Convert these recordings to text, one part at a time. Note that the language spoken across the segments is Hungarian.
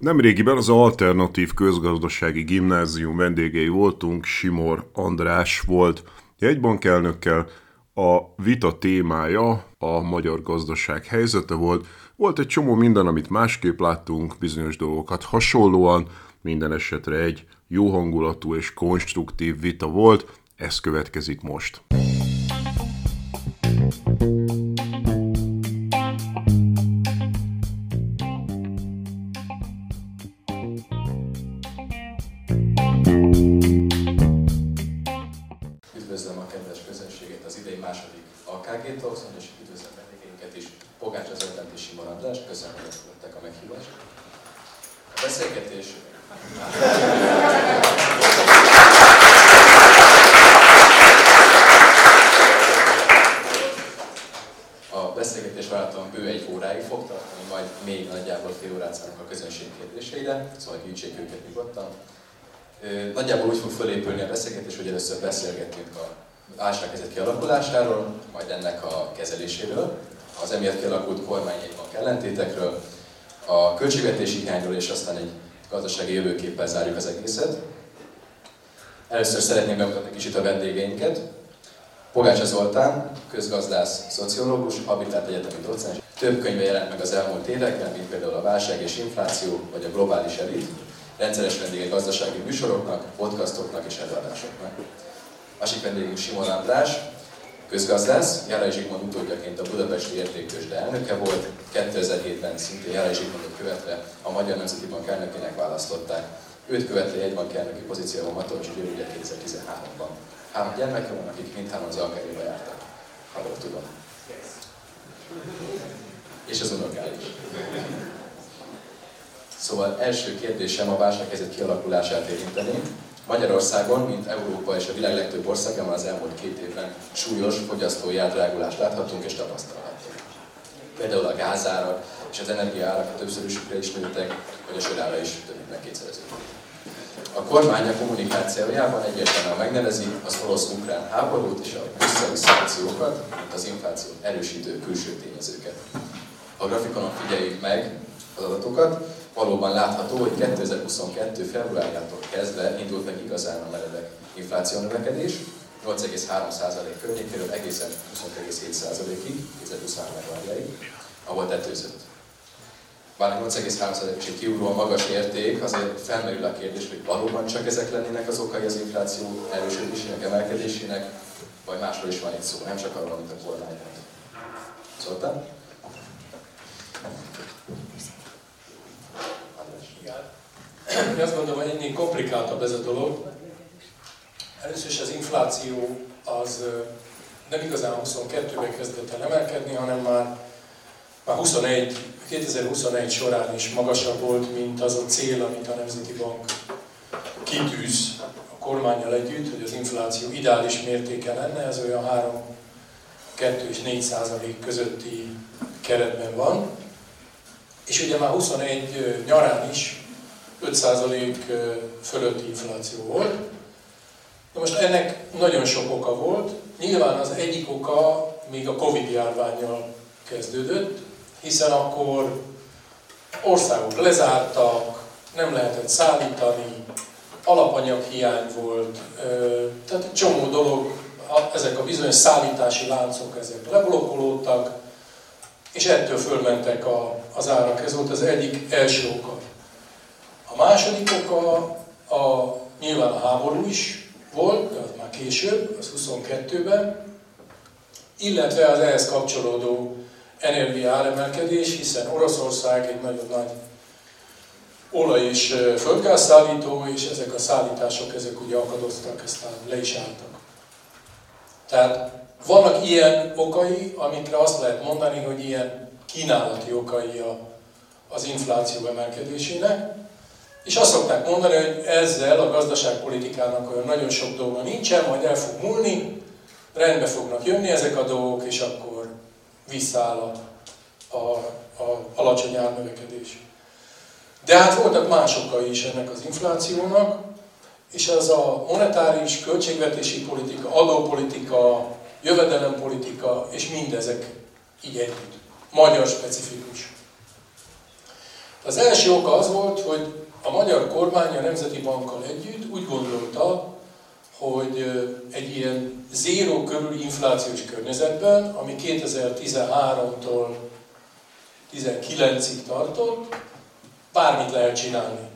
Nemrégiben az Alternatív Közgazdasági Gimnázium vendégei voltunk, Simor András volt jegybankelnökkel, a vita témája a magyar gazdaság helyzete volt. Volt egy csomó minden, amit másképp láttunk, bizonyos dolgokat hasonlóan, minden esetre egy jó hangulatú és konstruktív vita volt, ez következik most. Kialakulásáról, majd ennek a kezeléséről, az emiatt kialakult kormányaiban ellentétekről, a költségvetési hiányról, és aztán egy gazdasági jövőképpel zárjuk az egészet. Először szeretném bemutatni kicsit a vendégeinket. Pogácsa Zoltán, közgazdász, szociológus, Habitat Egyetemi docens. Több könyve jelent meg az elmúlt években, mint például a Válság és Infláció, vagy a Globális Elit. Rendszeres vendége gazdasági műsoroknak, podcastoknak és előadásoknak. Másik vendégünk Simon András, közgazdász, Járaj Zsigmond utódjaként a Budapesti Értéktősde elnöke volt, 2007-ben szintén Járaj Zsigmondot követve a Magyar Nemzeti Bank elnökének választották. Őt követve jegybank elnöki pozícióban Matolcsi György ugye 2013-ban. Három gyermeke van, akik mindhárman az alkáréba jártak, ha jól tudom. És az unokái is. Szóval első kérdésem a válsághelyzet kialakulását érinteni. Magyarországon, mint Európa és a világ legtöbb országában az elmúlt két évben súlyos fogyasztói átdrágulást láthatunk és tapasztalhatunk. Például a gázárak és az energiaárak a többszörösükre is nőttek, vagy a sörára is több mint megkétszereződtek. A kormány a kommunikációjában egyértelműen megnevezi az orosz-ukrán háborút és a brüsszeli szankciókat, mint az inflációt erősítő külső tényezőket. A grafikonon figyeljük meg az adatokat, valóban látható, hogy 2022. februárjától kezdve indult meg igazán a meredek infláció növekedés, 8,3% környékéről egészen 20,7%-ig, 2023 februárjáig, ahol tetőzött. Bár 8,3%-os egy kiugróan magas érték, azért felmerül a kérdés, hogy valóban csak ezek lennének az okai az infláció erősödésének, emelkedésének, vagy másról is van itt szó, nem csak arról, amit a kormány mond. Szóltál? Én azt gondolom, hogy ennél komplikáltabb ez a dolog. Először is az infláció az nem igazán 22-ben kezdett el emelkedni, hanem már, már 21, 2021 során is magasabb volt, mint az a cél, amit a Nemzeti Bank kitűz a kormányjal együtt, hogy az infláció ideális mértéke lenne, ez olyan 3, 2 és 4 százalék közötti keretben van. És ugye már 21 nyarán is 5% fölötti infláció volt. Na most ennek nagyon sok oka volt. Nyilván az egyik oka még a Covid járványjal kezdődött, hiszen akkor országok lezártak, nem lehetett szállítani, alapanyaghiány volt, tehát egy csomó dolog, ezek a bizonyos szállítási láncok, ezek leblokkolódtak, és ettől fölmentek a, az árak. Ez volt az egyik első oka. A második oka a, nyilván a háború is volt, de az már később, az 22-ben, illetve az ehhez kapcsolódó energia áremelkedés, hiszen Oroszország egy nagyon nagy olaj- és földgázszállító, és ezek a szállítások, ezek ugye akadoztak, aztán le is álltak. Tehát vannak ilyen okai, amikre azt lehet mondani, hogy ilyen kínálati okai a, az infláció emelkedésének, és azt szokták mondani, hogy ezzel a gazdaságpolitikának olyan nagyon sok dolga nincsen, majd el fog múlni, rendbe fognak jönni ezek a dolgok, és akkor visszaáll a, a, a alacsony árnövekedés. De hát voltak más okai is ennek az inflációnak, és az a monetáris, költségvetési politika, adópolitika, jövedelempolitika, és mindezek így együtt. Magyar specifikus. Az első oka az volt, hogy a magyar kormány a Nemzeti Bankkal együtt úgy gondolta, hogy egy ilyen zéró körül inflációs környezetben, ami 2013-tól 19-ig tartott, bármit lehet csinálni.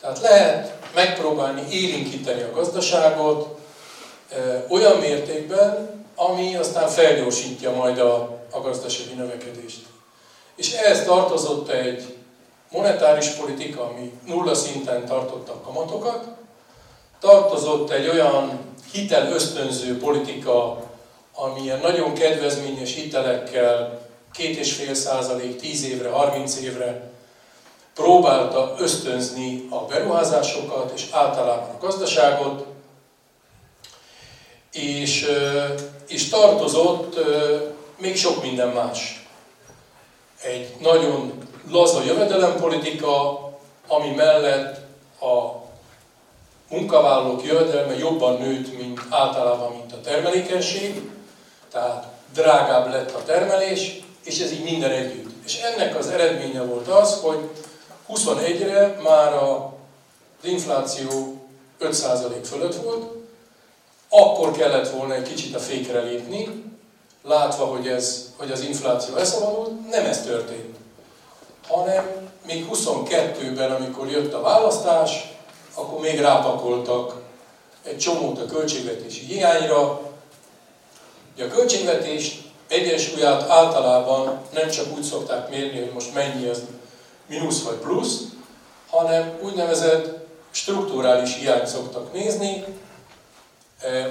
Tehát lehet megpróbálni élinkíteni a gazdaságot olyan mértékben, ami aztán felgyorsítja majd a, a gazdasági növekedést. És ehhez tartozott egy monetáris politika, ami nulla szinten tartotta a kamatokat, tartozott egy olyan hitel ösztönző politika, ami ilyen nagyon kedvezményes hitelekkel, két és fél százalék, 10 évre, 30 évre próbálta ösztönzni a beruházásokat és általában a gazdaságot, és, és tartozott még sok minden más. Egy nagyon laza jövedelempolitika, ami mellett a munkavállalók jövedelme jobban nőtt, mint általában, mint a termelékenység, tehát drágább lett a termelés, és ez így minden együtt. És ennek az eredménye volt az, hogy 21-re már az infláció 5% fölött volt, akkor kellett volna egy kicsit a fékre lépni, látva, hogy, ez, hogy az infláció elszabadult, nem ez történt. Hanem még 22-ben, amikor jött a választás, akkor még rápakoltak egy csomót a költségvetési hiányra. Ugye a költségvetés egyensúlyát általában nem csak úgy szokták mérni, hogy most mennyi az mínusz vagy plusz, hanem úgynevezett strukturális hiányt szoktak nézni,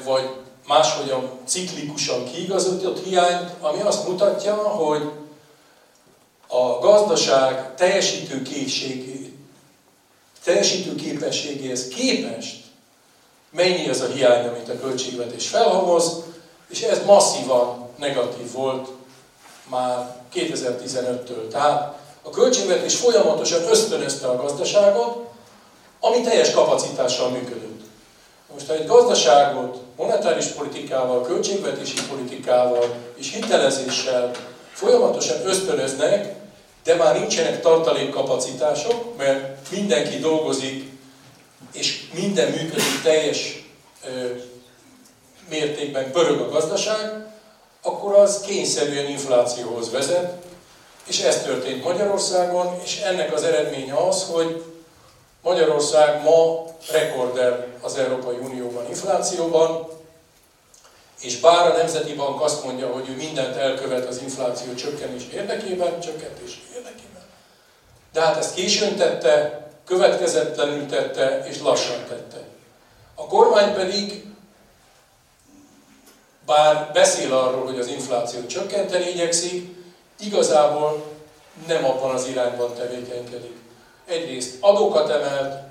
vagy máshogyan ciklikusan kiigazított hiányt, ami azt mutatja, hogy a gazdaság teljesítőkészségét teljesítő képességéhez képest mennyi az a hiány, amit a költségvetés felhamoz, és ez masszívan negatív volt már 2015-től. Tehát a költségvetés folyamatosan ösztönözte a gazdaságot, ami teljes kapacitással működött. Most ha egy gazdaságot monetáris politikával, költségvetési politikával és hitelezéssel folyamatosan ösztönöznek, de már nincsenek tartalékkapacitások, mert mindenki dolgozik, és minden működik teljes ö, mértékben pörög a gazdaság, akkor az kényszerűen inflációhoz vezet, és ez történt Magyarországon, és ennek az eredménye az, hogy Magyarország ma rekorder az Európai Unióban inflációban, és bár a Nemzeti Bank azt mondja, hogy ő mindent elkövet az infláció csökkenés érdekében, csökkentés érdekében, de hát ezt későn tette, következetlenül tette és lassan tette. A kormány pedig, bár beszél arról, hogy az inflációt csökkenteni igyekszik, igazából nem abban az irányban tevékenykedik. Egyrészt adókat emelt,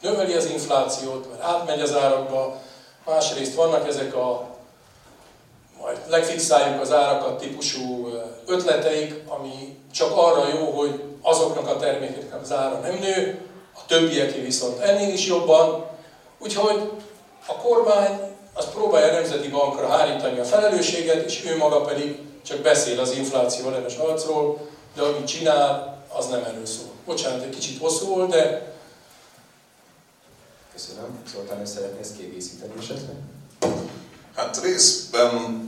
növeli az inflációt, mert átmegy az árakba, másrészt vannak ezek a majd legfixáljuk az árakat típusú ötleteik, ami csak arra jó, hogy azoknak a termékeknek az ára nem nő, a többieké viszont ennél is jobban. Úgyhogy a kormány az próbálja a Nemzeti Bankra hárítani a felelősséget, és ő maga pedig csak beszél az infláció ellenes harcról, de amit csinál, az nem erről szól. Bocsánat, egy kicsit hosszú volt, de... Köszönöm. Zoltán, szeretnél ezt kiegészíteni esetleg? Hát részben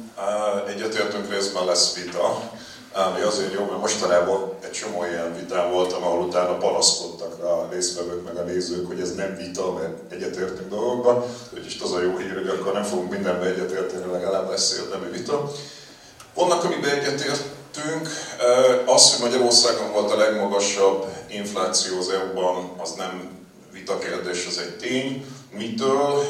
egyetértünk, részben lesz vita. ami azért jó, mert mostanában egy csomó ilyen vitán voltam, ahol utána panaszkodtak a résztvevők meg a nézők, hogy ez nem vita, mert egyetértünk dolgokban. Úgyis az a jó hír, hogy akkor nem fogunk mindenben egyetérteni, legalább lesz érdemi vita. Vannak, amiben egyetértünk. Az, hogy Magyarországon volt a legmagasabb infláció az EU-ban, az nem vita kérdés, az egy tény. Mitől?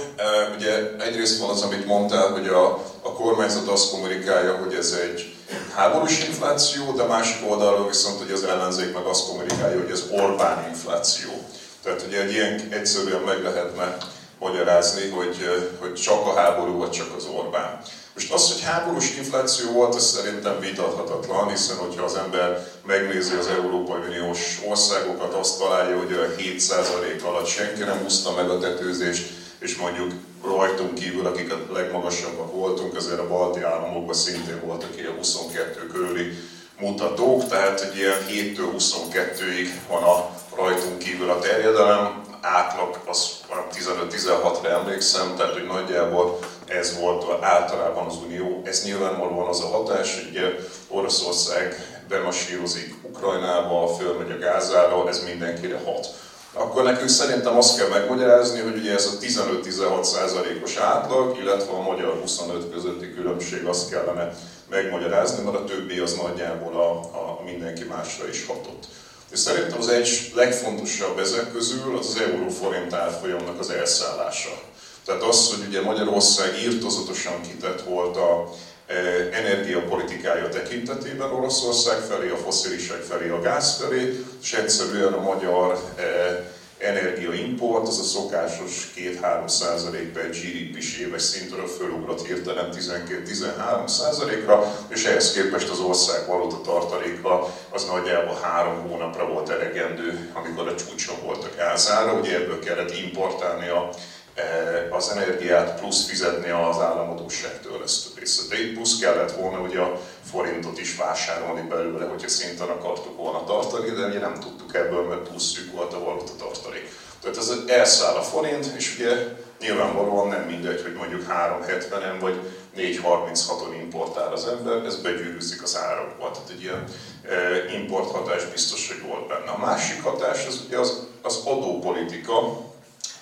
Ugye egyrészt van az, amit mondtál, hogy a, a kormányzat azt kommunikálja, hogy ez egy háborús infláció, de másik oldalról viszont hogy az ellenzék meg azt kommunikálja, hogy ez Orbán infláció. Tehát ugye egy ilyen egyszerűen meg lehetne magyarázni, hogy, hogy csak a háború, vagy csak az Orbán. Most az, hogy háborús infláció volt, ez szerintem vitathatatlan, hiszen hogyha az ember megnézi az Európai Uniós országokat, azt találja, hogy a 7% alatt senki nem úszta meg a tetőzést, és mondjuk rajtunk kívül, akik a legmagasabbak voltunk, azért a balti államokban szintén voltak ilyen 22 körüli mutatók, tehát egy ilyen 7-től 22-ig van a rajtunk kívül a terjedelem, átlag az 15-16-ra emlékszem, tehát hogy nagyjából ez volt általában az Unió. Ez nyilvánvalóan az a hatás, hogy Oroszország bemasírozik Ukrajnába, fölmegy a Gázára, ez mindenkire hat akkor nekünk szerintem azt kell megmagyarázni, hogy ugye ez a 15-16 százalékos átlag, illetve a magyar 25 közötti különbség azt kellene megmagyarázni, mert a többi az nagyjából a, a mindenki másra is hatott. És szerintem az egy legfontosabb ezek közül az az euróforint árfolyamnak az elszállása. Tehát az, hogy ugye Magyarország írtozatosan kitett volt a e, energiapolitikája tekintetében Oroszország felé, a foszilisek felé, a gáz felé, és egyszerűen a magyar e, energiaimport, az a szokásos 2-3 százalék per GDP-s éves szintről fölugrott hirtelen 12-13 százalékra, és ehhez képest az ország valuta tartaléka az nagyjából három hónapra volt elegendő, amikor a csúcson volt a gázára, ugye ebből kellett importálni a Eh, az energiát plusz fizetni az államadóság törlesztő itt plusz kellett volna ugye a forintot is vásárolni belőle, hogyha szinten akartuk volna tartani, de ugye nem tudtuk ebből, mert túl szűk volt a valuta tartalék. Tehát ez elszáll a forint, és ugye nyilvánvalóan nem mindegy, hogy mondjuk 370-en vagy 436-on importál az ember, ez begyűrűzik az árakba. Tehát egy ilyen eh, importhatás biztos, hogy volt benne. A másik hatás az ugye az, az adópolitika,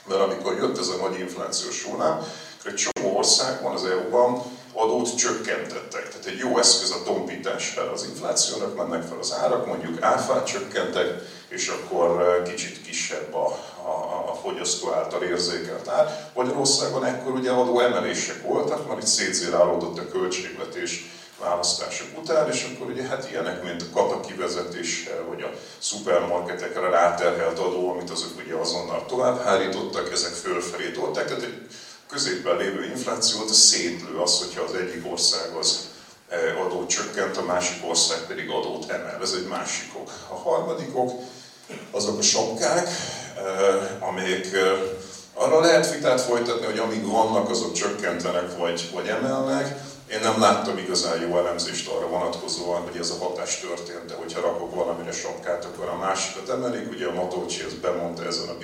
mert amikor jött ez a nagy inflációs hullám, akkor egy csomó országban, az EU-ban adót csökkentettek. Tehát egy jó eszköz a tompítás fel az inflációnak, mennek fel az árak, mondjuk áfát csökkentek, és akkor kicsit kisebb a, a, a fogyasztó által érzékelt ár. Magyarországon ekkor ugye adó emelések voltak, mert itt szétzérálódott a költségvetés választások után, és akkor ugye hát ilyenek, mint a kata kivezetéssel, vagy a szupermarketekre ráterhelt adó, amit azok ugye azonnal tovább hárítottak, ezek fölfelé tolták, tehát egy középen lévő inflációt szétlő az, hogyha az egyik ország az e, adót csökkent, a másik ország pedig adót emel. Ez egy másik ok. A harmadik ok azok a sapkák, e, amelyek e, arra lehet vitát folytatni, hogy amíg vannak, azok csökkentenek vagy, vagy emelnek, én nem láttam igazán jó elemzést arra vonatkozóan, hogy ez a hatás történt, de hogyha rakok valamire sapkát, akkor a másikat emelik. Ugye a Matolcsi ezt bemondta ezen a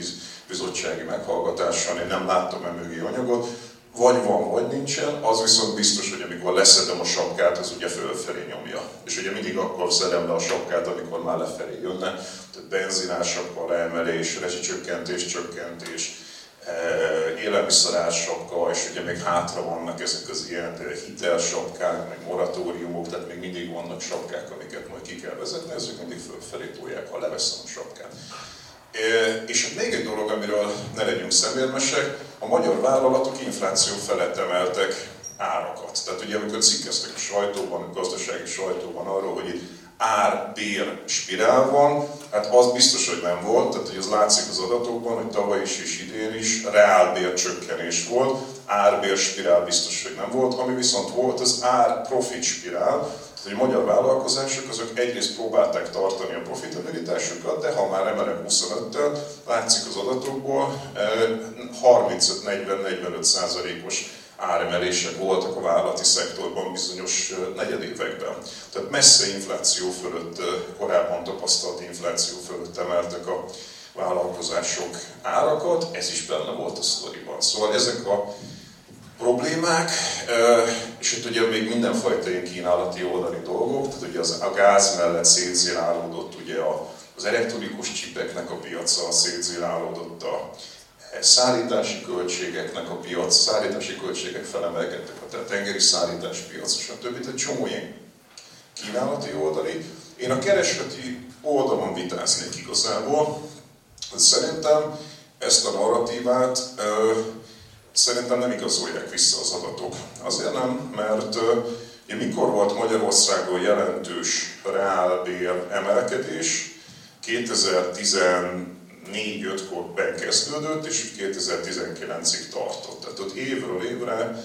bizottsági meghallgatáson, én nem láttam e mögé anyagot. Vagy van, vagy nincsen, az viszont biztos, hogy amikor leszedem a sapkát, az ugye fölfelé nyomja. És ugye mindig akkor szedem le a sapkát, amikor már lefelé jönne. Tehát benzinásakkal leemelés, rezsicsökkentés, csökkentés, Eh, élelmiszerársakkal, és ugye még hátra vannak ezek az ilyen hitelsapkák, meg moratóriumok, tehát még mindig vannak sapkák, amiket majd ki kell vezetni, ezek mindig fölfelé tolják, ha leveszem a sapkát. Eh, és még egy dolog, amiről ne legyünk szemérmesek, a magyar vállalatok infláció felett emeltek árakat. Tehát ugye amikor cikkeztek a sajtóban, a gazdasági sajtóban arról, hogy itt ár-bér spirál van, hát az biztos, hogy nem volt, tehát hogy az látszik az adatokban, hogy tavaly is és idén is reálbér csökkenés volt, ár-bér spirál biztos, hogy nem volt, ami viszont volt, az ár-profit spirál, tehát hogy magyar vállalkozások azok egyrészt próbálták tartani a profitabilitásukat, de ha már emelek 25-tel, látszik az adatokból, 35-40-45 eh, százalékos áremelések voltak a vállalati szektorban bizonyos negyedévekben. Tehát messze infláció fölött, korábban tapasztalt infláció fölött emeltek a vállalkozások árakat, ez is benne volt a sztoriban. Szóval ezek a problémák, és itt ugye még mindenfajta ilyen kínálati oldali dolgok, tehát ugye az, a gáz mellett szétzilálódott ugye a, az elektronikus csipeknek a piaca, szétzilálódott a szállítási költségeknek a piac, szállítási költségek felemelkedtek, a tengeri szállítás piac, stb. Tehát csomó ilyen kínálati oldali. Én a keresleti oldalon vitáznék igazából. Szerintem ezt a narratívát szerintem nem igazolják vissza az adatok. Azért nem, mert ugye, mikor volt Magyarországon jelentős reálbér emelkedés? 2014-5-kor bekezdődött, és 2019-ig tartott. Tehát ott évről évre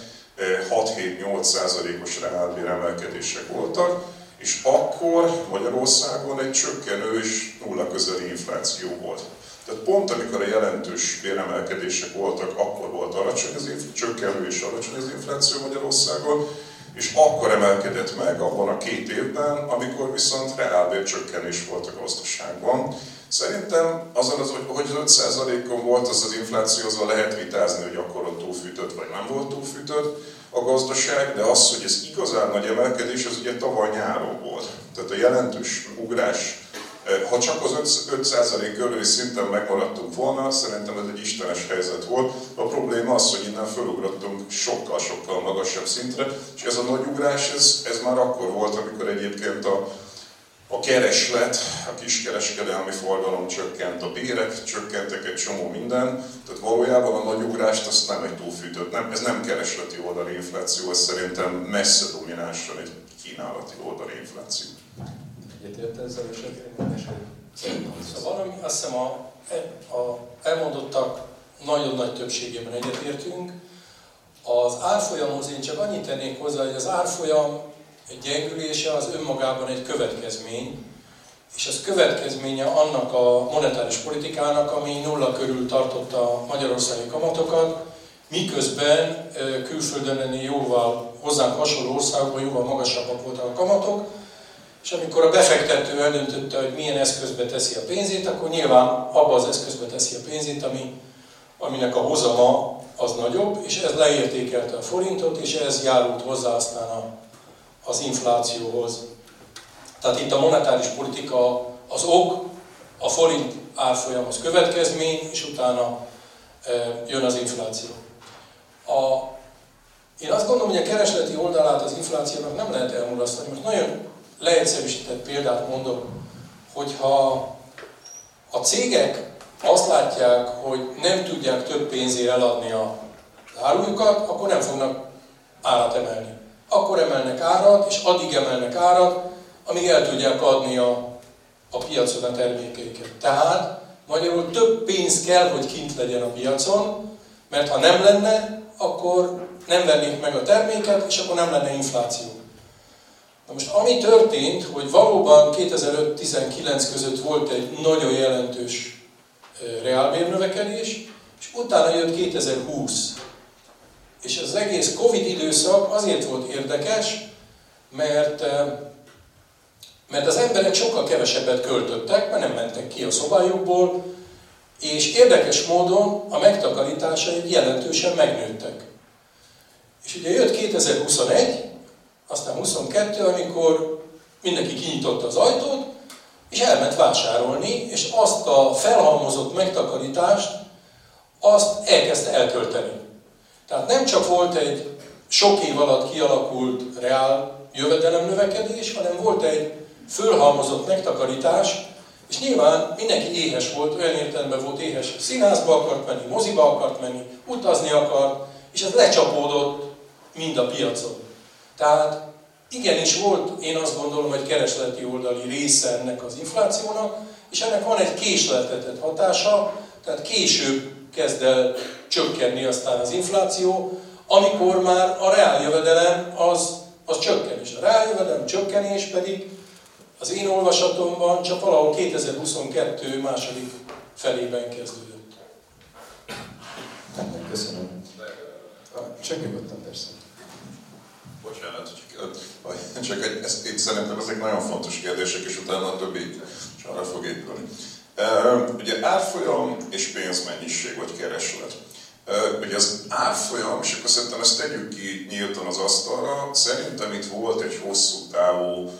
6-7-8 százalékos reálbér emelkedések voltak, és akkor Magyarországon egy csökkenő és nulla közeli infláció volt. Tehát pont amikor a jelentős béremelkedések voltak, akkor volt alacsony az infláció, csökkenő és alacsony az infláció Magyarországon, és akkor emelkedett meg abban a két évben, amikor viszont reálbér csökkenés volt a gazdaságban. Szerintem azon az, hogy az 5%-on volt az az infláció, azzal lehet vitázni, hogy akkor ott túlfűtött vagy nem volt túlfűtött a gazdaság, de az, hogy ez igazán nagy emelkedés, az ugye tavaly nyáron volt. Tehát a jelentős ugrás ha csak az 5% körüli szinten megmaradtunk volna, szerintem ez egy istenes helyzet volt. A probléma az, hogy innen fölugrottunk sokkal-sokkal magasabb szintre, és ez a nagy ugrás, ez, ez már akkor volt, amikor egyébként a, a kereslet, a kiskereskedelmi forgalom csökkent, a bérek csökkentek egy csomó minden, tehát valójában a nagy ugrást azt nem egy túlfűtött, nem, ez nem keresleti oldali infláció, ez szerintem messze dominánsan egy kínálati oldali infláció. Egyetért ezzel és Szóval valami, azt hiszem a, a elmondottak nagyon nagy többségében egyetértünk. Az árfolyamhoz én csak annyit tennék hozzá, hogy az árfolyam egy gyengülése az önmagában egy következmény, és ez következménye annak a monetáris politikának, ami nulla körül tartotta a magyarországi kamatokat, miközben külföldön ennél jóval hozzánk hasonló országokban jóval magasabbak voltak a kamatok, és amikor a befektető eldöntötte, hogy milyen eszközbe teszi a pénzét, akkor nyilván abba az eszközbe teszi a pénzét, ami, aminek a hozama az nagyobb, és ez leértékelte a forintot, és ez járult hozzá aztán a, az inflációhoz. Tehát itt a monetáris politika az ok, a forint árfolyam az következmény, és utána e, jön az infláció. A, én azt gondolom, hogy a keresleti oldalát az inflációnak nem lehet elmulasztani. Most nagyon leegyszerűsített példát mondok, hogyha a cégek azt látják, hogy nem tudják több pénzért eladni a árujukat, akkor nem fognak árat emelni. Akkor emelnek árat, és addig emelnek árat, amíg el tudják adni a, a piacon a termékeiket. Tehát magyarul több pénz kell, hogy kint legyen a piacon, mert ha nem lenne, akkor nem vennék meg a terméket, és akkor nem lenne infláció. Na most ami történt, hogy valóban 2005-19 között volt egy nagyon jelentős reálbérnövekedés, és utána jött 2020. És az egész Covid időszak azért volt érdekes, mert, mert az emberek sokkal kevesebbet költöttek, mert nem mentek ki a szobájukból, és érdekes módon a megtakarításai jelentősen megnőttek. És ugye jött 2021, aztán 22, amikor mindenki kinyitotta az ajtót, és elment vásárolni, és azt a felhalmozott megtakarítást, azt elkezdte elkölteni. Tehát nem csak volt egy sok év alatt kialakult reál jövedelem növekedés, hanem volt egy fölhalmozott megtakarítás, és nyilván mindenki éhes volt, olyan értelemben volt éhes, színházba akart menni, moziba akart menni, utazni akart, és ez lecsapódott mind a piacon. Tehát igenis volt, én azt gondolom, hogy keresleti oldali része ennek az inflációnak, és ennek van egy késleltetett hatása, tehát később kezd el csökkenni aztán az infláció, amikor már a reáljövedelem az, az csökken, és a reáljövedelem csökkenés pedig az én olvasatomban csak valahol 2022 második felében kezdődött. Köszönöm. Csak nyugodtan persze. Bocsánat, csak, csak egy, ezt, itt szerintem ezek nagyon fontos kérdések, és utána a többi is arra fog épülni. Ugye árfolyam és pénzmennyiség vagy kereslet. hogy az árfolyam, és akkor szerintem ezt tegyük ki nyíltan az asztalra, szerintem itt volt egy hosszú távú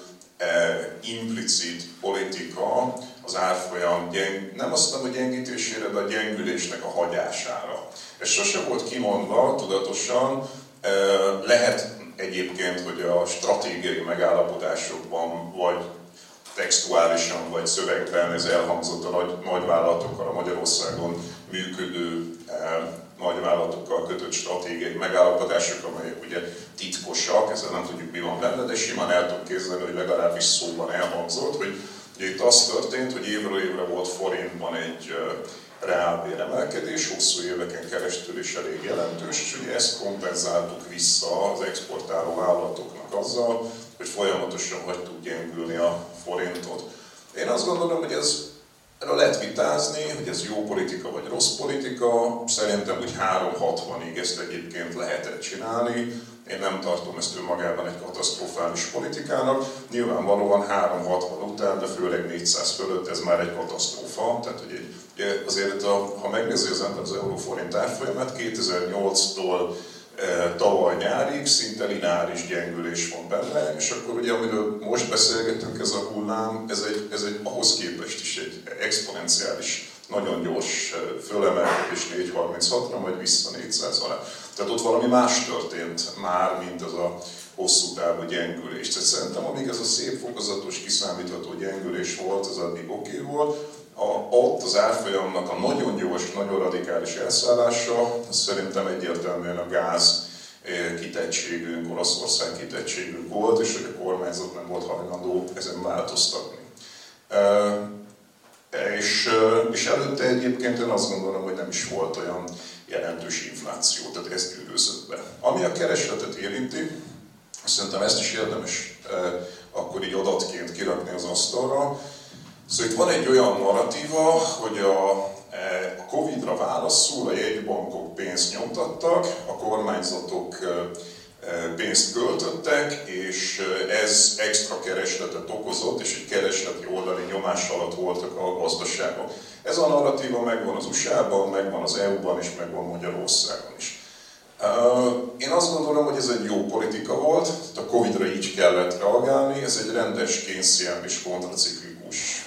implicit politika az árfolyam gyeng, nem azt mondom, hogy gyengítésére, de a gyengülésnek a hagyására. Ez sose volt kimondva tudatosan, lehet egyébként, hogy a stratégiai megállapodásokban, vagy textuálisan, vagy szövegben ez elhangzott a nagy, nagyvállalatokkal, a Magyarországon működő nagyvállalatokkal kötött stratégiai megállapodások, amelyek ugye titkosak, ezzel nem tudjuk mi van benne, de simán el tudom képzelni, hogy legalábbis szóban elhangzott, hogy itt az történt, hogy évről évre volt forintban egy reálbéremelkedés, hosszú éveken keresztül is elég jelentős, és ugye ezt kompenzáltuk vissza az exportáló vállalatoknak azzal, hogy folyamatosan hagytuk gyengülni a forintot. Én azt gondolom, hogy ez Erről lehet vitázni, hogy ez jó politika vagy rossz politika. Szerintem úgy 360-ig ezt egyébként lehetett csinálni. Én nem tartom ezt önmagában egy katasztrofális politikának. Nyilvánvalóan 360 után, de főleg 400 fölött ez már egy katasztrófa. Tehát, hogy egy, azért, ha megnézi az ember az euróforint árfolyamát, 2008-tól e, tavaly nyárig szinte lineáris gyengülés van benne, és akkor ugye, amiről most beszélgetünk, ez a hullám, ez egy, ez egy ahhoz képest is egy exponenciális, nagyon gyors fölemelkedés 436-ra, majd vissza 400 alá. Tehát ott valami más történt már, mint az a hosszú távú gyengülés. Tehát szerintem amíg ez a szép fokozatos, kiszámítható gyengülés volt, az addig oké okay volt. A, ott az árfolyamnak a nagyon gyors, nagyon radikális elszállása, szerintem egyértelműen a gáz eh, kitettségünk, Oroszország kitettségünk volt, és hogy a kormányzat nem volt hajlandó ezen változtatni. Eh, és, eh, és előtte egyébként én azt gondolom, hogy nem is volt olyan jelentős infláció, tehát ez gyűrűzött be. Ami a keresletet érinti, szerintem ezt is érdemes akkor így adatként kirakni az asztalra. Szóval itt van egy olyan narratíva, hogy a, eh, a Covid-ra válaszul a jegybankok pénzt nyomtattak, a kormányzatok eh, pénzt költöttek, és ez extra keresletet okozott, és egy keresleti oldali nyomás alatt voltak a gazdaságok. Ez a narratíva megvan az USA-ban, megvan az EU-ban, és megvan Magyarországon is. Én azt gondolom, hogy ez egy jó politika volt, a Covid-ra így kellett reagálni, ez egy rendes és kontraciklikus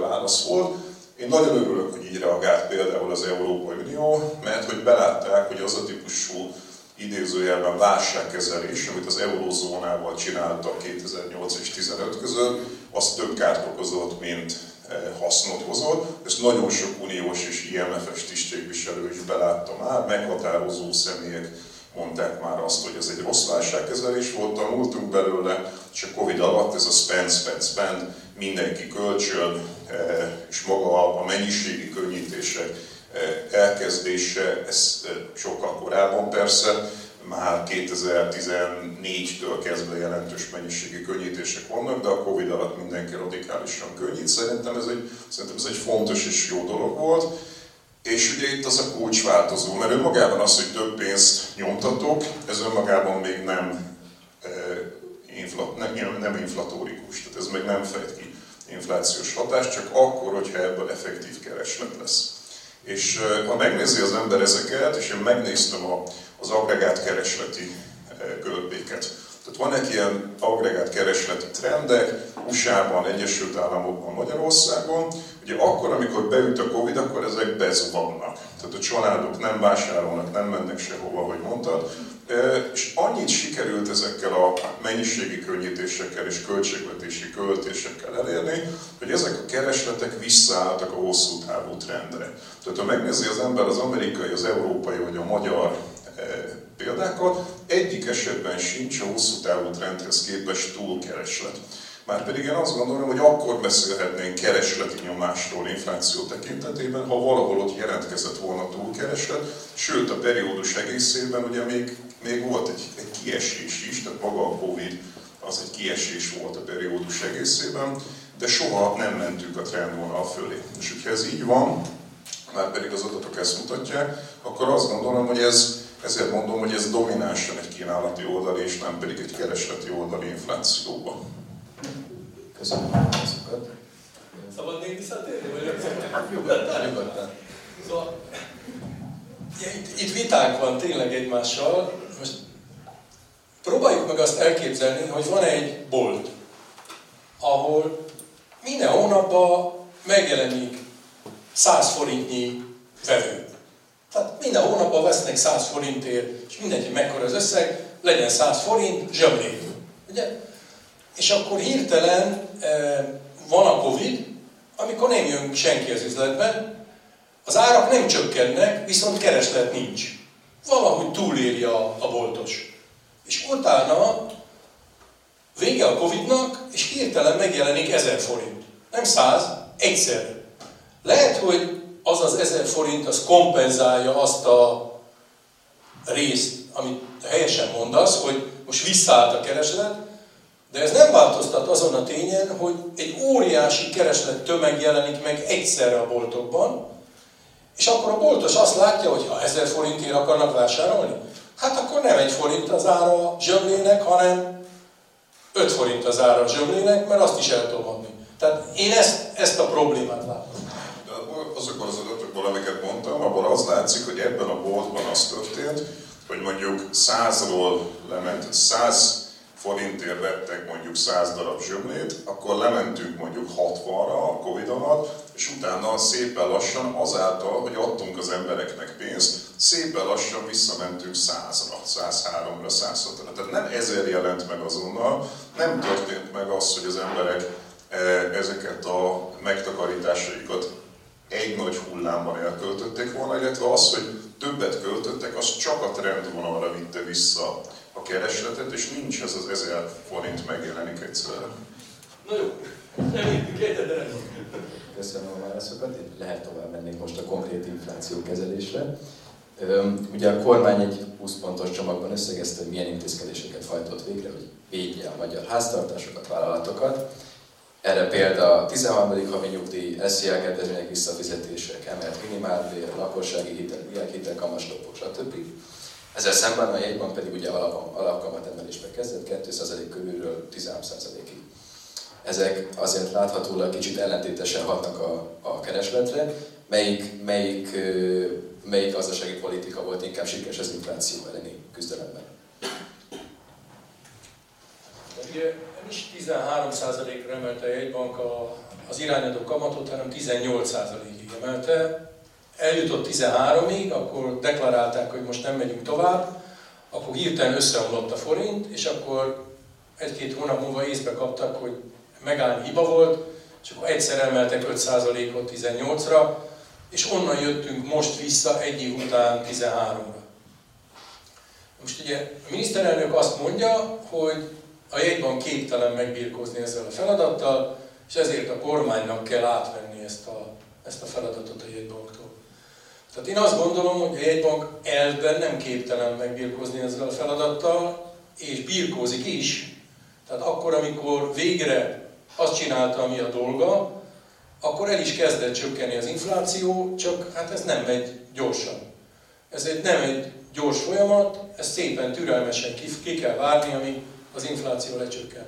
válasz volt. Én nagyon örülök, hogy így reagált például az Európai Unió, mert hogy belátták, hogy az a típusú idézőjelben válságkezelés, amit az eurózónával csináltak 2008 és 2015 között, az több kárt okozott, mint eh, hasznot hozott. Ezt nagyon sok uniós és IMF-es tisztségviselő is belátta már, meghatározó személyek mondták már azt, hogy ez egy rossz válságkezelés volt, tanultunk belőle, és a Covid alatt ez a spend, spend, spend, mindenki kölcsön, eh, és maga a mennyiségi könnyítések elkezdése, ez sokkal korábban persze, már 2014-től kezdve jelentős mennyiségi könnyítések vannak, de a Covid alatt mindenki radikálisan könnyít. Szerintem ez egy, szerintem ez egy fontos és jó dolog volt. És ugye itt az a kulcsváltozó, mert önmagában az, hogy több pénzt nyomtatok, ez önmagában még nem, infla, nem, nem inflatórikus, tehát ez még nem fejt ki inflációs hatást, csak akkor, hogyha ebből effektív kereslet lesz. És ha megnézi az ember ezeket, és én megnéztem a, az agregát keresleti görbéket, tehát vannak ilyen agregát keresleti trendek, USA-ban, Egyesült Államokban, Magyarországon. Ugye akkor, amikor beüt a Covid, akkor ezek bezuhannak. Tehát a családok nem vásárolnak, nem mennek sehova, hogy mondtad. És annyit sikerült ezekkel a mennyiségi könnyítésekkel és költségvetési költésekkel elérni, hogy ezek a keresletek visszaálltak a hosszú távú trendre. Tehát ha megnézi az ember az amerikai, az európai vagy a magyar példákat, egyik esetben sincs a hosszú távú trendhez képest túlkereslet. Márpedig én azt gondolom, hogy akkor beszélhetnénk keresleti nyomásról infláció tekintetében, ha valahol ott jelentkezett volna túlkereslet, sőt a periódus egészében ugye még, még volt egy, egy kiesés is, tehát maga a Covid az egy kiesés volt a periódus egészében, de soha nem mentünk a trendvonal fölé. És hogyha ez így van, már pedig az adatok ezt mutatják, akkor azt gondolom, hogy ez, ezért mondom, hogy ez dominánsan egy kínálati oldal, és nem pedig egy keresleti oldali inflációban. Köszönöm a válaszokat. Szabad még visszatérni, vagy Nyugodtan, nyugodtan. Szóval, Itt, itt vitánk van tényleg egymással. Most próbáljuk meg azt elképzelni, hogy van egy bolt, ahol minden hónapban megjelenik 100 forintnyi vevő. Tehát minden hónapban vesznek 100 forintért, és mindenki mekkora az összeg, legyen 100 forint, zseblék. Ugye? És akkor hirtelen e, van a Covid, amikor nem jön senki az üzletbe, az árak nem csökkennek, viszont kereslet nincs. Valahogy túléri a, a boltos. És utána vége a Covid-nak, és hirtelen megjelenik 1000 forint. Nem 100, egyszer. Lehet, hogy az az 1000 forint az kompenzálja azt a részt, amit helyesen mondasz, hogy most visszaállt a kereslet, de ez nem változtat azon a tényen, hogy egy óriási kereslet tömeg jelenik meg egyszerre a boltokban, és akkor a boltos azt látja, hogy ha 1000 forintért akarnak vásárolni, hát akkor nem egy forint az ára a zsömlének, hanem 5 forint az ára a zsömlének, mert azt is el tudom adni. Tehát én ezt, ezt a problémát látom. Azokból az adatokból, amiket mondtam, abból az látszik, hogy ebben a boltban az történt, hogy mondjuk 100-ról lement 100 forintért vettek mondjuk 100 darab zsömlét, akkor lementünk mondjuk 60-ra a Covid alatt, és utána szépen lassan azáltal, hogy adtunk az embereknek pénzt, szépen lassan visszamentünk 100-ra, 103-ra, 106-ra. Tehát nem ezer jelent meg azonnal, nem történt meg az, hogy az emberek eh, ezeket a megtakarításaikat egy nagy hullámban elköltötték volna, illetve az, hogy többet költöttek, az csak a trendvonalra vitte vissza a keresletet, és nincs ez az 1000 forint megjelenik egyszerre. Na jó, nem Köszönöm a válaszokat, lehet tovább menni most a konkrét infláció kezelésre. Ugye a kormány egy 20 pontos csomagban összegezte, hogy milyen intézkedéseket hajtott végre, hogy védje a magyar háztartásokat, vállalatokat. Erre példa a 13. havi nyugdíj, SZIA kedvezmények visszafizetések, emelt minimálbér, lakossági hitel, hitel, kamaslopok, stb. Ezzel szemben a jegybank pedig ugye alapkamat emelésbe kezdett, 2% körülről 13%-ig. Ezek azért láthatólag kicsit ellentétesen hatnak a, a keresletre. Melyik, melyik, melyik gazdasági politika volt inkább sikeres az infláció elleni küzdelemben? Nem is 13%-ra emelte a jegybank a, az irányadó kamatot, hanem 18%-ig emelte eljutott 13-ig, akkor deklarálták, hogy most nem megyünk tovább, akkor hirtelen összeomlott a forint, és akkor egy-két hónap múlva észbe kaptak, hogy megállni hiba volt, és akkor egyszer emeltek 5%-ot 18-ra, és onnan jöttünk most vissza egy év után 13-ra. Most ugye a miniszterelnök azt mondja, hogy a jegyban képtelen megbírkozni ezzel a feladattal, és ezért a kormánynak kell átvenni ezt a, ezt a feladatot a jegybanktól. Tehát én azt gondolom, hogy a jegybank elvben nem képtelen megbírkozni ezzel a feladattal, és birkózik is. Tehát akkor, amikor végre azt csinálta, ami a dolga, akkor el is kezdett csökkenni az infláció, csak hát ez nem megy gyorsan. Ez egy, nem egy gyors folyamat, ezt szépen türelmesen ki, ki kell várni, amíg az infláció lecsökken.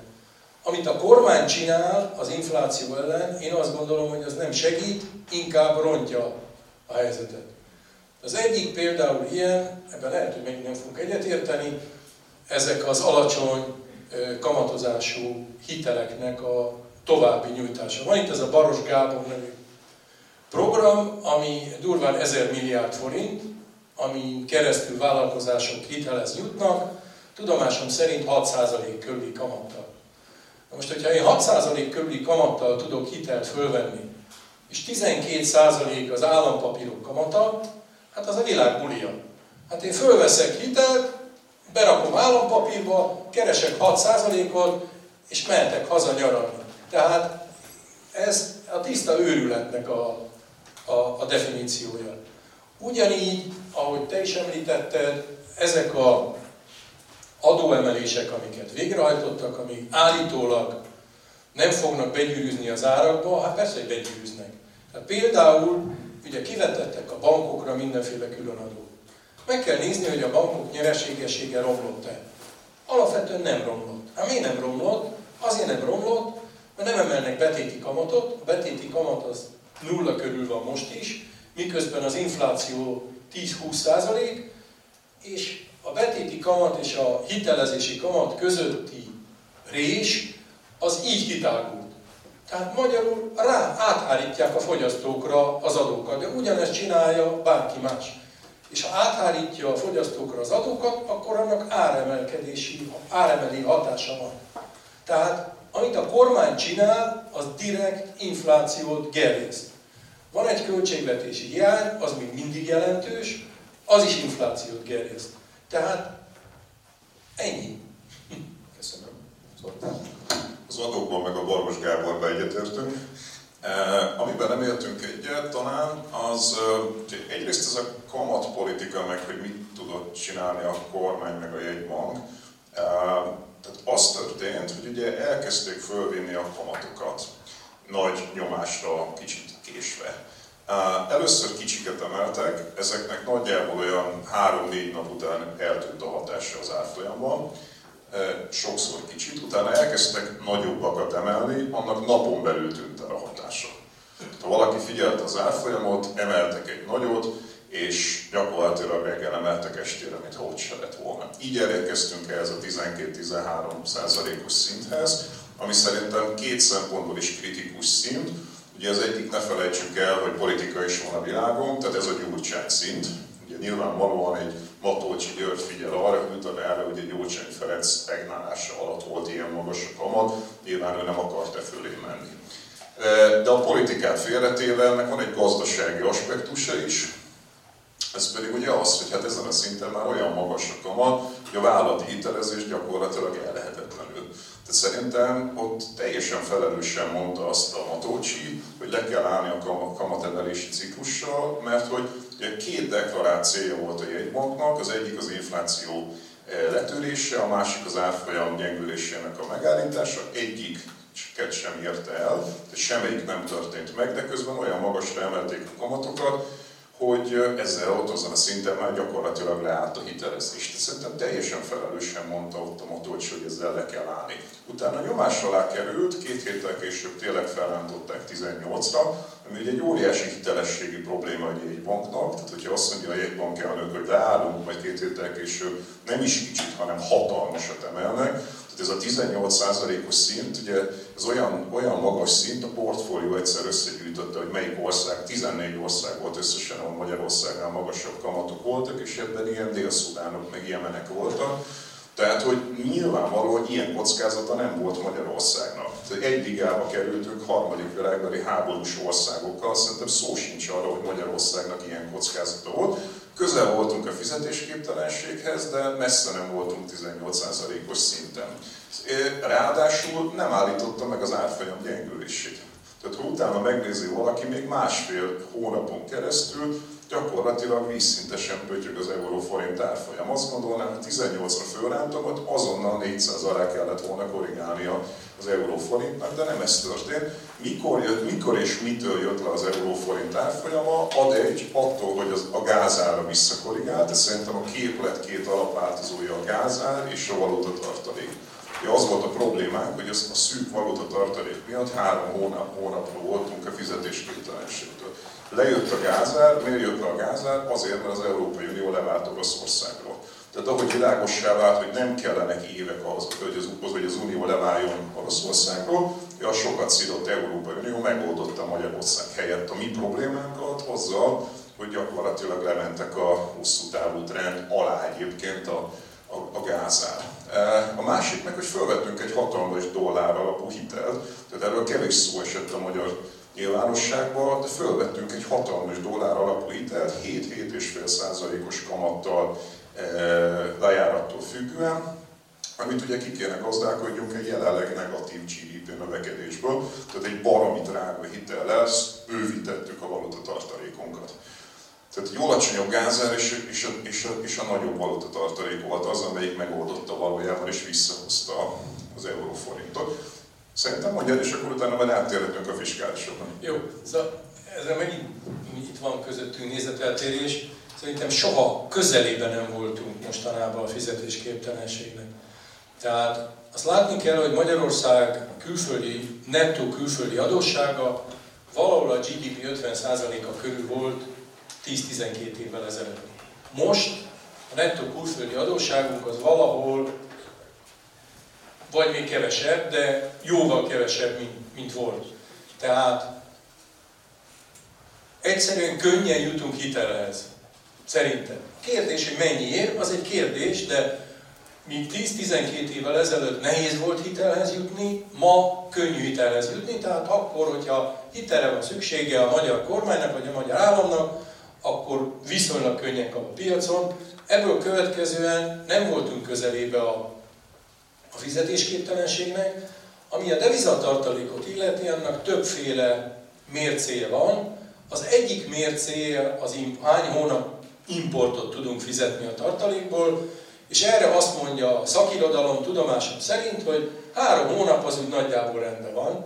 Amit a kormány csinál az infláció ellen, én azt gondolom, hogy az nem segít, inkább rontja a helyzetet. Az egyik például ilyen, ebben lehet, hogy még nem fogunk egyetérteni, ezek az alacsony kamatozású hiteleknek a további nyújtása. Van itt ez a Baros Gábor nevű program, ami durván 1000 milliárd forint, ami keresztül vállalkozások hitelez jutnak, tudomásom szerint 6% körüli kamattal. Na most, hogyha én 6% körüli kamattal tudok hitelt fölvenni, és 12% az állampapírok kamata, Hát az a világ bulia. Hát én fölveszek hitelt, berakom állampapírba, keresek 6%-ot, és mehetek haza nyaralni. Tehát ez a tiszta őrületnek a, a, a definíciója. Ugyanígy, ahogy te is említetted, ezek a adóemelések, amiket végrehajtottak, amik állítólag nem fognak begyűrűzni az árakba, hát persze, hogy begyűrűznek. Tehát például ugye kivetettek a bankokra mindenféle különadót. Meg kell nézni, hogy a bankok nyereségessége romlott-e. Alapvetően nem romlott. Hát miért nem romlott? Azért nem romlott, mert nem emelnek betéti kamatot. A betéti kamat az nulla körül van most is, miközben az infláció 10-20 százalék, és a betéti kamat és a hitelezési kamat közötti rés az így kitágult. Tehát magyarul rá áthárítják a fogyasztókra az adókat, de ugyanezt csinálja bárki más. És ha áthárítja a fogyasztókra az adókat, akkor annak áremelkedési, áremelé hatása van. Tehát amit a kormány csinál, az direkt inflációt gerjeszt. Van egy költségvetési hiány, az még mindig jelentős, az is inflációt gerjeszt. Tehát ennyi. Köszönöm. Szóval az adókban meg a Barmos Gáborban egyetértünk. E, amiben nem értünk egyet talán, az e, egyrészt ez a kamatpolitika, meg hogy mit tudott csinálni a kormány, meg a jegybank. E, tehát az történt, hogy ugye elkezdték fölvinni a kamatokat nagy nyomásra, kicsit késve. Először kicsiket emeltek, ezeknek nagyjából olyan 3-4 nap után eltűnt a hatása az árfolyamban, sokszor kicsit, utána elkezdtek nagyobbakat emelni, annak napon belül tűnt el a hatása. Ha valaki figyelte az árfolyamot, emeltek egy nagyot, és gyakorlatilag reggel emeltek estére, mintha ott se lett volna. Így elérkeztünk ehhez a 12-13 százalékos szinthez, ami szerintem két szempontból is kritikus szint. Ugye az egyik ne felejtsük el, hogy politika is van a világon, tehát ez a gyurcsány szint. Ugye nyilvánvalóan egy Matolcsi György figyel arra, utal erre, hogy egy Gyurcsány Ferenc regnálása alatt volt ilyen magas a kamat, nyilván ő nem akart e fölé menni. De a politikát félretéve ennek van egy gazdasági aspektusa is, ez pedig ugye az, hogy hát ezen a szinten már olyan magas a kamat, hogy a vállalati hitelezés gyakorlatilag ellehetetlenül. Tehát szerintem ott teljesen felelősen mondta azt a Matócsi, hogy le kell állni a kamatemelési ciklussal, mert hogy ugye két deklarált célja volt a jegybanknak, az egyik az infláció eh, letörése, a másik az árfolyam gyengülésének a megállítása, egyik sem érte el, tehát semmelyik nem történt meg, de közben olyan magasra emelték a kamatokat, hogy ezzel ott azon a szinten már gyakorlatilag leállt a hitelezés. De szerintem teljesen felelősen mondta ott a Matolcs, hogy ezzel le kell állni. Utána nyomás alá került, két héttel később tényleg felrántották 18-ra, ami ugye egy óriási hitelességi probléma egy jegybanknak, tehát hogyha azt mondja a jegybank elnök, hogy leállunk, majd két héttel később nem is kicsit, hanem hatalmasat emelnek, tehát ez a 18%-os szint, ugye ez olyan, olyan magas szint, a portfólió egyszer összegyűjtötte, hogy melyik ország, 14 ország volt összesen, ahol Magyarországnál magasabb kamatok voltak, és ebben ilyen délszudánok, meg ilyenek voltak. Tehát, hogy nyilvánvaló, hogy ilyen kockázata nem volt Magyarországnak. Tehát egy ligába kerültünk harmadik világbeli háborús országokkal, szerintem szó sincs arra, hogy Magyarországnak ilyen kockázata volt. Közel voltunk a fizetésképtelenséghez, de messze nem voltunk 18%-os szinten. Ráadásul nem állította meg az árfolyam gyengülését. Tehát ha utána megnézi valaki, még másfél hónapon keresztül gyakorlatilag vízszintesen pötyög az euró-forint árfolyam. Azt gondolnám, hogy 18-ra fölrántomot, azonnal 400 alá kellett volna korrigálnia az euróforintnak, de nem ez történt. Mikor, jött, mikor és mitől jött le az euróforint árfolyama, ad egy attól, hogy az, a gázára visszakorrigált, de szerintem a képlet két alapváltozója a gázár és a valuta tartalék. Ugye az volt a problémánk, hogy az a szűk valuta tartalék miatt három hónap, hónapra voltunk a fizetésképtelenségtől. Lejött a gázár, miért jött le a gázár? Azért, mert az Európai Unió levált Oroszországról. Tehát ahogy világossá vált, hogy nem kellenek évek ahhoz, hogy az, hogy az Unió leváljon Oroszországról, a sokat szidott Európai Unió megoldotta Magyarország helyett a mi problémánkat azzal, hogy gyakorlatilag lementek a hosszú távú trend alá egyébként a, a, a gázár. E, a másik meg, hogy felvettünk egy hatalmas dollár alapú hitelt, tehát erről kevés szó esett a magyar nyilvánosságban, de felvettünk egy hatalmas dollár alapú hitelt, 7-7,5 százalékos kamattal lejárattól függően, amit ugye ki kéne gazdálkodjunk egy jelenleg negatív GDP növekedésből, tehát egy baromi drága hitel lesz, bővítettük a valuta tartalékunkat. Tehát egy alacsonyabb gázár és, és, a, és, a, és a nagyobb valuta tartalék volt az, amelyik megoldotta valójában és visszahozta az euróforintot. Szerintem mondjad, és akkor utána majd áttérhetünk a fiskálisokon. Jó, szóval ezzel megint itt van közöttünk nézeteltérés. Szerintem soha közelében nem voltunk mostanában a fizetésképtelenségnek. Tehát azt látni kell, hogy Magyarország külföldi, nettó külföldi adóssága valahol a GDP 50%-a körül volt 10-12 évvel ezelőtt. Most a nettó külföldi adósságunk az valahol vagy még kevesebb, de jóval kevesebb, mint, mint volt. Tehát egyszerűen könnyen jutunk hitelhez. Szerintem. Kérdés, hogy mennyi ér, az egy kérdés, de míg 10-12 évvel ezelőtt nehéz volt hitelhez jutni, ma könnyű hitelhez jutni, tehát akkor, hogyha hitelre van szüksége a magyar kormánynak vagy a magyar államnak, akkor viszonylag könnyen kap a piacon. Ebből következően nem voltunk közelébe a, a fizetésképtelenségnek, ami a devizatartalékot illeti, annak többféle mércéje van. Az egyik mércéje az hány hónap importot tudunk fizetni a tartalékból, és erre azt mondja a szakirodalom tudomásom szerint, hogy három hónap az úgy nagyjából rendben van.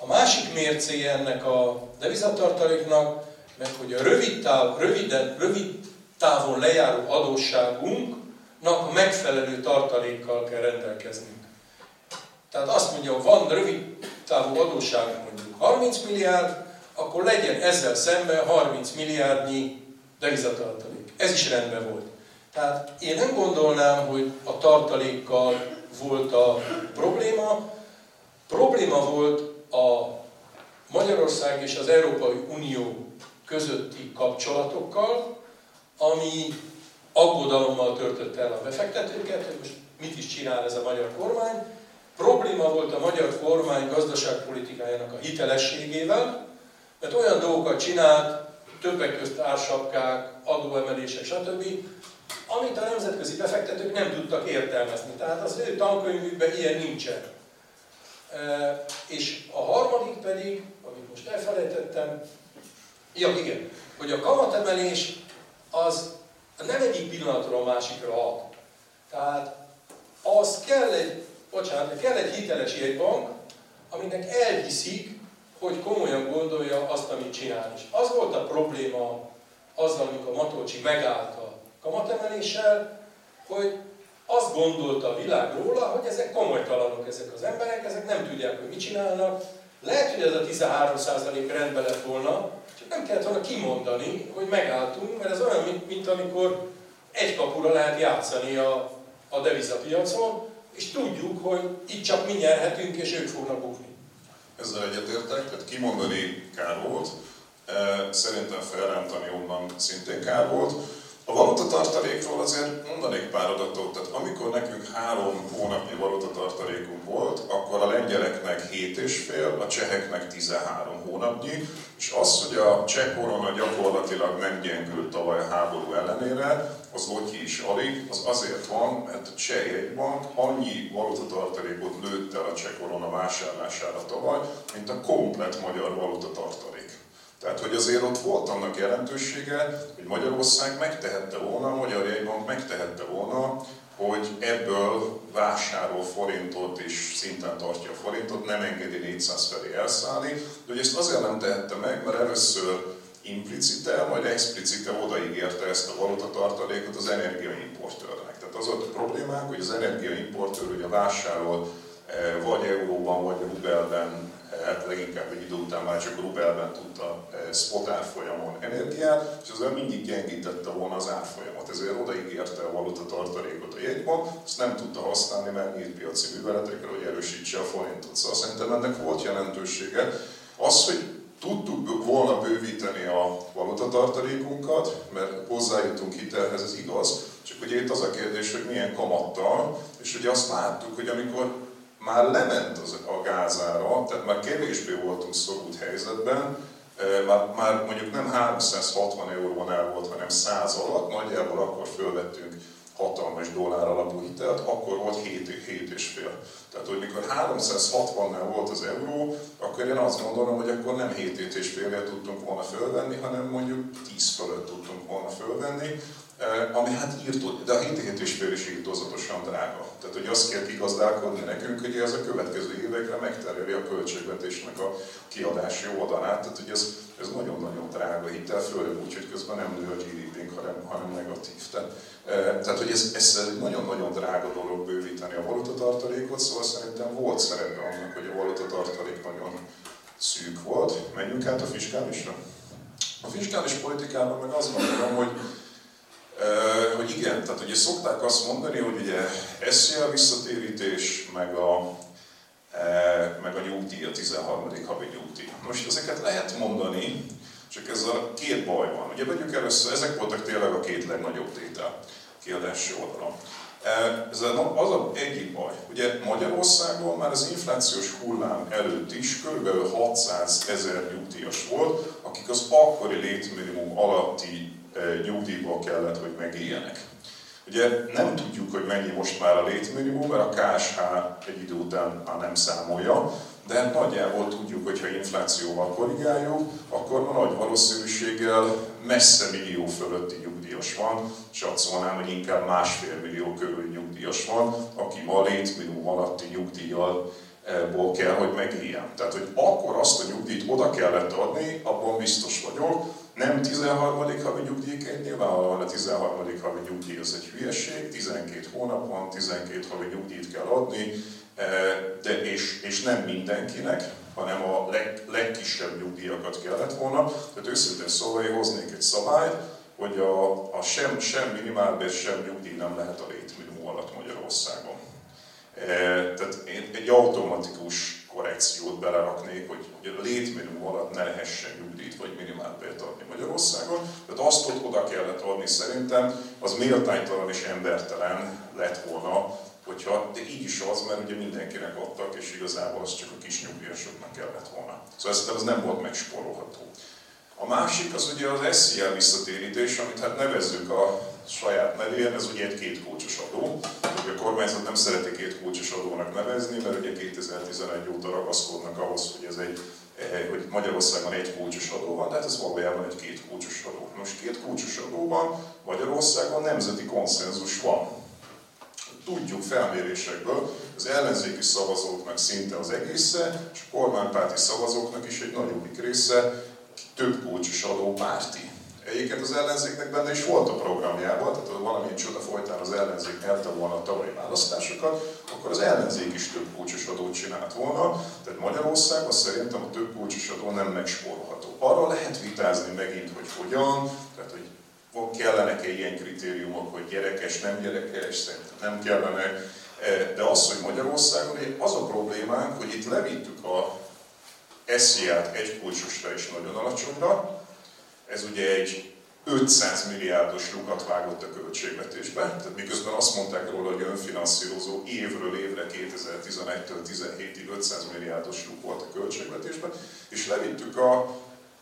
A másik mércéje ennek a devizatartaléknak, meg hogy a rövid, táv, röviden, rövid távon lejáró adósságunknak megfelelő tartalékkal kell rendelkeznünk. Tehát azt mondja, van rövid távú adósságunk mondjuk 30 milliárd, akkor legyen ezzel szemben 30 milliárdnyi devizatartalék. Ez is rendben volt. Tehát én nem gondolnám, hogy a tartalékkal volt a probléma. Probléma volt a Magyarország és az Európai Unió közötti kapcsolatokkal, ami aggodalommal töltött el a befektetőket, hogy most mit is csinál ez a magyar kormány. Probléma volt a magyar kormány gazdaságpolitikájának a hitelességével, mert olyan dolgokat csinált, többek közt ársapkák, adóemelések, stb., amit a nemzetközi befektetők nem tudtak értelmezni. Tehát az ő tankönyvükben ilyen nincsen. E, és a harmadik pedig, amit most elfelejtettem, ja igen, hogy a kamatemelés az nem egyik pillanatról a másikra ad. Tehát az kell egy, bocsánat, kell egy hiteles jegybank, aminek elhiszik, hogy komolyan gondolja azt, amit csinál. És az volt a probléma azzal, amikor Matolcsi megállt a kamatemeléssel, hogy azt gondolta a világ róla, hogy ezek komolytalanok ezek az emberek, ezek nem tudják, hogy mit csinálnak. Lehet, hogy ez a 13% rendben lett volna, nem kellett volna kimondani, hogy megálltunk, mert ez olyan, mint, mint amikor egy kapura lehet játszani a, a devizapiacon, és tudjuk, hogy itt csak mi nyerhetünk, és ők fognak bukni. Ezzel egyetértek, tehát kimondani kár volt, szerintem felrántani onnan szintén kár volt. A valutatartalékról azért mondanék pár adatot, tehát amikor nekünk három hónapnyi valutatartalékunk volt, akkor a lengyeleknek 7,5, a cseheknek 13 hónapnyi, és az, hogy a cseh korona gyakorlatilag meggyengült tavaly a háború ellenére, az Lotyi is alig, az azért van, mert a cseh jegybank annyi valutatartalékot lőtt el a cseh korona vásárlására tavaly, mint a komplet magyar valutatartalék. Tehát, hogy azért ott volt annak jelentősége, hogy Magyarország megtehette volna, a Magyar Jegybank megtehette volna, hogy ebből vásárol forintot és szinten tartja a forintot, nem engedi 400 felé elszállni, de hogy ezt azért nem tehette meg, mert először implicite, majd explicite odaígérte ezt a valutatartalékot az energiaimportőrnek. Tehát az volt a problémák, hogy az energiaimportőr ugye vásárol eh, vagy euróban, vagy rubelben hát leginkább egy idő után már csak rubelben tudta eh, spot árfolyamon energiát, és ezzel mindig gyengítette volna az árfolyamot. Ezért odaígérte a valuta tartalékot a jegyban, ezt nem tudta használni, mert nyílt piaci műveletekre, hogy erősítse a forintot. Szóval szerintem ennek volt jelentősége. Az, hogy tudtuk volna bővíteni a valutatartalékunkat, mert hozzájutunk hitelhez, ez igaz, csak ugye itt az a kérdés, hogy milyen kamattal, és ugye azt láttuk, hogy amikor már lement az, a gázára, tehát már kevésbé voltunk szorult helyzetben, már, már mondjuk nem 360 eurónál volt, hanem 100 alatt, nagyjából akkor fölvettünk hatalmas dollár alapú hitelt, akkor volt 7, 7 és fél. Tehát, hogy mikor 360-nál volt az euró, akkor én azt gondolom, hogy akkor nem 7 és félre tudtunk volna fölvenni, hanem mondjuk 10 fölött tudtunk volna fölvenni, ami hát írtó, de a 7 és fél is írtózatosan drága. Tehát, hogy azt kell kigazdálkodni nekünk, hogy ez a következő évekre megtereli a költségvetésnek a kiadási oldalát. Tehát, hogy ez, ez nagyon-nagyon drága hitel, főleg úgy, hogy közben nem nő a GDP-nk, hanem, hanem negatív. Tehát, eh, tehát hogy ez, ez egy nagyon-nagyon drága dolog bővíteni a valutatartalékot, szóval szerintem volt szerepe annak, hogy a valutatartalék nagyon szűk volt. Menjünk át a fiskálisra? A fiskális politikában meg azt gondolom, hogy igen, tehát ugye szokták azt mondani, hogy ugye SZIA visszatérítés, meg a, e, meg a nyugdíj, a 13. havi nyugdíj. Most ezeket lehet mondani, csak ez a két baj van. Ugye vegyük először, ezek voltak tényleg a két legnagyobb tétel kiadási oldalon. Ez az a egyik baj. Ugye Magyarországon már az inflációs hullám előtt is kb. 600 ezer nyugdíjas volt, akik az akkori létminimum alatti nyugdíjból kellett, hogy megéljenek. Ugye nem tudjuk, hogy mennyi most már a létminimum, mert a KSH egy idő után már nem számolja, de nagyjából tudjuk, hogy ha inflációval korrigáljuk, akkor a nagy valószínűséggel messze millió fölötti nyugdíjas van, és azt mondanám, hogy inkább másfél millió körül nyugdíjas van, aki ma létminimum alatti nyugdíjjal ból kell, hogy megéljen. Tehát, hogy akkor azt a nyugdíjt oda kellett adni, abban biztos vagyok, nem 13. havi nyugdíjként, nyilvánvalóan a 13. havi nyugdíj az egy hülyeség, 12 hónap van, 12 havi nyugdíjt kell adni, de és, és nem mindenkinek, hanem a leg, legkisebb nyugdíjakat kellett volna. Tehát őszintén szóval én hoznék egy szabályt, hogy a, a sem, sem minimálbér, sem nyugdíj nem lehet a létminimum alatt Magyarországon. Tehát én egy automatikus korrekciót beleraknék, hogy, hogy a létminimum alatt ne lehessen nyugdíjt vagy minimálbért adni Magyarországon. Tehát azt ott oda kellett adni szerintem, az méltánytalan és embertelen lett volna, hogyha, de így is az, mert ugye mindenkinek adtak, és igazából az csak a kis nyugdíjasoknak kellett volna. Szóval ez, ez nem volt megspórolható. A másik az ugye az SZIA visszatérítés, amit hát nevezzük a saját nevén, ez ugye egy két kulcsos adó. A kormányzat nem szereti két kulcsos adónak nevezni, mert ugye 2011 óta ragaszkodnak ahhoz, hogy ez egy hogy Magyarországon egy kulcsos adó van, tehát ez valójában egy két kulcsos adó. Most két kulcsos adóban Magyarországon nemzeti konszenzus van. Tudjuk felmérésekből, az ellenzéki szavazóknak szinte az egésze, és a kormánypárti szavazóknak is egy nagyobbik része több kulcsos adó párti. Egyébként az ellenzéknek benne is volt a programjában, tehát ha valamilyen csoda folytán az ellenzék nyerte volna a tavalyi választásokat, akkor az ellenzék is több kulcsos adót csinált volna. Tehát Magyarországon szerintem a több kulcsos adó nem megspórolható. Arról lehet vitázni megint, hogy hogyan, tehát hogy kellenek-e ilyen kritériumok, hogy gyerekes, nem gyerekes, szerintem nem kellene. E, de az, hogy Magyarországon az a problémánk, hogy itt levittük a SZIA-t egy kulcsosra és nagyon alacsonyra. Ez ugye egy 500 milliárdos lukat vágott a költségvetésbe, tehát miközben azt mondták róla, hogy önfinanszírozó évről évre 2011-től 17-ig 500 milliárdos luk volt a költségvetésben, és levittük a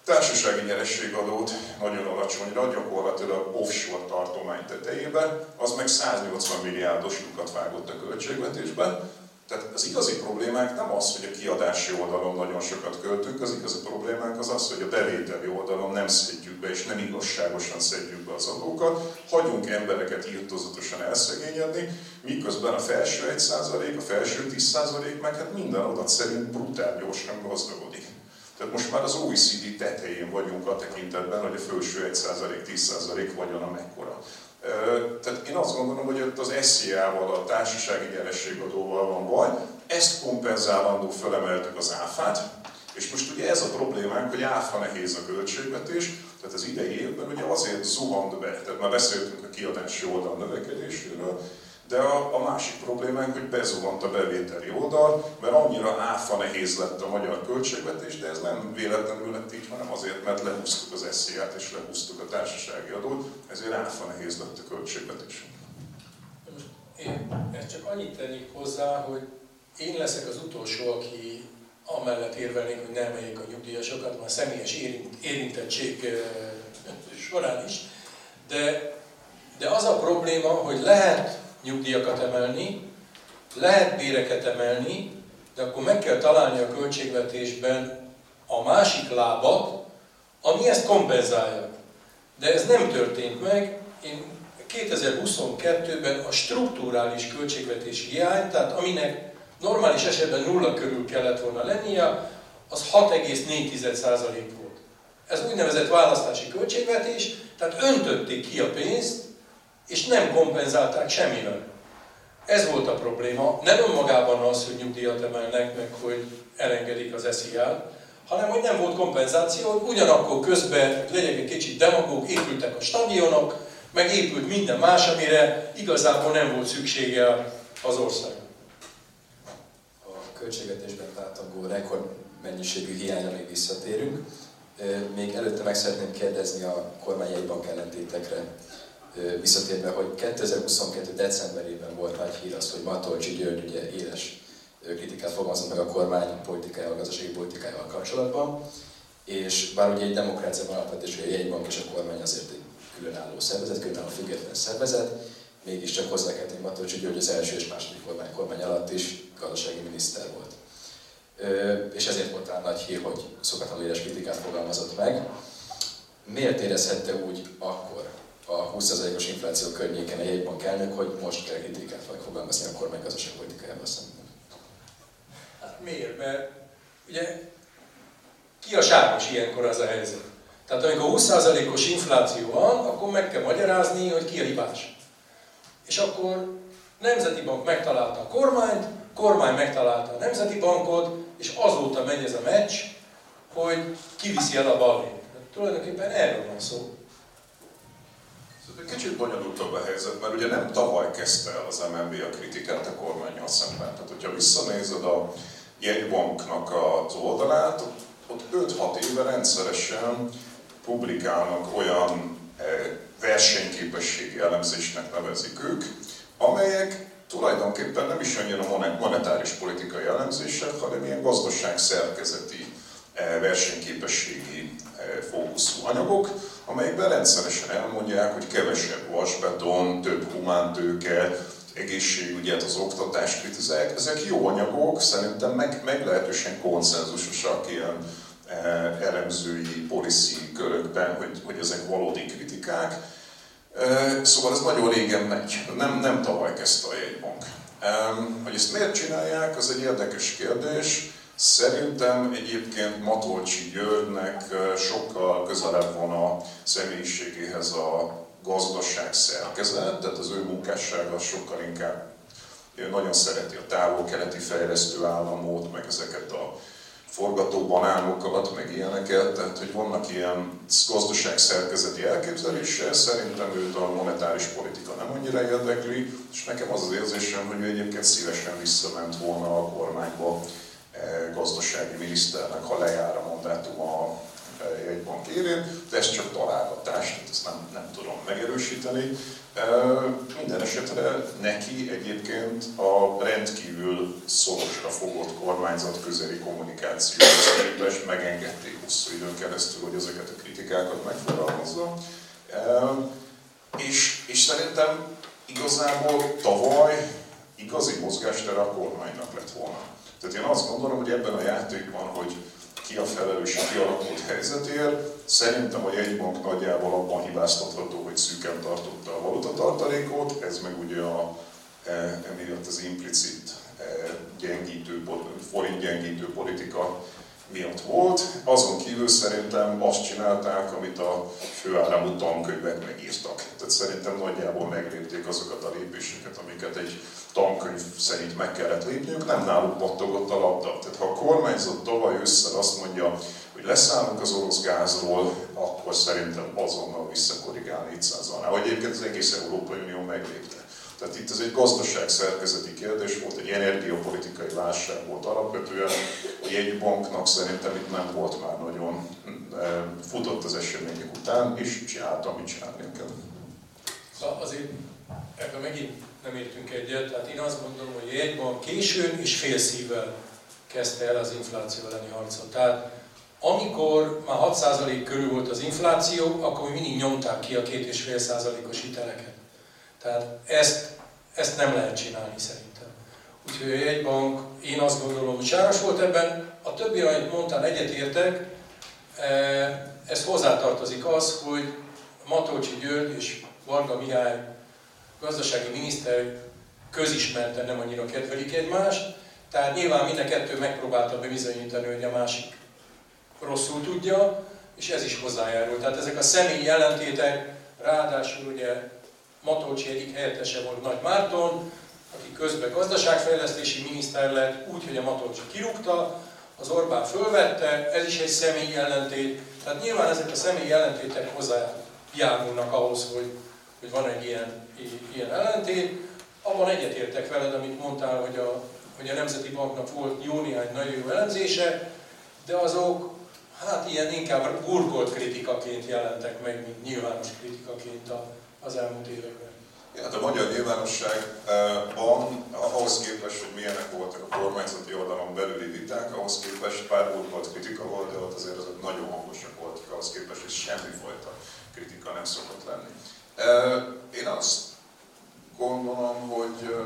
társasági nyerességadót nagyon alacsonyra, gyakorlatilag offshore tartomány tetejébe, az meg 180 milliárdos lukat vágott a költségvetésbe, tehát az igazi problémánk nem az, hogy a kiadási oldalon nagyon sokat költünk, az igazi problémánk az az, hogy a bevételi oldalon nem szedjük be, és nem igazságosan szedjük be az adókat, hagyunk embereket írtozatosan elszegényedni, miközben a felső 1%, a felső 10% meg hát minden adat szerint brutál gyorsan gazdagodik. Tehát most már az OECD tetején vagyunk a tekintetben, hogy a felső 1%, 10% vagyona mekkora. Tehát én azt gondolom, hogy ott az SZIA-val, a társasági nyerességadóval van baj. Ezt kompenzálandó felemeltük az áfát, és most ugye ez a problémánk, hogy áfa nehéz a költségvetés, tehát az idei évben ugye azért zuhant be, tehát már beszéltünk a kiadási oldal növekedéséről, de a, a másik problémánk, hogy bezuhant a bevételi oldal, mert annyira áfa nehéz lett a magyar költségvetés, de ez nem véletlenül lett így, hanem azért, mert lehúztuk az SZIA-t és lehúztuk a társasági adót, ezért áfa nehéz lett a költségvetés. Én ezt csak annyit tennék hozzá, hogy én leszek az utolsó, aki amellett érvelnék, hogy ne emeljék a nyugdíjasokat, már személyes érint, érintettség során is, de, de az a probléma, hogy lehet nyugdíjakat emelni, lehet béreket emelni, de akkor meg kell találni a költségvetésben a másik lábat, ami ezt kompenzálja. De ez nem történt meg. Én 2022-ben a strukturális költségvetési hiány, tehát aminek normális esetben nulla körül kellett volna lennie, az 6,4% volt. Ez úgynevezett választási költségvetés, tehát öntötték ki a pénzt, és nem kompenzálták semmivel. Ez volt a probléma. Nem önmagában az, hogy nyugdíjat emelnek, meg hogy elengedik az SZIA-t, hanem hogy nem volt kompenzáció, hogy ugyanakkor közben legyek egy kicsit demagóg, épültek a stadionok, Megépült minden más, amire igazából nem volt szüksége az ország. A költségvetésben tátongó rekord mennyiségű hiányra még visszatérünk. Még előtte meg szeretném kérdezni a kormányai bank ellentétekre visszatérve, hogy 2022. decemberében volt nagy hír az, hogy Matolcsi György ugye éles kritikát fogalmazott meg a kormány politikájával, a gazdasági politikájával kapcsolatban, és bár ugye egy demokráciában alapvető, hogy a jegybank és a kormány azért egy különálló szervezet, különálló független szervezet, mégiscsak hozzá kell tenni Matolcsi György az első és második kormány, kormány alatt is gazdasági miniszter volt. És ezért volt rá nagy hír, hogy szokatlanul éles kritikát fogalmazott meg. Miért érezhette úgy akkor a 20%-os infláció környéken a jegybank elnök, hogy most kell kritikát fogalmazni a kormány gazdaságpolitikájával szemben? Hát miért? Mert ugye ki a sárkos ilyenkor az a helyzet? Tehát amikor 20%-os infláció van, akkor meg kell magyarázni, hogy ki a hibás. És akkor Nemzeti Bank megtalálta a kormányt, kormány megtalálta a Nemzeti Bankot, és azóta megy ez a meccs, hogy kiviszi el a balhét. Tulajdonképpen erről van szó. Szóval kicsit bonyolultabb a helyzet, mert ugye nem tavaly kezdte el az MNB a kritikát a kormányjal szemben. Tehát, hogyha visszanézed a jegybanknak az oldalát, ott 5-6 éve rendszeresen publikálnak olyan eh, versenyképességi elemzésnek nevezik ők, amelyek tulajdonképpen nem is annyira monetáris politikai elemzések, hanem ilyen gazdaság szerkezeti eh, versenyképességi eh, fókuszú anyagok, amelyekben rendszeresen elmondják, hogy kevesebb vasbeton, több humántőke, egészségügyet, az oktatást kritizálják. Ezek jó anyagok, szerintem meg, meglehetősen konszenzusosak ilyen eh, elemzői, policy körökben, hogy, hogy ezek valódi kritikák. Eh, szóval ez nagyon régen megy, nem, nem tavaly kezdte a jegybank. Hogy ezt miért csinálják, az egy érdekes kérdés. Szerintem egyébként Matolcsi Györgynek sokkal közelebb van a személyiségéhez a gazdaság szerkezet, tehát az ő munkássága sokkal inkább nagyon szereti a távol-keleti fejlesztő államot, meg ezeket a forgató banánokat, meg ilyeneket, tehát hogy vannak ilyen gazdaság szerkezeti elképzelése, szerintem őt a monetáris politika nem annyira érdekli, és nekem az az érzésem, hogy ő egyébként szívesen visszament volna a kormányba gazdasági miniszternek, ha lejár a mandátuma jegybank élén, de ez csak találgatás, tehát ezt nem, nem tudom megerősíteni. Minden esetre neki egyébként a rendkívül szorosra fogott kormányzat közeli kommunikációhoz képest megengedték hosszú időn keresztül, hogy ezeket a kritikákat megfogalmazza. És, és szerintem igazából tavaly igazi mozgástere a kormánynak lett volna. Tehát én azt gondolom, hogy ebben a játékban, hogy ki a felelős a kialakult helyzetért. Szerintem a jegybank nagyjából abban hibáztatható, hogy szűken tartotta a valutatartalékot, ez meg ugye a, e, emiatt az implicit e, gyengítő, forint gyengítő politika miatt volt. Azon kívül szerintem azt csinálták, amit a főáramú tankönyvek megírtak. Tehát szerintem nagyjából meglépték azokat a lépéseket, amiket egy tankönyv szerint meg kellett lépniük, nem náluk pattogott a labda. Tehát ha a kormányzat tavaly ősszel azt mondja, hogy leszállunk az orosz gázról, akkor szerintem azonnal visszakorrigál 400-nál, ahogy egyébként az egész Európai Unió meglépte. Tehát itt ez egy gazdaság szerkezeti kérdés volt, egy energiapolitikai válság volt alapvetően. A jegybanknak szerintem itt nem volt már nagyon futott az események után, és csinálta, amit csinálni kell. Szóval azért ebben megint nem értünk egyet, tehát én azt gondolom, hogy a jegybank későn és félszívvel kezdte el az infláció elleni harcot. Tehát amikor már 6% körül volt az infláció, akkor mi mindig nyomták ki a 2,5%-os hiteleket. Tehát ezt, ezt nem lehet csinálni szerintem. Úgyhogy a jegybank, én azt gondolom, hogy sáros volt ebben. A többi, amit mondtál, egyetértek, eh, ez hozzátartozik az, hogy Matolcsi György és Varga Mihály gazdasági miniszter közismerten nem annyira kedvelik egymást, tehát nyilván mind a kettő megpróbálta bebizonyítani, hogy a másik rosszul tudja, és ez is hozzájárul. Tehát ezek a személyi ellentétek, ráadásul ugye Matolcsi egyik helyettese volt Nagy Márton, aki közben gazdaságfejlesztési miniszter lett, úgy, hogy a Matolcsi kirúgta, az Orbán fölvette, ez is egy személyi ellentét. Tehát nyilván ezek a személyi ellentétek hozzájárulnak ahhoz, hogy hogy van egy ilyen, ilyen ellentét. Abban egyetértek veled, amit mondtál, hogy a, hogy a Nemzeti Banknak volt jó néhány nagyon jó elemzése, de azok hát ilyen inkább burkolt kritikaként jelentek meg, mint nyilvános kritikaként az elmúlt években. Hát a magyar nyilvánosságban, ahhoz képest, hogy milyenek voltak a kormányzati oldalon belüli viták, ahhoz képest pár volt kritika volt, de ott azért azok nagyon hangosak voltak, ahhoz képest, hogy semmifajta kritika nem szokott lenni. Én azt gondolom, hogy,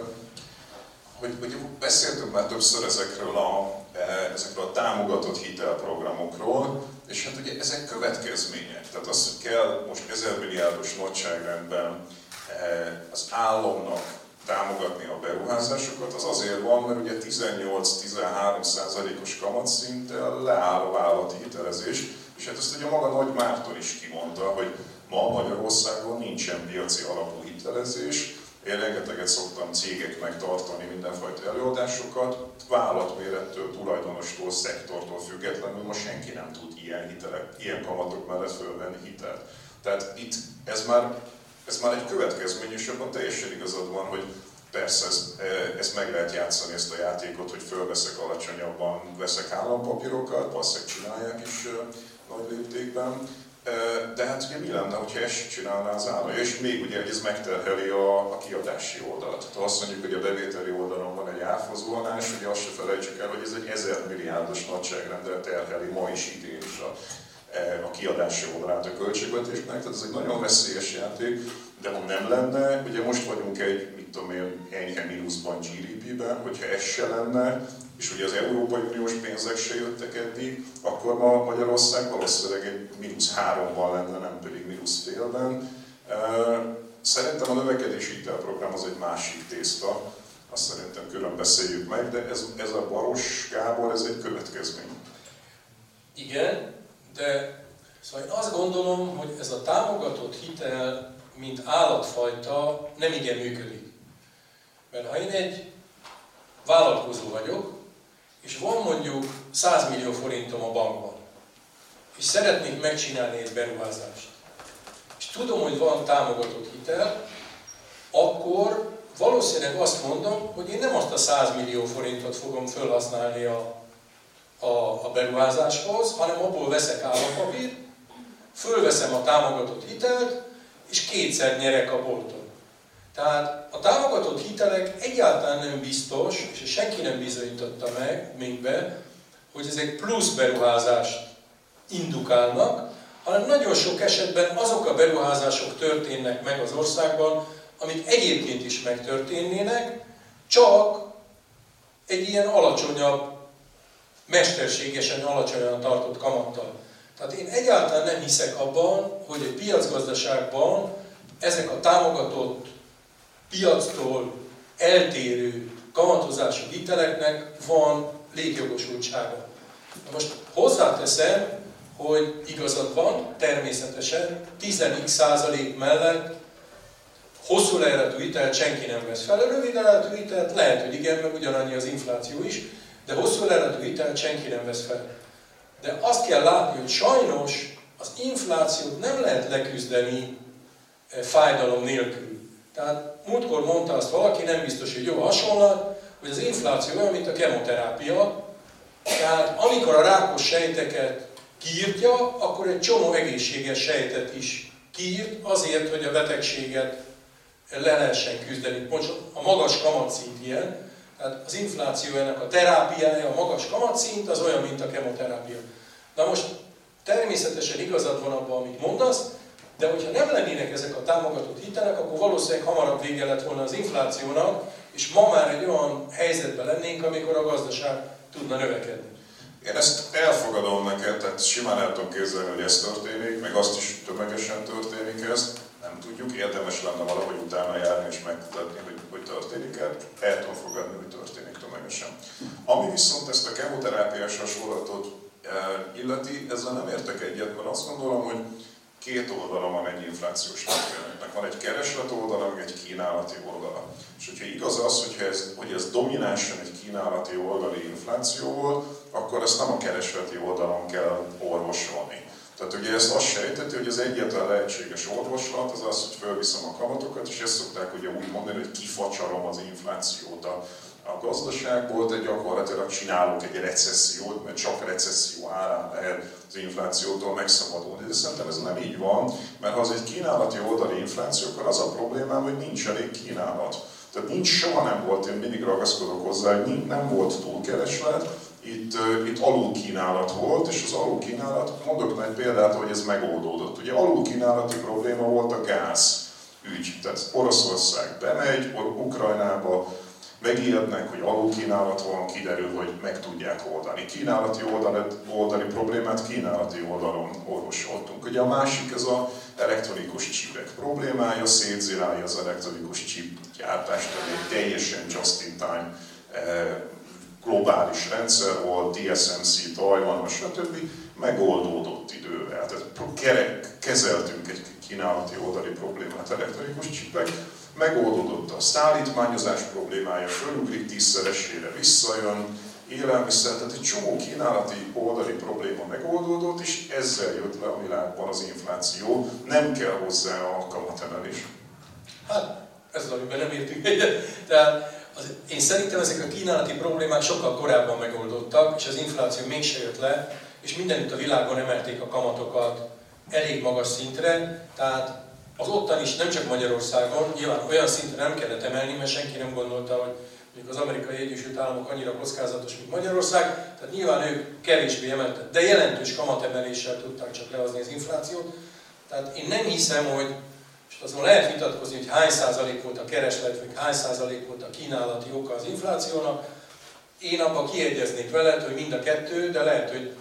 hogy, hogy beszéltünk már többször ezekről a, ezekről a támogatott hitelprogramokról, és hát ugye ezek következmények. Tehát az, hogy kell most 1000 milliárdos nagyságrendben az államnak támogatni a beruházásokat, az azért van, mert ugye 18-13 százalékos kamatszinttel leáll a vállalati hitelezés, és hát ezt ugye maga Nagy Márton is kimondta, hogy ma Magyarországon nincsen piaci alapú hitelezés, én rengeteget szoktam cégeknek tartani mindenfajta előadásokat, vállalatmérettől, tulajdonostól, szektortól függetlenül ma senki nem tud ilyen, hitelek, ilyen kamatok mellett fölvenni hitelt. Tehát itt ez már ez már egy következmény, és abban teljesen igazad van, hogy persze ezt, e, ezt meg lehet játszani, ezt a játékot, hogy fölveszek alacsonyabban, veszek állampapírokat, valószínűleg csinálják is nagy léptékben, de hát ugye mi lenne, hogyha ezt csinálná az állam? És még ugye, hogy ez megterheli a, a kiadási oldalt. Tehát azt mondjuk, hogy a bevételi oldalon van egy áfazolás, ugye azt se felejtsük el, hogy ez egy ezer milliárdos nagyságrendel terheli ma is idén is a a kiadási oldalát a költségvetésnek, tehát ez egy nagyon veszélyes játék, de ha nem lenne, ugye most vagyunk egy, tudom én, enyhe mínuszban GDP-ben, hogyha ez se lenne, és ugye az Európai Uniós pénzek se jöttek eddig, akkor ma Magyarország valószínűleg egy mínusz háromban lenne, nem pedig mínusz félben. Szerintem a növekedési hitelprogram az egy másik tészta, azt szerintem külön beszéljük meg, de ez, ez a Baros Gábor, ez egy következmény. Igen, de szóval én azt gondolom, hogy ez a támogatott hitel, mint állatfajta nem igen működik. Mert ha én egy vállalkozó vagyok, és van mondjuk 100 millió forintom a bankban, és szeretnék megcsinálni egy beruházást, és tudom, hogy van támogatott hitel, akkor valószínűleg azt mondom, hogy én nem azt a 100 millió forintot fogom felhasználni a a, a beruházáshoz, hanem abból veszek állampapírt, fölveszem a támogatott hitelt, és kétszer nyerek a bolton. Tehát a támogatott hitelek egyáltalán nem biztos, és senki nem bizonyította meg még be, hogy ezek plusz beruházást indukálnak, hanem nagyon sok esetben azok a beruházások történnek meg az országban, amik egyébként is megtörténnének, csak egy ilyen alacsonyabb mesterségesen alacsonyan tartott kamattal. Tehát én egyáltalán nem hiszek abban, hogy egy piacgazdaságban ezek a támogatott piactól eltérő kamatozású hiteleknek van létjogosultsága. Most hozzáteszem, hogy igazad van, természetesen 10x százalék mellett hosszú lejeletű hitelt senki nem vesz fel, a rövid lejeletű hitelt lehet, hogy igen, meg ugyanannyi az infláció is, de hosszú leletű hitelt senki nem vesz fel. De azt kell látni, hogy sajnos az inflációt nem lehet leküzdeni eh, fájdalom nélkül. Tehát múltkor mondta azt valaki, nem biztos, hogy jó hasonlat, hogy az infláció olyan, mint a kemoterápia. Tehát amikor a rákos sejteket kiírtja, akkor egy csomó egészséges sejtet is kiírt, azért, hogy a betegséget le lehessen küzdeni. Most a magas kamatszint ilyen, tehát az infláció ennek a terápiája, a magas kamatszint, az olyan, mint a kemoterápia. Na most természetesen igazad van abban, amit mondasz, de hogyha nem lennének ezek a támogatott hitelek, akkor valószínűleg hamarabb vége lett volna az inflációnak, és ma már egy olyan helyzetben lennénk, amikor a gazdaság tudna növekedni. Én ezt elfogadom neked, tehát simán el tudom képzelni, hogy ez történik, meg azt is tömegesen történik ez nem tudjuk, érdemes lenne valahogy utána járni és megmutatni, hogy, hogy történik el, el tudom fogadni, hogy történik tömegesen. Ami viszont ezt a kemoterápiás hasonlatot e, illeti, ezzel nem értek egyet, mert azt gondolom, hogy két oldala van egy inflációs történetnek. Van egy kereslet oldala, meg egy kínálati oldala. És hogyha igaz az, hogyha ez, hogy ez dominánsan egy kínálati oldali infláció volt, akkor ezt nem a keresleti oldalon kell orvosolni Tehát ugye ezt azt sejteti, hogy az egyetlen lehetséges orvoslat az az, hogy fölviszem a kamatokat, és ezt szokták ugye úgy mondani, hogy kifacsarom az inflációt a, a gazdaságból, de gyakorlatilag csinálok egy recessziót, mert csak recesszió árán lehet az inflációtól megszabadulni. De szerintem ez nem így van, mert ha az egy kínálati oldali infláció, akkor az a problémám, hogy nincs elég kínálat. Tehát nincs, soha nem volt, én mindig ragaszkodok hozzá, hogy nem volt túlkereslet, itt, itt alulkínálat volt, és az alulkínálat, mondok egy példát, hogy ez megoldódott. Ugye alulkínálati probléma volt a gáz ügy. Tehát Oroszország bemegy Ukrajnába, megijednek, hogy alulkínálat van, kiderül, hogy meg tudják oldani. Kínálati oldali, oldali problémát kínálati oldalon orvosoltunk. Ugye a másik ez az elektronikus csipek problémája, szétzirálja az elektronikus csip gyártást, egy teljesen just-in-time eh, globális rendszer volt, TSMC, Tajvan, stb. megoldódott idővel. Tehát kezeltünk egy kínálati oldali problémát elektronikus csipek, megoldódott a szállítmányozás problémája, fölugrik tízszeresére, visszajön, élelmiszer, tehát egy csomó kínálati oldali probléma megoldódott, és ezzel jött le a világban az infláció, nem kell hozzá a kamatemelés. Hát, ez az, amiben nem értünk egyet. Tehát az, én szerintem ezek a kínálati problémák sokkal korábban megoldottak, és az infláció mégse jött le, és mindenütt a világon emelték a kamatokat elég magas szintre, tehát az ottan is, nem csak Magyarországon, nyilván olyan szintre nem kellett emelni, mert senki nem gondolta, hogy mondjuk az amerikai Egyesült Államok annyira kockázatos, mint Magyarország, tehát nyilván ők kevésbé emeltek, de jelentős kamatemeléssel tudták csak lehozni az inflációt. Tehát én nem hiszem, hogy és azon lehet vitatkozni, hogy hány százalék volt a kereslet, vagy hány százalék volt a kínálati oka az inflációnak. Én abban kiegyeznék veled, hogy mind a kettő, de lehet, hogy,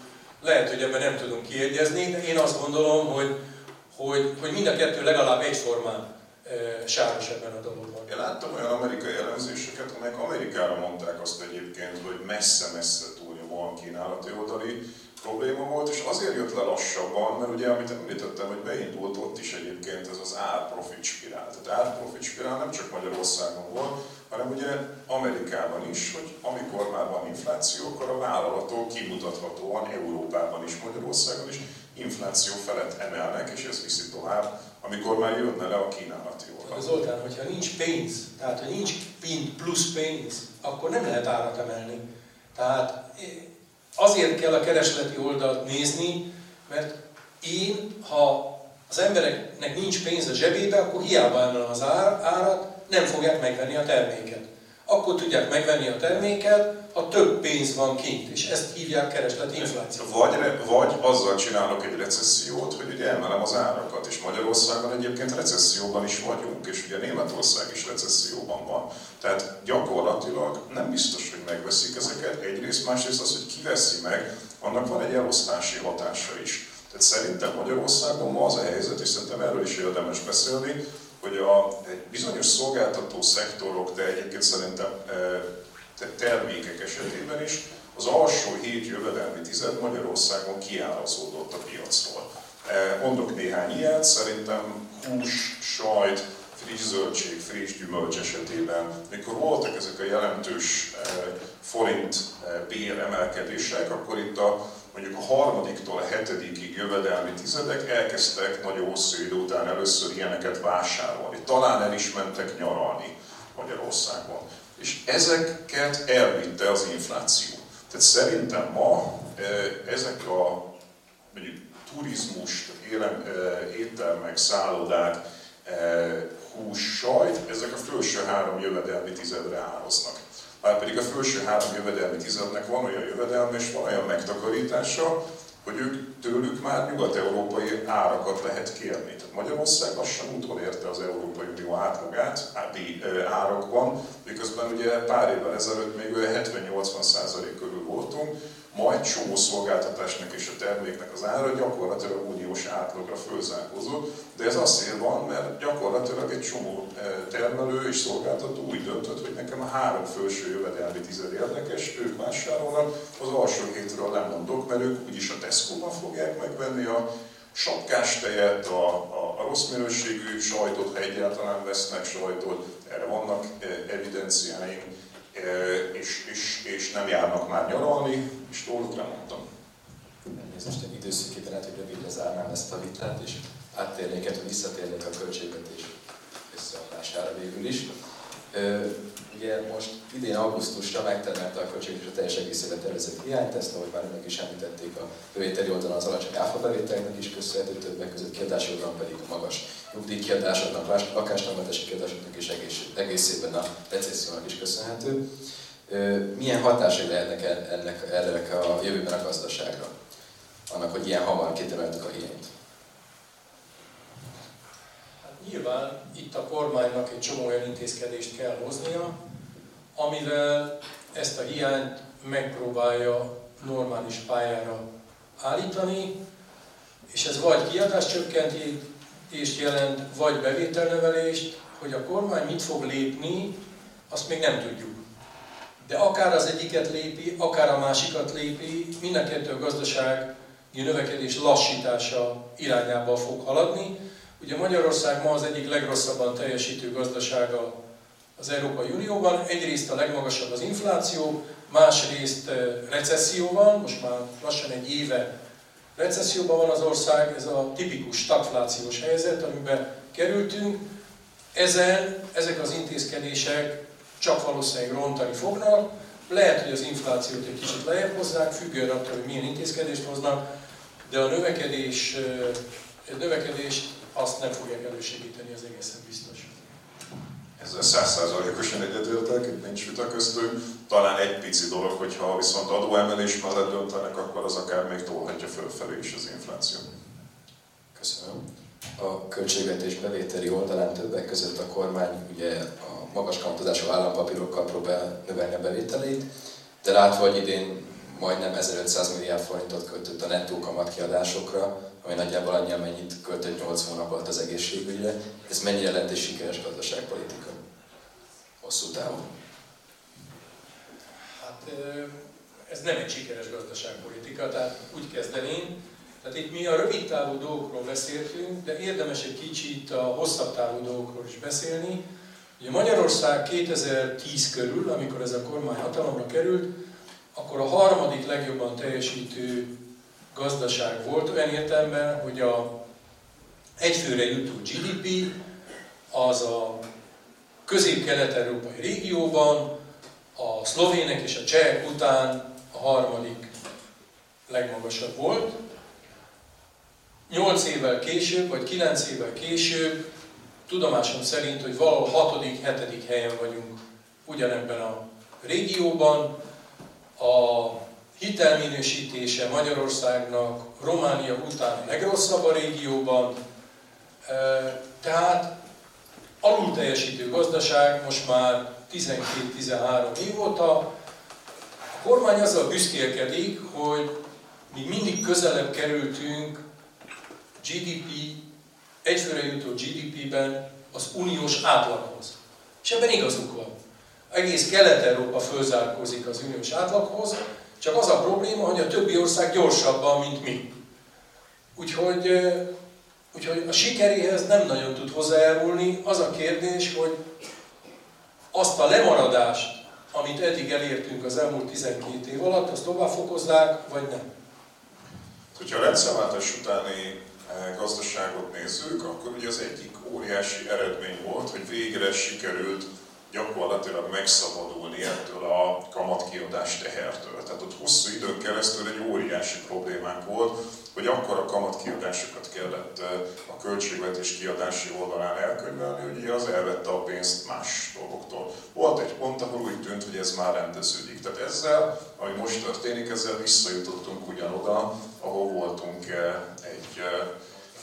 lehet, hogy ebben nem tudunk kiegyezni, de én azt gondolom, hogy, hogy, hogy mind a kettő legalább egyformán e, sáros ebben a dologban. Én láttam olyan amerikai elemzéseket, amelyek Amerikára mondták azt egyébként, hogy messze-messze túlja van kínálati oldali probléma volt, és azért jött le lassabban, mert ugye, amit említettem, hogy beindult ott is egyébként ez az árprofit spirál. Tehát árprofit spirál nem csak Magyarországon volt, hanem ugye Amerikában is, hogy amikor már van infláció, akkor a vállalatok kimutathatóan Európában is, Magyarországon is infláció felett emelnek, és ez viszi tovább, amikor már jönne le a kínálati oldal. Zoltán, hogyha nincs pénz, tehát ha nincs plusz pénz, akkor nem lehet árat emelni. Tehát azért kell a keresleti oldalt nézni, mert én, ha az embereknek nincs pénz a zsebébe, akkor hiába emelem az árat, nem fogják megvenni a terméket. Akkor tudják megvenni a terméket, ha több pénz van kint, és ezt hívják keresleti infláció. Vagy, vagy azzal csinálok egy recessziót, hogy ugye emelem az árakat, és Magyarországon egyébként recesszióban is vagyunk, és ugye Németország is recesszióban van. Tehát gyakorlatilag nem biztos, hogy megveszik ezeket. Egyrészt, másrészt az, hogy kiveszi meg, annak van egy elosztási hatása is. Tehát szerintem Magyarországon ma az a helyzet, és szerintem erről is érdemes beszélni, hogy a, bizonyos szolgáltató szektorok, de egyébként szerintem e, termékek esetében is, az alsó hét jövedelmi tized Magyarországon kiárazódott a piacról. E, mondok néhány ilyet, szerintem hús, sajt, friss zöldség, friss gyümölcs esetében, mikor voltak ezek a jelentős e, forint bér emelkedések, akkor itt a mondjuk a harmadiktól a hetedikig jövedelmi tizedek elkezdtek nagyon hosszú idő után először ilyeneket vásárolni. Talán el is mentek nyaralni Magyarországon. És ezeket elvitte az infláció. Tehát szerintem ma e, ezek a mondjuk turizmus, élem, e, éttermek, szállodák, e, hús, sajt, ezek a felső három jövedelmi tizedre áraznak. Már pedig a felső három jövedelmi tizednek van olyan jövedelme és van olyan megtakarítása, hogy ők tőlük már nyugat-európai árakat lehet kérni. Tehát Magyarország lassan utolérte az Európai Unió átlagát árakban, miközben ugye pár évvel ezelőtt még 70-80% körül voltunk, majd csomó szolgáltatásnak és a terméknek az ára gyakorlatilag uniós átlagra fölzárkózott, de ez azért van, mert gyakorlatilag egy csomó eh, termelő és szolgáltató úgy döntött, hogy nekem a három felső jövedelmi tized érdekes, ők vásárolnak, az alsó hétről lemondok, mert ők úgyis a Tesco-ban fogják megvenni a sapkás tejet, a, a, a rossz minőségű sajtot, ha egyáltalán vesznek sajtot, erre vannak eh, evidenciáink, és, és, és nem járnak már nyaralni, és róluk lemondtam. Elnézést, egy időszakében lehet, hogy rövidre zárnám ezt a vitát, és áttérnék, hogy visszatérnék a költségvetés összeadására végül is. Ugye most idén augusztusra megtermelte a költségvetés a teljes egészében tervezett hiányt, ezt ahogy már önök is említették, a bevételi oldalon az alacsony áfabevételnek is köszönhető, többek között kiadási oldalon pedig a magas nyugdíjkiadásoknak, lakástámogatási kiadásoknak és egész, egészében a recessziónak is köszönhető. Milyen hatásai lehetnek ennek, ennek a jövőben a gazdaságra? Annak, hogy ilyen hamar kitermeltük a hiányt. Nyilván itt a kormánynak egy csomó olyan intézkedést kell hoznia, amivel ezt a hiányt megpróbálja normális pályára állítani, és ez vagy kiadáscsökkentést jelent, vagy bevételnövelést, hogy a kormány mit fog lépni, azt még nem tudjuk. De akár az egyiket lépi, akár a másikat lépi, mind a kettő a gazdasági növekedés lassítása irányába fog haladni, Ugye Magyarország ma az egyik legrosszabban teljesítő gazdasága az Európai Unióban. Egyrészt a legmagasabb az infláció, másrészt recesszió van, most már lassan egy éve recesszióban van az ország, ez a tipikus stagflációs helyzet, amiben kerültünk. Ezen, ezek az intézkedések csak valószínűleg rontani fognak. Lehet, hogy az inflációt egy kicsit lejjebb hozzák, függően attól, hogy milyen intézkedést hoznak, de a növekedés, eh, növekedést azt nem fogják elősegíteni, az egészen biztos. Ezzel százszázalékosan egyetértek, itt nincs vita köztünk. Talán egy pici dolog, hogyha viszont adóemelés mellett döntenek, akkor az akár még tolhatja fölfelé is az infláció. Köszönöm. A költségvetés bevételi oldalán többek között a kormány ugye a magas kamatozású állampapírokkal próbál növelni a bevételét, de látva, hogy idén majdnem 1500 milliárd forintot költött a nettó kamatkiadásokra, ami nagyjából annyi, amennyit költött 8 hónap alatt az egészségügyre. Ez mennyire lett egy sikeres gazdaságpolitika? Hosszú távon. Hát ez nem egy sikeres gazdaságpolitika, tehát úgy kezdeném, tehát itt mi a rövid távú dolgokról beszéltünk, de érdemes egy kicsit a hosszabb távú dolgokról is beszélni. Ugye Magyarország 2010 körül, amikor ez a kormány hatalomra került, akkor a harmadik legjobban teljesítő gazdaság volt, olyan értelemben, hogy a egyfőre jutó GDP az a közép-kelet-európai régióban a szlovének és a csehek után a harmadik legmagasabb volt. Nyolc évvel később, vagy kilenc évvel később, tudomásom szerint, hogy valahol hatodik, hetedik helyen vagyunk ugyanebben a régióban. A hitelminősítése Magyarországnak Románia után a legrosszabb a régióban, tehát alul teljesítő gazdaság most már 12-13 év óta. A kormány azzal büszkélkedik, hogy mi mindig közelebb kerültünk GDP, egyfőre jutó GDP-ben az uniós átlaghoz. És ebben igazuk van. Egész Kelet-Európa fölzárkózik az uniós átlaghoz, csak az a probléma, hogy a többi ország gyorsabban, mint mi. Úgyhogy, úgyhogy a sikeréhez nem nagyon tud hozzájárulni. Az a kérdés, hogy azt a lemaradást, amit eddig elértünk az elmúlt 12 év alatt, azt tovább fokozzák, vagy nem? Hogyha a rendszerváltás utáni gazdaságot nézzük, akkor ugye az egyik óriási eredmény volt, hogy végre sikerült gyakorlatilag megszabadulni ettől a kamatkiadás tehertől. Tehát ott hosszú időn keresztül egy óriási problémánk volt, hogy akkor a kamatkiadásokat kellett a költségvetés kiadási oldalán elkönyvelni, hogy az elvette a pénzt más dolgoktól. Volt egy pont, ahol úgy tűnt, hogy ez már rendeződik. Tehát ezzel, ami most történik, ezzel visszajutottunk ugyanoda, ahol voltunk egy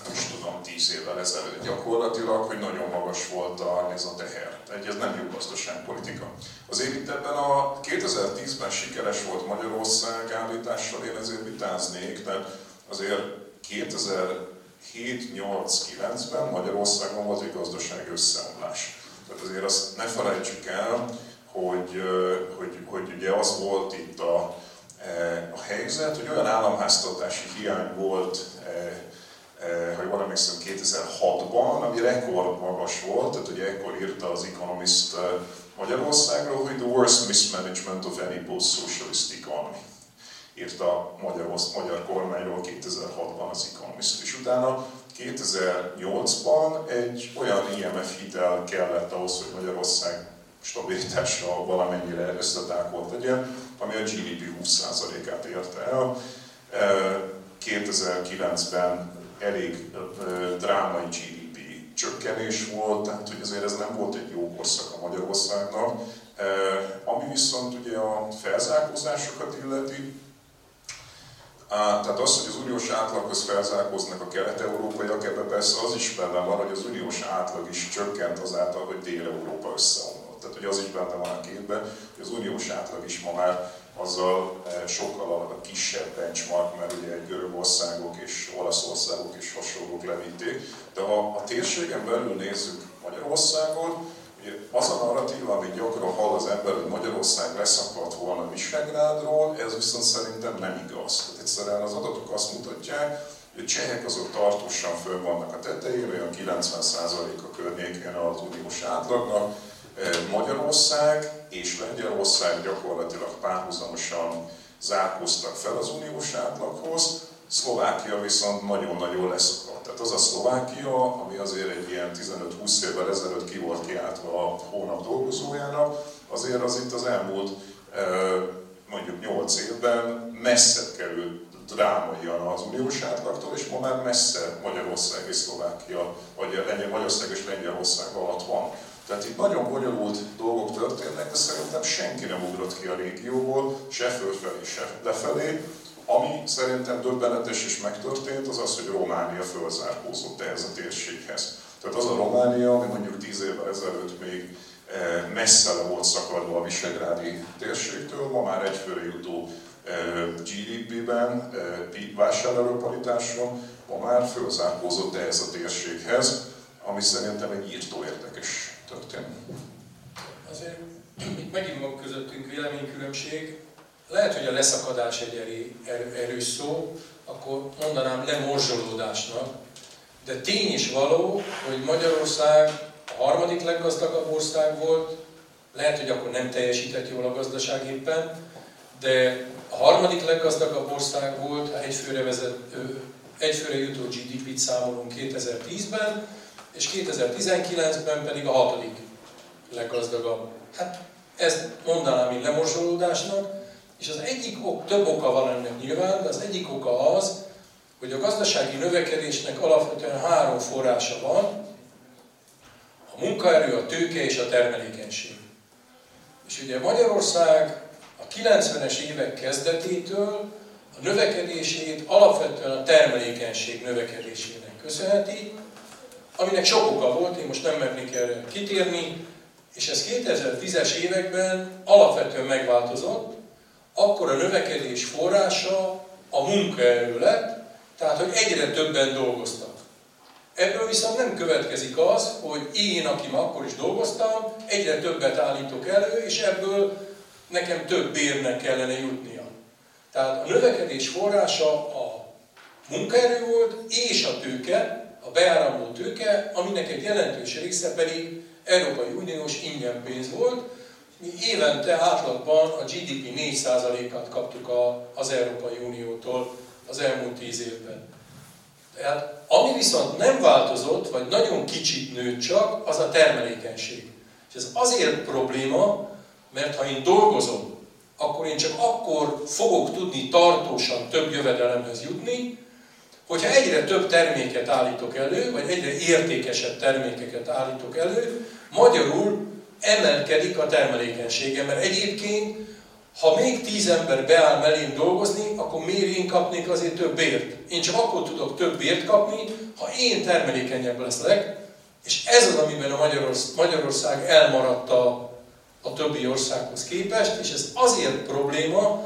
nem is tudom, tíz évvel ezelőtt gyakorlatilag, hogy nagyon magas volt a, ez a teher. Egy, ez nem jó gazdaságpolitika. Azért itt ebben a 2010-ben sikeres volt Magyarország állítással, én ezért vitáznék, tehát azért 2007-8-9-ben Magyarországon volt egy gazdasági összeomlás. Tehát azért azt ne felejtsük el, hogy, hogy, hogy ugye az volt itt a, e, a helyzet, hogy olyan államháztartási hiány volt Eh, ha jól emlékszem, 2006-ban, ami rekord magas volt, tehát ugye ekkor írta az Economist eh, Magyarországról, hogy the worst mismanagement of any post-socialist economy. írt a magyar, magyar kormányról 2006-ban az Economist, és utána 2008-ban egy olyan IMF hitel kellett ahhoz, hogy Magyarország stabilitása valamennyire összetákolt legyen, ami a GDP 20%-át érte el. 2009-ben elég drámai GDP csökkenés volt, tehát hogy azért ez nem volt egy jó korszak a Magyarországnak. Ami viszont ugye a felzárkózásokat illeti, tehát az, hogy az uniós átlaghoz felzárkóznak a kelet-európaiak, ebben persze az is benne van, hogy az uniós átlag is csökkent azáltal, hogy Dél-Európa összeomlott. Tehát hogy az is benne van a képben, hogy az uniós átlag is ma már azzal sokkal a kisebb benchmark, mert ugye Görögországok és Olaszországok és hasonlók levitték. De ha a térségen belül nézzük Magyarországot, Ugye az a narratíva, amit gyakran hall az ember, hogy Magyarország leszakadt volna Visegrádról, ez viszont szerintem nem igaz. Tehát egyszerűen az adatok azt mutatják, a csehek azok tartósan föl vannak a tetején, olyan 90% a környékén az uniós átlagnak. Magyarország és Lengyelország gyakorlatilag párhuzamosan zárkóztak fel az uniós átlaghoz, Szlovákia viszont nagyon-nagyon leszakadt. Tehát az a Szlovákia, ami azért egy ilyen 15-20 évvel ezelőtt ki volt kiáltva a hónap dolgozójának, azért az itt az elmúlt mondjuk 8 évben messze került drámaian az uniós átlagtól, és ma már messze Magyarország és Szlovákia, vagy Lengyel, Magyarország és Lengyelország alatt van. Tehát itt nagyon bonyolult dolgok történnek, de szerintem senki nem ugrott ki a régióból, se fölfelé, se lefelé. Ami szerintem döbbenetes és megtörtént, az az, hogy Románia fölzárkózott ehhez a térséghez. Tehát az a Románia, ami mondjuk tíz évvel ezelőtt még eh, messze le volt szakadva a visegrádi térségtől, ma már egyfőre jutó eh, GDP-ben, eh, vásárlóparitáson, ma már fölzárkózott ehhez a térséghez, ami szerintem egy írtó érdekes történet. Azért itt megint van közöttünk véleménykülönbség, lehet, hogy a leszakadás egy erő, erős szó, akkor mondanám lemorzsolódásnak, de tény is való, hogy Magyarország a harmadik leggazdagabb ország volt, lehet, hogy akkor nem teljesített jól a gazdaság éppen, de a harmadik leggazdagabb ország volt, egyfőre, vezet, egyfőre jutó GDP-t számolunk 2010-ben, és 2019-ben pedig a hatodik leggazdagabb. Hát ezt mondanám így lemorzsolódásnak, és az egyik ok, több oka van ennek nyilván, de az egyik oka az, hogy a gazdasági növekedésnek alapvetően három forrása van, a munkaerő, a tőke és a termelékenység. És ugye Magyarország a 90-es évek kezdetétől a növekedését alapvetően a termelékenység növekedésének köszönheti, aminek sok oka volt, én most nem mernék erre kitérni, és ez 2010-es években alapvetően megváltozott, akkor a növekedés forrása a munkaerő lett, tehát hogy egyre többen dolgoztak. Ebből viszont nem következik az, hogy én, aki ma akkor is dolgoztam, egyre többet állítok elő, és ebből nekem több bérnek kellene jutnia. Tehát a növekedés forrása a munkaerő volt, és a tőke, a beáramló tőke, aminek egy jelentős része pedig Európai Uniós ingyen volt, mi évente átlagban a GDP 4%-át kaptuk a, az Európai Uniótól az elmúlt 10 évben. Tehát ami viszont nem változott, vagy nagyon kicsit nőtt csak, az a termelékenység. És ez azért probléma, mert ha én dolgozom, akkor én csak akkor fogok tudni tartósan több jövedelemhez jutni, hogyha egyre több terméket állítok elő, vagy egyre értékesebb termékeket állítok elő, magyarul emelkedik a termelékenysége, mert egyébként, ha még tíz ember beáll mellém dolgozni, akkor miért én kapnék azért több bért? Én csak akkor tudok több bért kapni, ha én termelékenyebb leszek, és ez az, amiben a Magyarország elmaradt a, a többi országhoz képest, és ez azért probléma,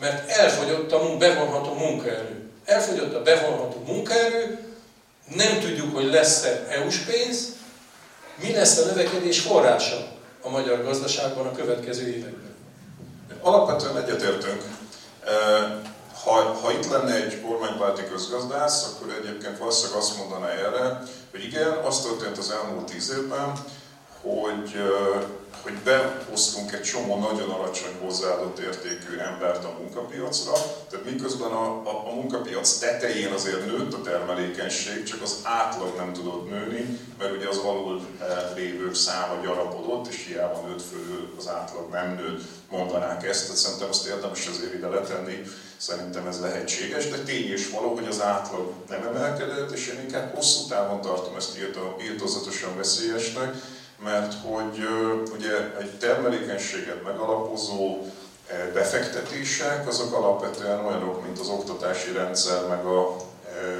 mert elfogyott a bevonható munkaerő. Elfogyott a bevonható munkaerő, nem tudjuk, hogy lesz-e EU-s pénz, mi lesz a növekedés forrása a magyar gazdaságban a következő években? Alapvetően egyetértünk. Ha, ha itt lenne egy kormánypárti közgazdász, akkor egyébként valószínűleg azt mondaná erre, hogy igen, az történt az elmúlt tíz évben, hogy, hogy behoztunk egy csomó nagyon alacsony hozzáadott értékű embert a munkapiacra, tehát miközben a, a, a munkapiac tetején azért nőtt a termelékenység, csak az átlag nem tudott nőni, mert ugye az alul lévők száma gyarapodott, és hiába nőtt fölül az átlag nem nőtt, mondanák ezt, tehát szerintem azt érdemes azért ide letenni, szerintem ez lehetséges, de tény is való, hogy az átlag nem emelkedett, és én inkább hosszú távon tartom ezt írtozatosan veszélyesnek, mert hogy ugye egy termelékenységet megalapozó befektetések, azok alapvetően olyanok, mint az oktatási rendszer, meg a,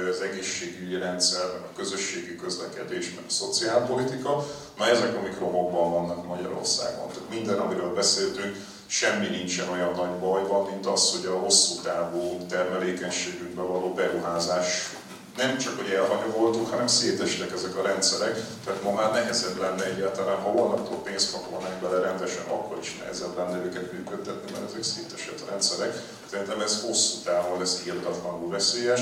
az egészségügyi rendszer, meg a közösségi közlekedés, meg a szociálpolitika, na ezek a mikromokban vannak Magyarországon. Tehát minden, amiről beszéltünk, semmi nincsen olyan nagy bajban, mint az, hogy a hosszú távú termelékenységünkbe való beruházás nem csak, hogy elhanyagoltuk, hanem szétestek ezek a rendszerek, tehát ma már nehezebb lenne egyáltalán, ha holnaptól pénzt pakolnánk bele rendesen, akkor is nehezebb lenne őket működtetni, mert ezek szétesett rendszerek. Szerintem ez hosszú távon lesz írtatlanul veszélyes.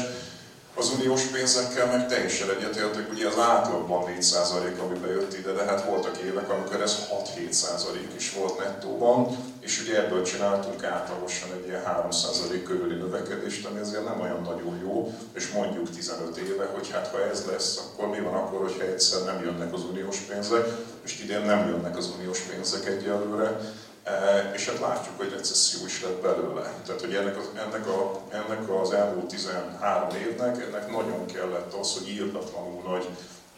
Az uniós pénzekkel meg teljesen egyetértek, ugye az átlagban 4% ami bejött ide, de hát voltak évek, amikor ez 6-7% is volt nettóban, és ugye ebből csináltunk átlagosan egy ilyen 3% körüli növekedést, ami azért nem olyan nagyon jó, és mondjuk 15 éve, hogy hát ha ez lesz, akkor mi van akkor, hogyha egyszer nem jönnek az uniós pénzek, és idén nem jönnek az uniós pénzek egyelőre, és hát látjuk, hogy recesszió is lett belőle. Tehát, hogy ennek az, ennek, a, ennek az elmúlt 13 évnek ennek nagyon kellett az, hogy írtatlanul nagy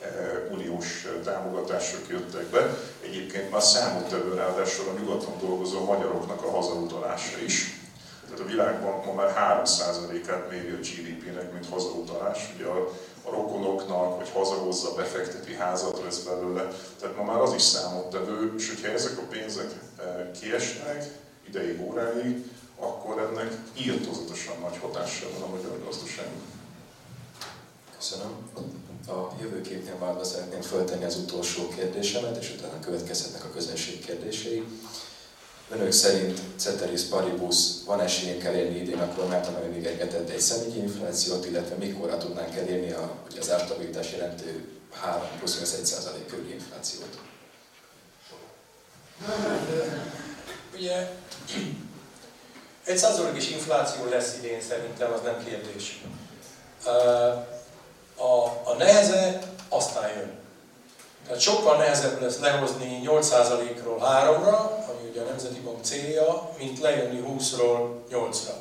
e, uniós támogatások jöttek be. Egyébként már számottevő ráadásul a nyugaton dolgozó magyaroknak a hazautalása is. Tehát a világban ma már 3%-át méri a GDP-nek, mint hazautalás. Ugye a a rokonoknak, vagy hazahozza, befekteti, házat vesz belőle. Tehát ma már az is számottevő, és hogyha ezek a pénzek eh, kiesnek ideig, óráig, akkor ennek írtózatosan nagy hatással van a magyar gazdaságnak. Köszönöm. A jövőképnél várva szeretném föltenni az utolsó kérdésemet, és utána következhetnek a közönség kérdései. Önök szerint Ceteris Paribus van esélyünk elérni idén a kormányt, amely még engedett egy személyi inflációt, illetve mikorra tudnánk elérni a, ugye az árstabilitás jelentő 3 plusz 1 százalék körüli inflációt? Ugye egy százalékos infláció lesz idén szerintem, az nem kérdés. A, a neheze aztán jön. Tehát sokkal nehezebb lesz lehozni 8%-ról 3-ra, ami ugye a Nemzeti Bank célja, mint lejönni 20-ról 8-ra.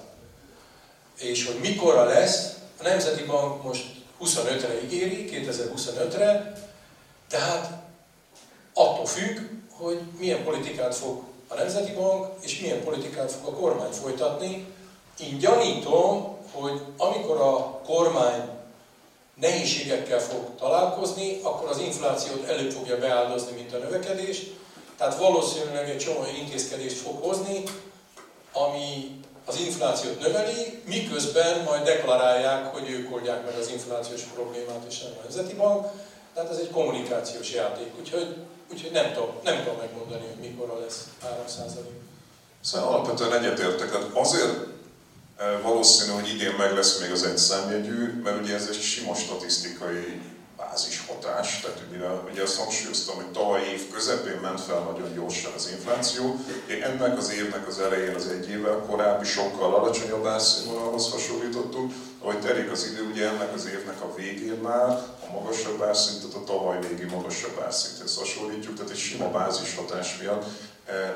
És hogy mikorra lesz, a Nemzeti Bank most 25-re ígéri, 2025-re, tehát attól függ, hogy milyen politikát fog a Nemzeti Bank, és milyen politikát fog a kormány folytatni. Én gyanítom, hogy amikor a kormány nehézségekkel fog találkozni, akkor az inflációt előbb fogja beáldozni, mint a növekedést. Tehát valószínűleg egy csomó intézkedést fog hozni, ami az inflációt növeli, miközben majd deklarálják, hogy ők oldják meg az inflációs problémát, és a Nemzeti Bank. Tehát ez egy kommunikációs játék, úgyhogy, úgyhogy nem, tudom, nem tudom megmondani, hogy mikor lesz 3%. Szóval alapvetően egyetértek, azért Valószínű, hogy idén meg lesz még az egy számjegyű, mert ugye ez egy sima statisztikai bázishatás, tehát ugye, ugye azt hangsúlyoztam, hogy tavaly év közepén ment fel nagyon gyorsan az infláció, ennek az évnek az elején az egy évvel korábbi sokkal alacsonyabb árszínvonalhoz hasonlítottunk, ahogy telik az idő, ugye ennek az évnek a végén már a magasabb árszintet a tavaly végi magasabb árszinthez hasonlítjuk, tehát egy sima bázishatás miatt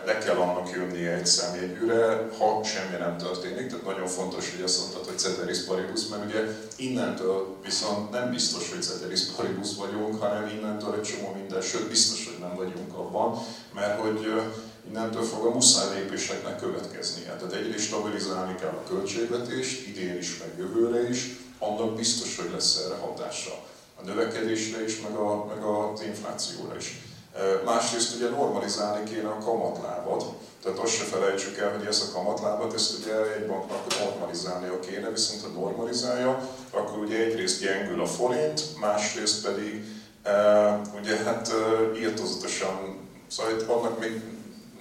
le kell annak jönnie egy számjegyűre, ha semmi nem történik. Tehát nagyon fontos, hogy azt mondtad, hogy ceteris paribus, mert ugye innentől viszont nem biztos, hogy ceteris paribus vagyunk, hanem innentől egy csomó minden, sőt biztos, hogy nem vagyunk abban, mert hogy innentől fog a muszáj lépéseknek következnie. Tehát egyrészt stabilizálni kell a költségvetést, idén is, meg jövőre is, annak biztos, hogy lesz erre hatása. A növekedésre is, meg, a, meg az inflációra is. Másrészt ugye normalizálni kéne a kamatlábat, tehát azt se felejtsük el, hogy ezt a kamatlábat, ezt ugye egy banknak normalizálnia kéne, viszont ha normalizálja, akkor ugye egyrészt gyengül a forint, másrészt pedig ugye hát e, írtozatosan, szóval itt annak még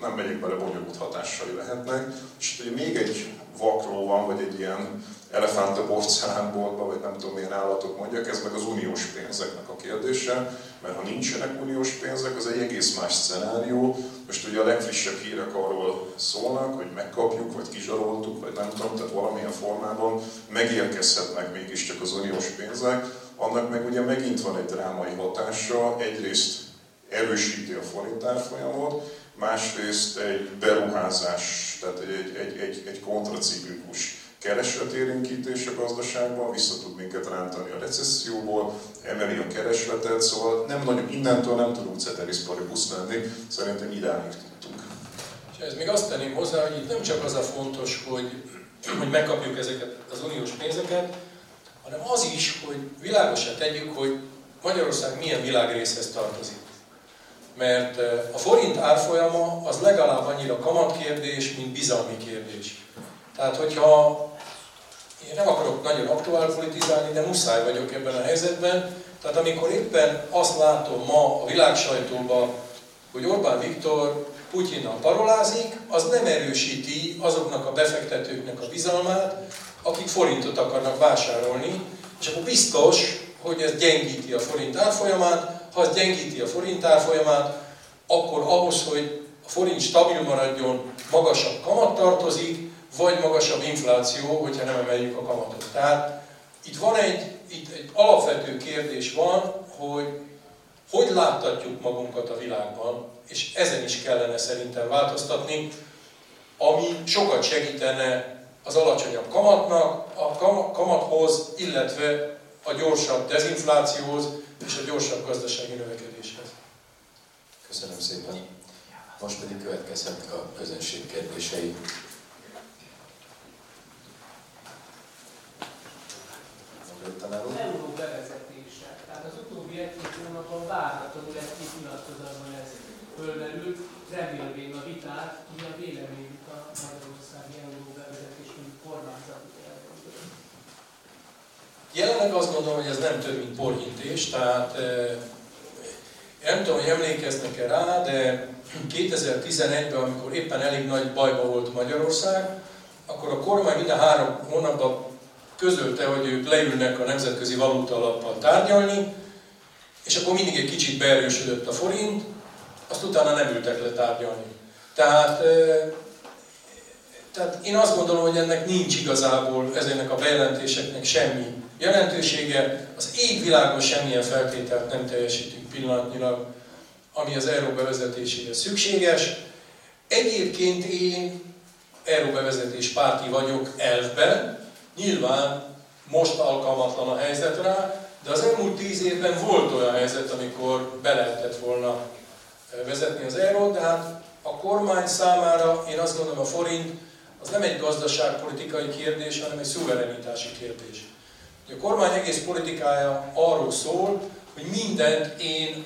nem megyek bele, bonyolult hatásai lehetnek. És ugye még egy vakról van, vagy egy ilyen elefánt a porcelánboltba, vagy nem tudom milyen állatok mondjak, ez meg az uniós pénzeknek a kérdése, mert ha nincsenek uniós pénzek, az egy egész más szenárió. Most ugye a legfrissebb hírek arról szólnak, hogy megkapjuk, vagy kizsaroltuk, vagy nem tudom, tehát valamilyen formában megérkezhetnek mégiscsak az uniós pénzek, annak meg ugye megint van egy drámai hatása, egyrészt erősíti a forint árfolyamot, másrészt egy beruházás, tehát egy, egy, egy, egy kontraciklikus keresletérinkítés a gazdaságban, vissza tud minket rántani a recesszióból, emeli a keresletet, szóval nem nagyon, innentől nem tudunk ceteriszparibusz lenni, szerintem idáig tudtunk. És ez még azt tenném hozzá, hogy itt nem csak az a fontos, hogy, hogy megkapjuk ezeket az uniós pénzeket, hanem az is, hogy világosan tegyük, hogy Magyarország milyen világrészhez tartozik. Mert eh, a forint árfolyama az legalább annyira kamatkérdés, mint bizalmi kérdés. Tehát, hogyha én nem akarok nagyon aktuál politizálni, de muszáj vagyok ebben a helyzetben. Tehát amikor éppen azt látom ma a világ sajtóban, hogy Orbán Viktor Putyinnal parolázik, az nem erősíti azoknak a befektetőknek a bizalmát, akik forintot akarnak vásárolni, és akkor biztos, hogy ez gyengíti a forint árfolyamát, ha ez gyengíti a forint árfolyamát, akkor ahhoz, hogy a forint stabil maradjon, magasabb kamat tartozik, vagy magasabb infláció, hogyha nem emeljük a kamatot. Tehát itt van egy, itt egy alapvető kérdés van, hogy hogy láttatjuk magunkat a világban, és ezen is kellene szerintem változtatni, ami sokat segítene az alacsonyabb kamatnak, a kamathoz, illetve a gyorsabb dezinflációhoz és a gyorsabb gazdasági növekedéshez. Köszönöm szépen. Most pedig következhetnek a közönség kérdései. Tanár úr? Euró bevezetése. Tehát az utóbbi egy-két hónapban várhatóan egy-két nyilatkozatban ez fölmerült, remélvén a vitát, mi a véleményük a Magyarországi euró bevezetés, mint kormányzati Jelenleg azt gondolom, hogy ez nem több, mint porhintés, tehát nem tudom, hogy emlékeznek-e rá, de 2011-ben, amikor éppen elég nagy bajba volt Magyarország, akkor a kormány minden három hónapban közölte, hogy ők leülnek a Nemzetközi Valuta Alappal tárgyalni, és akkor mindig egy kicsit beerősödött a forint, azt utána nem ültek le tárgyalni. Tehát, tehát én azt gondolom, hogy ennek nincs igazából ezeknek a bejelentéseknek semmi jelentősége. Az égvilágon semmilyen feltételt nem teljesítünk pillanatnyilag, ami az euró bevezetéséhez szükséges. Egyébként én euró bevezetés párti vagyok elvben, Nyilván most alkalmatlan a helyzet rá, de az elmúlt tíz évben volt olyan helyzet, amikor be lehetett volna eh, vezetni az eurót, de hát a kormány számára én azt gondolom a forint az nem egy gazdaságpolitikai kérdés, hanem egy szuverenitási kérdés. A kormány egész politikája arról szól, hogy mindent én,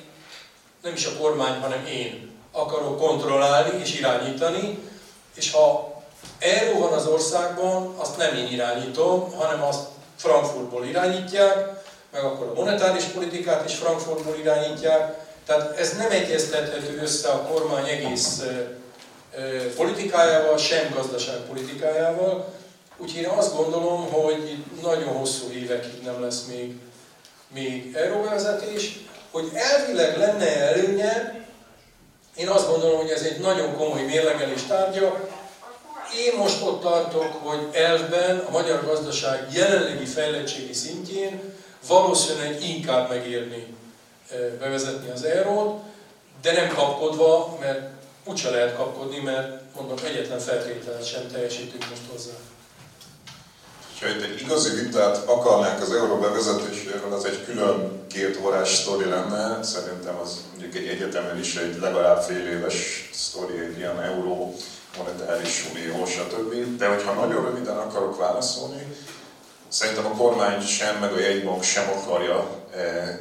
nem is a kormány, hanem én akarok kontrollálni és irányítani, és ha Euró van az országban, azt nem én irányítom, hanem azt Frankfurtból irányítják, meg akkor a monetáris politikát is Frankfurtból irányítják. Tehát ez nem egyeztethető össze a kormány egész politikájával, sem gazdaságpolitikájával. Úgyhogy én azt gondolom, hogy nagyon hosszú évekig nem lesz még, még euróvezetés. Hogy elvileg lenne előnye, én azt gondolom, hogy ez egy nagyon komoly mérlegelés tárgya, én most ott tartok, hogy elvben a magyar gazdaság jelenlegi fejlettségi szintjén valószínűleg inkább megérni bevezetni az eurót, de nem kapkodva, mert úgyse lehet kapkodni, mert mondom, egyetlen feltételt sem teljesítünk most hozzá. Ha itt egy igazi vitát akarnánk az euró bevezetéséről, az egy külön két órás sztori lenne. Szerintem az mondjuk egy egyetemen is egy legalább fél éves sztori, monetáris unió, stb. De hogyha nagyon röviden akarok válaszolni, szerintem a kormány sem, meg a jegybank sem akarja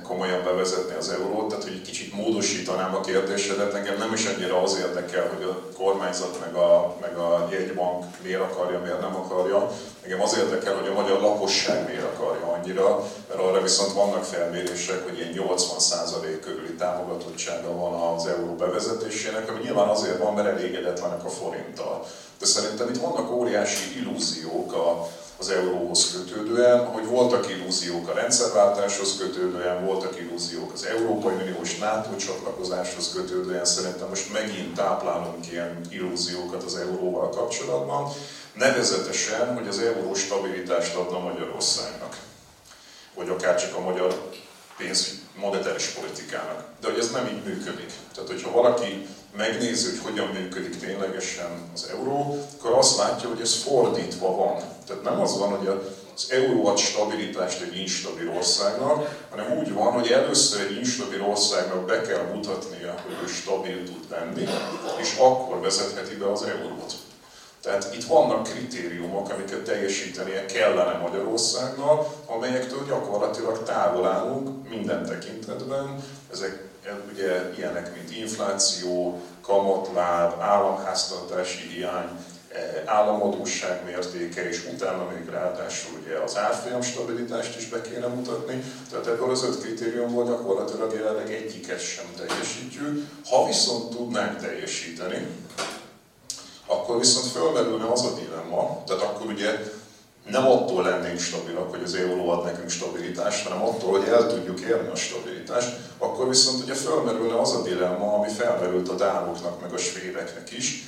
komolyan bevezetni az eurót, tehát hogy kicsit módosítanám a kérdésedet, engem nem is annyira az érdekel, hogy a kormányzat meg a, meg a jegybank miért akarja, miért nem akarja, engem az érdekel, hogy a magyar lakosság miért akarja annyira, mert arra viszont vannak felmérések, hogy ilyen 80% körüli támogatottsága van az euró bevezetésének, ami nyilván azért van, mert elégedetlenek a forinttal. De szerintem itt vannak óriási illúziók a, az euróhoz kötődően, hogy voltak illúziók a rendszerváltáshoz kötődően, voltak illúziók az Európai Uniós NATO csatlakozáshoz kötődően, szerintem most megint táplálunk ilyen illúziókat az euróval kapcsolatban, nevezetesen, hogy az euró stabilitást adna Magyarországnak, vagy akár csak a magyar pénz monetáris politikának. De hogy ez nem így működik. Tehát, hogyha valaki megnézi, hogy hogyan működik ténylegesen az euró, akkor azt látja, hogy ez fordítva van. Tehát nem az van, hogy az euró ad stabilitást egy instabil országnak, hanem úgy van, hogy először egy instabil országnak be kell mutatnia, hogy ő stabil tud lenni, és akkor vezetheti be az eurót. Tehát itt vannak kritériumok, amiket teljesítenie kellene Magyarországnak, amelyektől gyakorlatilag távol állunk minden tekintetben. Ezek ugye ilyenek, mint infláció, kamatláb, államháztartási hiány, eh, államadóság mértéke, és utána még ráadásul ugye az árfolyam stabilitást is be kéne mutatni. Tehát ebből az öt kritériumból gyakorlatilag jelenleg egyiket sem teljesítjük. Ha viszont tudnánk teljesíteni, akkor viszont fölmerülne az a dilemma, tehát akkor ugye nem attól lennénk stabilak, hogy az euró ad nekünk stabilitást, hanem attól, hogy el tudjuk érni a stabilitást, akkor viszont ugye fölmerülne az a dilemma, ami felmerült a dánoknak, meg a svédeknek is,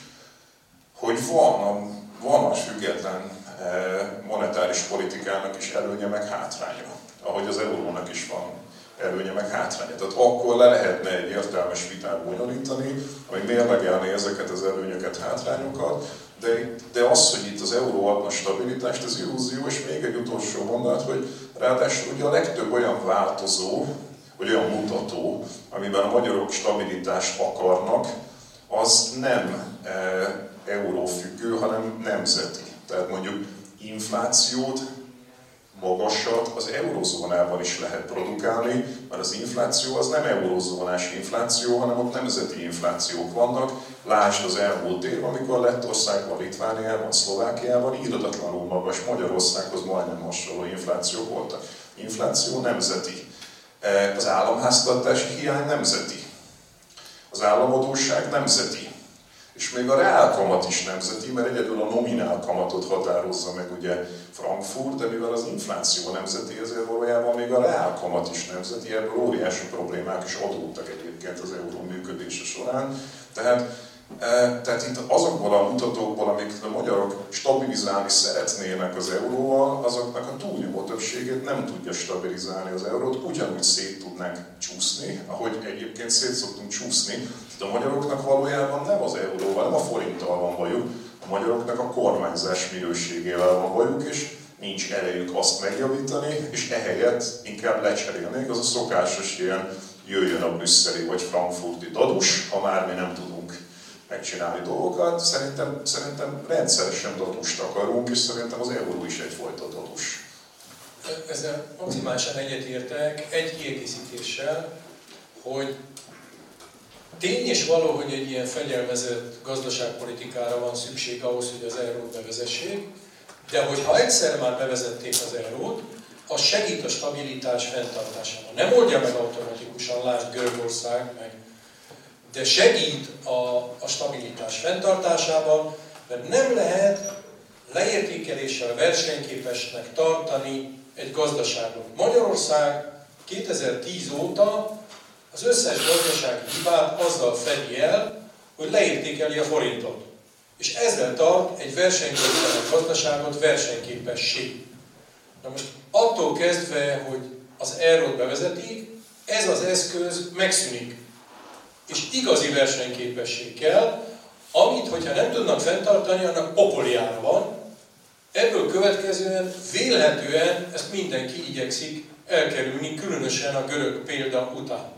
hogy van van a független eh, monetáris politikának is előnye, meg hátránya, ahogy az eurónak is van előnye meg hátránya. Tehát akkor le lehetne egy értelmes vitát bonyolítani, ami mérlegelni ezeket az előnyöket, hátrányokat, de, de az, hogy itt az euró adna stabilitást, ez illúzió, és még egy utolsó mondat, hogy ráadásul ugye a legtöbb olyan változó, vagy olyan mutató, amiben a magyarok stabilitást akarnak, az nem e, eurófüggő, hanem nemzeti. Tehát mondjuk inflációt magasat az eurozónában is lehet produkálni, mert az infláció az nem eurozónás infláció, hanem ott nemzeti inflációk vannak. Lásd az elmúlt év, amikor Lettországban, Litvániában, Szlovákiában írdatlanul magas, Magyarországhoz majdnem hasonló inflációk voltak. Infláció nemzeti. E, az államháztartási hiány nemzeti. Az államadóság nemzeti. És még a reál kamat is nemzeti, mert egyedül a nominál kamatot határozza meg ugye Frankfurt, de mivel az infláció nemzeti, ezért valójában még a reál kamat is nemzeti, ebből óriási problémák is adódtak egyébként az euró működése során. Tehát tehát itt azokból a mutatókból, amiket a magyarok stabilizálni szeretnének az euróval, azoknak a túlnyomó többségét nem tudja stabilizálni az eurót, ugyanúgy szét tudnánk csúszni, ahogy egyébként szét szoktunk csúszni. Tehát a magyaroknak valójában nem az euróval, nem a forinttal van bajuk, a magyaroknak a kormányzás minőségével van bajuk, és nincs erejük azt megjavítani, és ehelyett inkább lecserélnék, az a szokásos ilyen jöjjön a brüsszeli vagy frankfurti dadus, ha már mi nem tudunk megcsinálni dolgokat. Szerintem, szerintem rendszeresen dadust akarunk, és szerintem az euró is egyfajta dadus. Ezzel maximálisan egyetértek, egy kiegészítéssel, hogy Tény és való, hogy egy ilyen fegyelmezett gazdaságpolitikára van szükség ahhoz, hogy az eurót bevezessék, de hogyha egyszer már bevezették az eurót, az segít a stabilitás fenntartásában. Nem oldja meg automatikusan, lásd Görögország, meg, de segít a, a stabilitás fenntartásában, mert nem lehet leértékeléssel versenyképesnek tartani egy gazdaságot. Magyarország 2010 óta az összes gazdasági hibát azzal fedi el, hogy leértékeli a forintot. És ezzel tart egy versenyképes gazdaságot versenyképessé. Na most attól kezdve, hogy az eurót bevezetik, ez az eszköz megszűnik. És igazi versenyképesség kell, amit, hogyha nem tudnak fenntartani, annak pokoliára van. Ebből következően vélhetően ezt mindenki igyekszik elkerülni, különösen a görög példa után.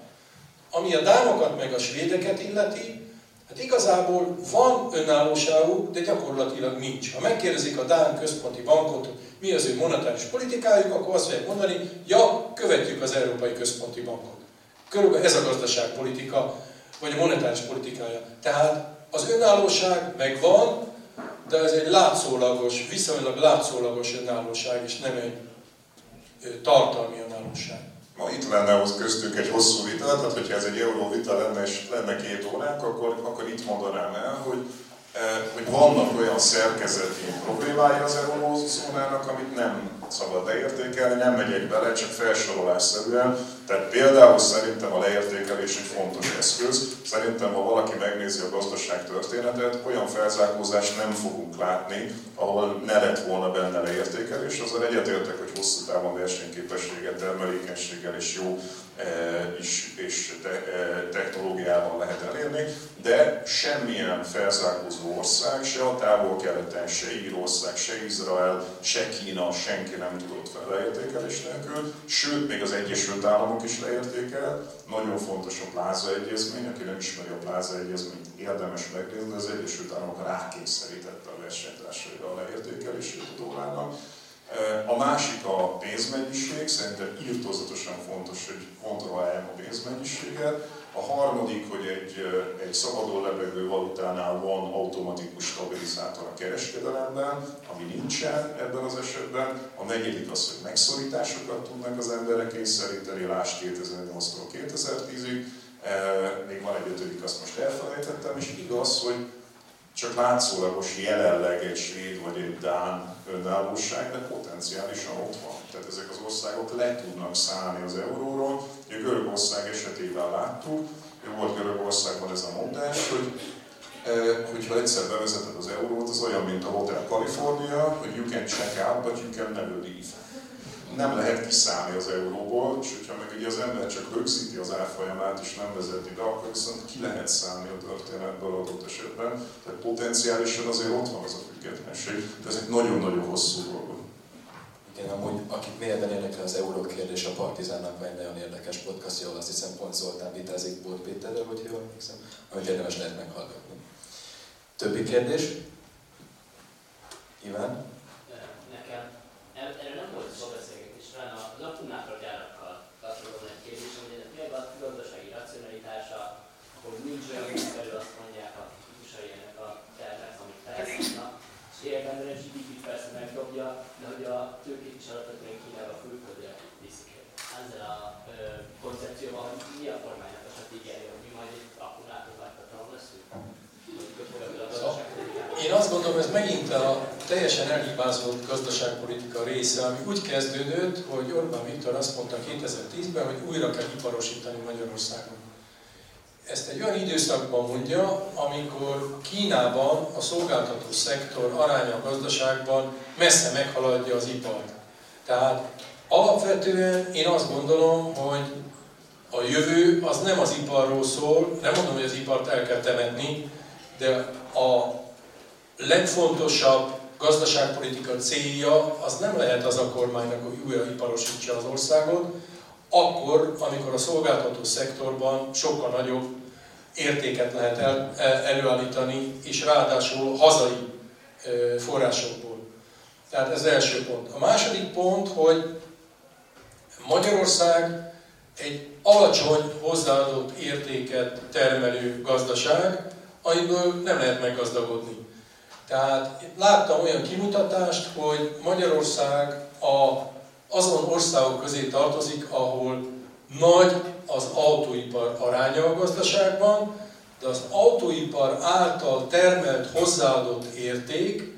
Ami a dánokat meg a svédeket illeti, hát igazából van önállóságuk, de gyakorlatilag nincs. Ha megkérdezik a Dán központi bankot, mi az ő monetáris politikájuk, akkor azt fogják mondani, ja, követjük az Európai Központi Bankot. Körülbelül ez a gazdaságpolitika, vagy a monetáris politikája. Tehát az önállóság megvan, de ez egy látszólagos, viszonylag látszólagos önállóság, és nem egy tartalmi önállóság. Ma itt lenne ahhoz köztük egy hosszú vita, tehát hogyha ez egy euró vita lenne, és lenne két óránk, akkor, akkor itt mondanám el, hogy hogy vannak olyan szerkezeti problémái az eurózónának, amit nem szabad leértékelni, nem megyek bele, csak felsorolásszerűen. Tehát például szerintem a leértékelés egy fontos eszköz. Szerintem, ha valaki megnézi a gazdaság történetet, olyan felzárkózást nem fogunk látni, ahol ne lett volna benne leértékelés. Azzal egyetértek, hogy hosszú távon versenyképességet, termelékenységgel és jó is, és te, technológiával lehet elérni, de semmilyen felzárkózó ország, se a távol-keleten, se Írország, se Izrael, se Kína, senki nem tudott fel leértékelés nélkül, sőt, még az Egyesült Államok is leértékel. Nagyon fontos a pláza egyezmény, aki nem ismeri a pláza egyezményt, érdemes megnézni, az Egyesült Államok rákényszerítette a versenytársaira a leértékelését a dollárnak a másik a pénzmennyiség, szerintem írtózatosan fontos, hogy kontrolláljam a pénzmennyiséget. A harmadik, hogy egy, egy szabadon lebegő valutánál van automatikus stabilizátor a kereskedelemben, ami nincsen ebben az esetben. A negyedik az, hogy megszorításokat tudnak az emberek kényszeríteni, láss 2008-tól 2010-ig. Még van egy ötödik, azt most elfelejtettem, és igaz, hogy csak látszólagos jelenleg egy svéd vagy egy dán önállóság, de potenciálisan ott van. Tehát ezek az országok le tudnak szállni az euróról. Ugye Görögország esetében láttuk, volt Görögországban ez a mondás, hogy hogyha egyszer bevezeted az eurót, az olyan, mint a Hotel California, hogy you can check out, but you can never leave nem lehet kiszállni az euróból, és hogyha meg ugye az ember csak rögzíti az árfolyamát és nem vezeti be, akkor viszont ki lehet szállni a történetből adott esetben. Tehát potenciálisan azért ott van az a függetlenség, de ezek nagyon-nagyon hosszú dolgok. Igen, amúgy akik mélyebben érdekel az euró kérdés, a Partizánnak van egy nagyon érdekes podcast, ahol azt hiszem pont Zoltán vitázik Bót Péterrel, hogy jól emlékszem, amit érdemes lehet meghallgatni. Többi kérdés? Iván? Nekem erről nem volt szó talán az akkumulátorgyárakkal kapcsolatban egy kérdés, hogy ennek mi a gazdasági racionalitása, akkor nincs olyan munkaerő, azt mondják a típusai ennek a gyárnak, amit felhasználnak, és érdelemben a GDP persze megdobja, de hogy a tőkét is alapvetően Kínába külföldre viszik. Ezzel a ö, koncepcióval, hogy mi a kormánynak a stratégiája, hogy mi majd egy akkumulátorgyártatlan leszünk? Én azt gondolom, ez megint a teljesen elhibázott gazdaságpolitika része, ami úgy kezdődött, hogy Orbán Viktor azt mondta 2010-ben, hogy újra kell iparosítani Magyarországon. Ezt egy olyan időszakban mondja, amikor Kínában a szolgáltató szektor aránya a gazdaságban messze meghaladja az ipart. Tehát alapvetően én azt gondolom, hogy a jövő az nem az iparról szól, nem mondom, hogy az ipart el kell temetni, de a legfontosabb gazdaságpolitika célja az nem lehet az a kormánynak, hogy újra iparosítsa az országot, akkor, amikor a szolgáltató szektorban sokkal nagyobb értéket lehet el, előállítani, és ráadásul hazai forrásokból. Tehát ez az első pont. A második pont, hogy Magyarország egy alacsony hozzáadott értéket termelő gazdaság, amiből nem lehet meggazdagodni. Tehát láttam olyan kimutatást, hogy Magyarország a, azon országok közé tartozik, ahol nagy az autóipar aránya a gazdaságban, de az autóipar által termelt hozzáadott érték,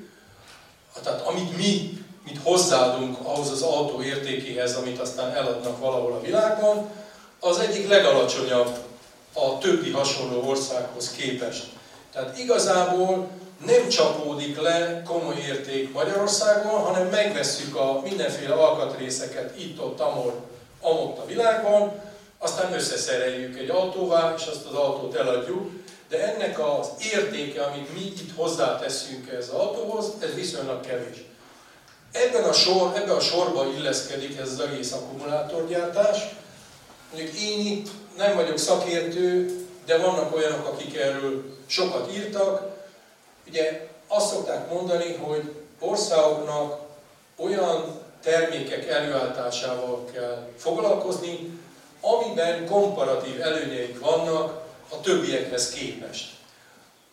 tehát amit mi, mit hozzáadunk ahhoz az autó értékéhez, amit aztán eladnak valahol a világban, az egyik legalacsonyabb a többi hasonló országhoz képest. Tehát igazából nem csapódik le komoly érték Magyarországon, hanem megvesszük a mindenféle alkatrészeket itt-ott, amott a világban, aztán összeszereljük egy autóvá, és azt az autót eladjuk, de ennek az értéke, amit mi itt hozzáteszünk ez az autóhoz, ez viszonylag kevés. Ebben a, sor, ebben a sorban illeszkedik ez az egész akkumulátorgyártás. Mondjuk én itt nem vagyok szakértő, de vannak olyanok, akik erről sokat írtak, Ugye azt szokták mondani, hogy országoknak olyan termékek előállításával kell foglalkozni, amiben komparatív előnyeik vannak a többiekhez képest.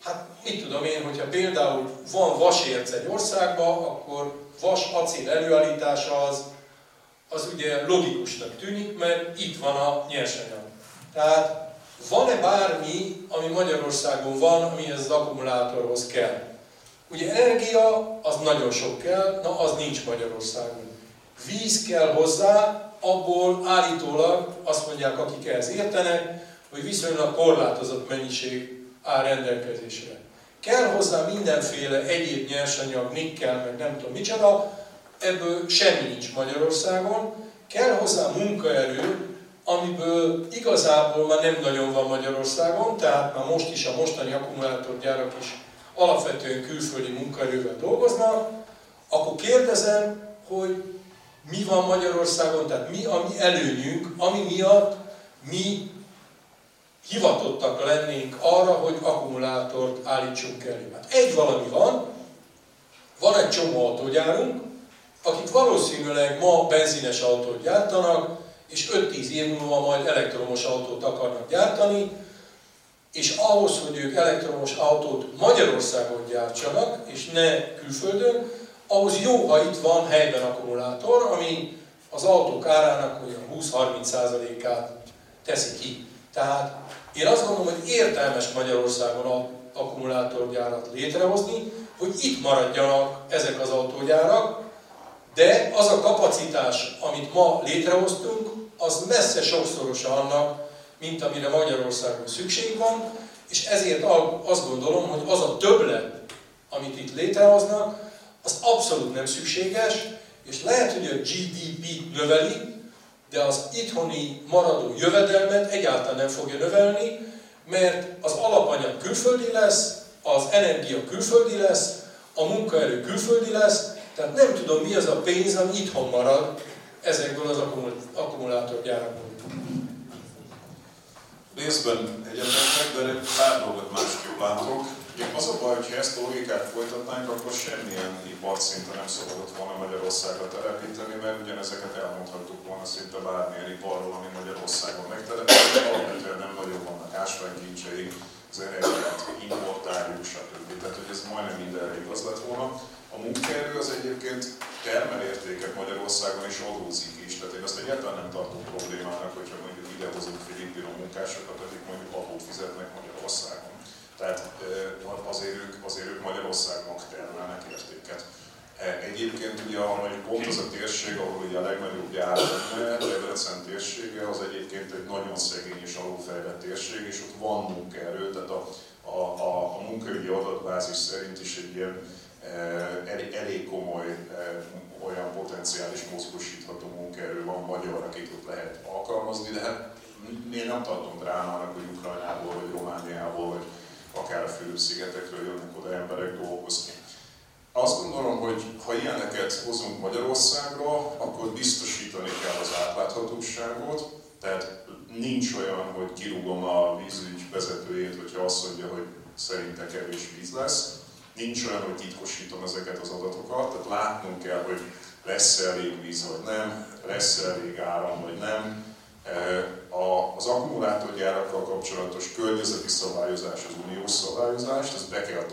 Hát mit tudom én, hogyha például van vasérc egy országban, akkor vas acél előállítása az, az ugye logikusnak tűnik, mert itt van a nyersanyag. Tehát van-e bármi, ami Magyarországon van, amihez az akkumulátorhoz kell? Ugye energia, az nagyon sok kell, na az nincs Magyarországon. Víz kell hozzá, abból állítólag azt mondják, akik ehhez értenek, hogy viszonylag korlátozott mennyiség áll rendelkezésre. Kell hozzá mindenféle egyéb nyersanyag, nikkel, meg nem tudom micsoda, ebből semmi nincs Magyarországon. Kell hozzá munkaerő, amiből igazából már nem nagyon van Magyarországon, tehát már most is a mostani akkumulátorgyárak is alapvetően külföldi munkaerővel dolgoznak, akkor kérdezem, hogy mi van Magyarországon, tehát mi a mi előnyünk, ami miatt mi hivatottak lennénk arra, hogy akkumulátort állítsunk elő. Hát egy valami van, van egy csomó autógyárunk, akik valószínűleg ma benzines autót gyártanak, és 5-10 év múlva majd elektromos autót akarnak gyártani, és ahhoz, hogy ők elektromos autót Magyarországon gyártsanak, és ne külföldön, ahhoz jó, ha itt van helyben akkumulátor, ami az autók árának olyan 20-30%-át teszi ki. Tehát én azt gondolom, hogy értelmes Magyarországon akkumulátorgyárat létrehozni, hogy itt maradjanak ezek az autógyárak, de az a kapacitás, amit ma létrehoztunk, az messze sokszorosa annak, mint amire Magyarországon szükség van, és ezért azt gondolom, hogy az a többlet, amit itt létrehoznak, az abszolút nem szükséges, és lehet, hogy a GDP növeli, de az itthoni maradó jövedelmet egyáltalán nem fogja növelni, mert az alapanyag külföldi lesz, az energia külföldi lesz, a munkaerő külföldi lesz, tehát nem tudom mi az a pénz, ami itthon marad ezekből az akkumulátorgyárakból. Részben egyetetek, de pár dolgot másképp látok. Az a baj, hogy ha ezt a logikát folytatnánk, akkor semmilyen ipart szinte nem szabadott volna Magyarországra telepíteni, mert ugyanezeket elmondhattuk volna szinte bármilyen iparról, ami Magyarországon megtelepített, alapvetően nem nagyon vannak ásványkincseink, az energiát importáljuk, stb. Tehát, hogy ez majdnem mindenre igaz lett volna. A munkaerő az egyébként termel értéket Magyarországon és adózik is, tehát én azt egyáltalán nem tartom problémának, hogyha mondjuk idehozunk filipino munkásokat, akik mondjuk adót fizetnek Magyarországon. Tehát azért ők, azért ők Magyarországon termelnek értéket. E, egyébként ugye mondjuk pont az a térség, ahol ugye a legnagyobb gyár lenne, Debrecen térsége, az egyébként egy nagyon szegény és alulfejlett térség, és ott van munkaerő, tehát a, a, a, a munkaügyi adatbázis szerint is egy ilyen elég, elég komoly e, olyan potenciális mozgósítható munkaerő van magyar, akit ott lehet alkalmazni, de hát én nem tartom drámának, hogy Ukrajnából, vagy Romániából, vagy akár a Fülöp-szigetekről jönnek oda emberek dolgozni. Azt gondolom, hogy ha ilyeneket hozunk Magyarországra, akkor biztosítani kell az átláthatóságot, tehát nincs olyan, hogy kirúgom a vízügy vezetőjét, hogyha azt mondja, hogy szerinte kevés víz lesz. Nincs olyan, hogy titkosítom ezeket az adatokat, tehát látnunk kell, hogy lesz -e elég víz vagy nem, lesz -e elég áram vagy nem, az akkumulátorgyárakkal kapcsolatos környezeti szabályozás, az uniós szabályozást, ezt be kell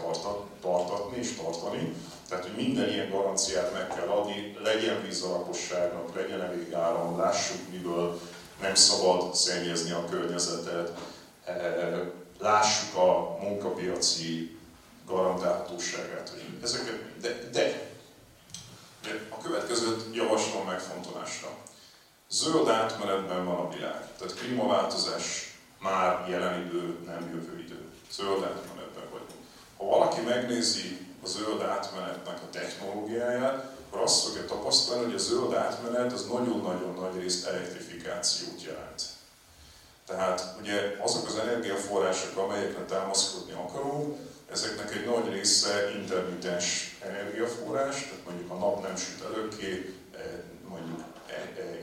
tartatni és tartani. Tehát, hogy minden ilyen garanciát meg kell adni, legyen víz a lakosságnak, legyen elég áram, lássuk, miből nem szabad szennyezni a környezetet, lássuk a munkapiaci garantálhatóságát. Hogy ezeket, de, de, a következőt javaslom megfontolásra. Zöld átmenetben van a világ. Tehát klímaváltozás már jelen idő, nem jövő idő. Zöld átmenetben vagyunk. Ha valaki megnézi a zöld átmenetnek a technológiáját, akkor azt fogja tapasztalni, hogy a zöld átmenet az nagyon-nagyon nagy részt elektrifikációt jelent. Tehát ugye azok az energiaforrások, amelyekre támaszkodni akarunk, ezeknek egy nagy része intermitens energiaforrás, tehát mondjuk a nap nem süt előké, mondjuk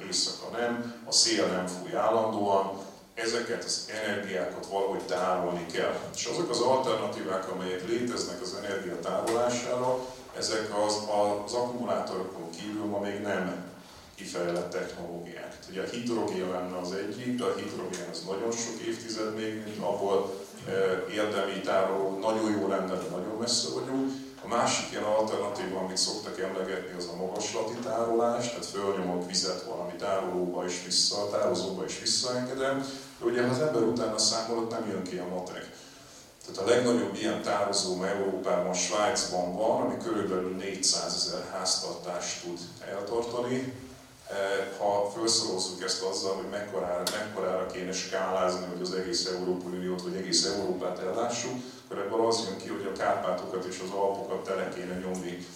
éjszaka nem, a szél nem fúj állandóan, ezeket az energiákat valahogy tárolni kell. És azok az alternatívák, amelyek léteznek az energia tárolására, ezek az, az akkumulátorokon kívül ma még nem kifejlett technológiák. Ugye a hidrogén lenne az egyik, de a hidrogén az nagyon sok évtized még, mint abból érdemi tároló, nagyon jó lenne, de nagyon messze vagyunk. A másik ilyen alternatíva, amit szoktak emlegetni, az a magaslati tárolás, tehát fölnyomok vizet valami tárolóba és vissza, tározóba és visszaengedem, de ugye ha az ember utána számol, ott nem jön ki a matek. Tehát a legnagyobb ilyen tározó Európában, Svájcban van, ami körülbelül 400 ezer háztartást tud eltartani, ha felszorozzuk ezt azzal, hogy mekkorára, mekkorára kéne skálázni, hogy az egész Európai Uniót, vagy egész Európát ellássuk, akkor ebből az jön ki, hogy a Kárpátokat és az Alpokat tele kéne nyomni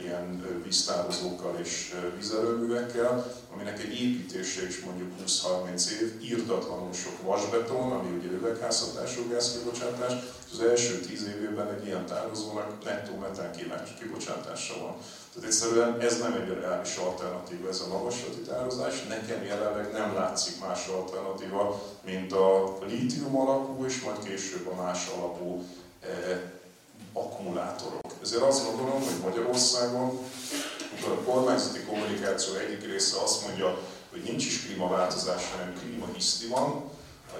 ilyen víztározókkal és vízerőművekkel, aminek egy építése is mondjuk 20-30 év, írtatlanul sok vasbeton, ami ugye üvegházhatású gázkibocsátás, és az első 10 évében egy ilyen tározónak nettó metán kibocsátása van. Tehát egyszerűen ez nem egy reális alternatíva, ez a magaslati tározás. Nekem jelenleg nem látszik más alternatíva, mint a lítium alapú és majd később a más alapú eh, akkumulátorok. Ezért azt gondolom, hogy Magyarországon, amikor a kormányzati kommunikáció egyik része azt mondja, hogy nincs is klímaváltozás, hanem klímahiszti van,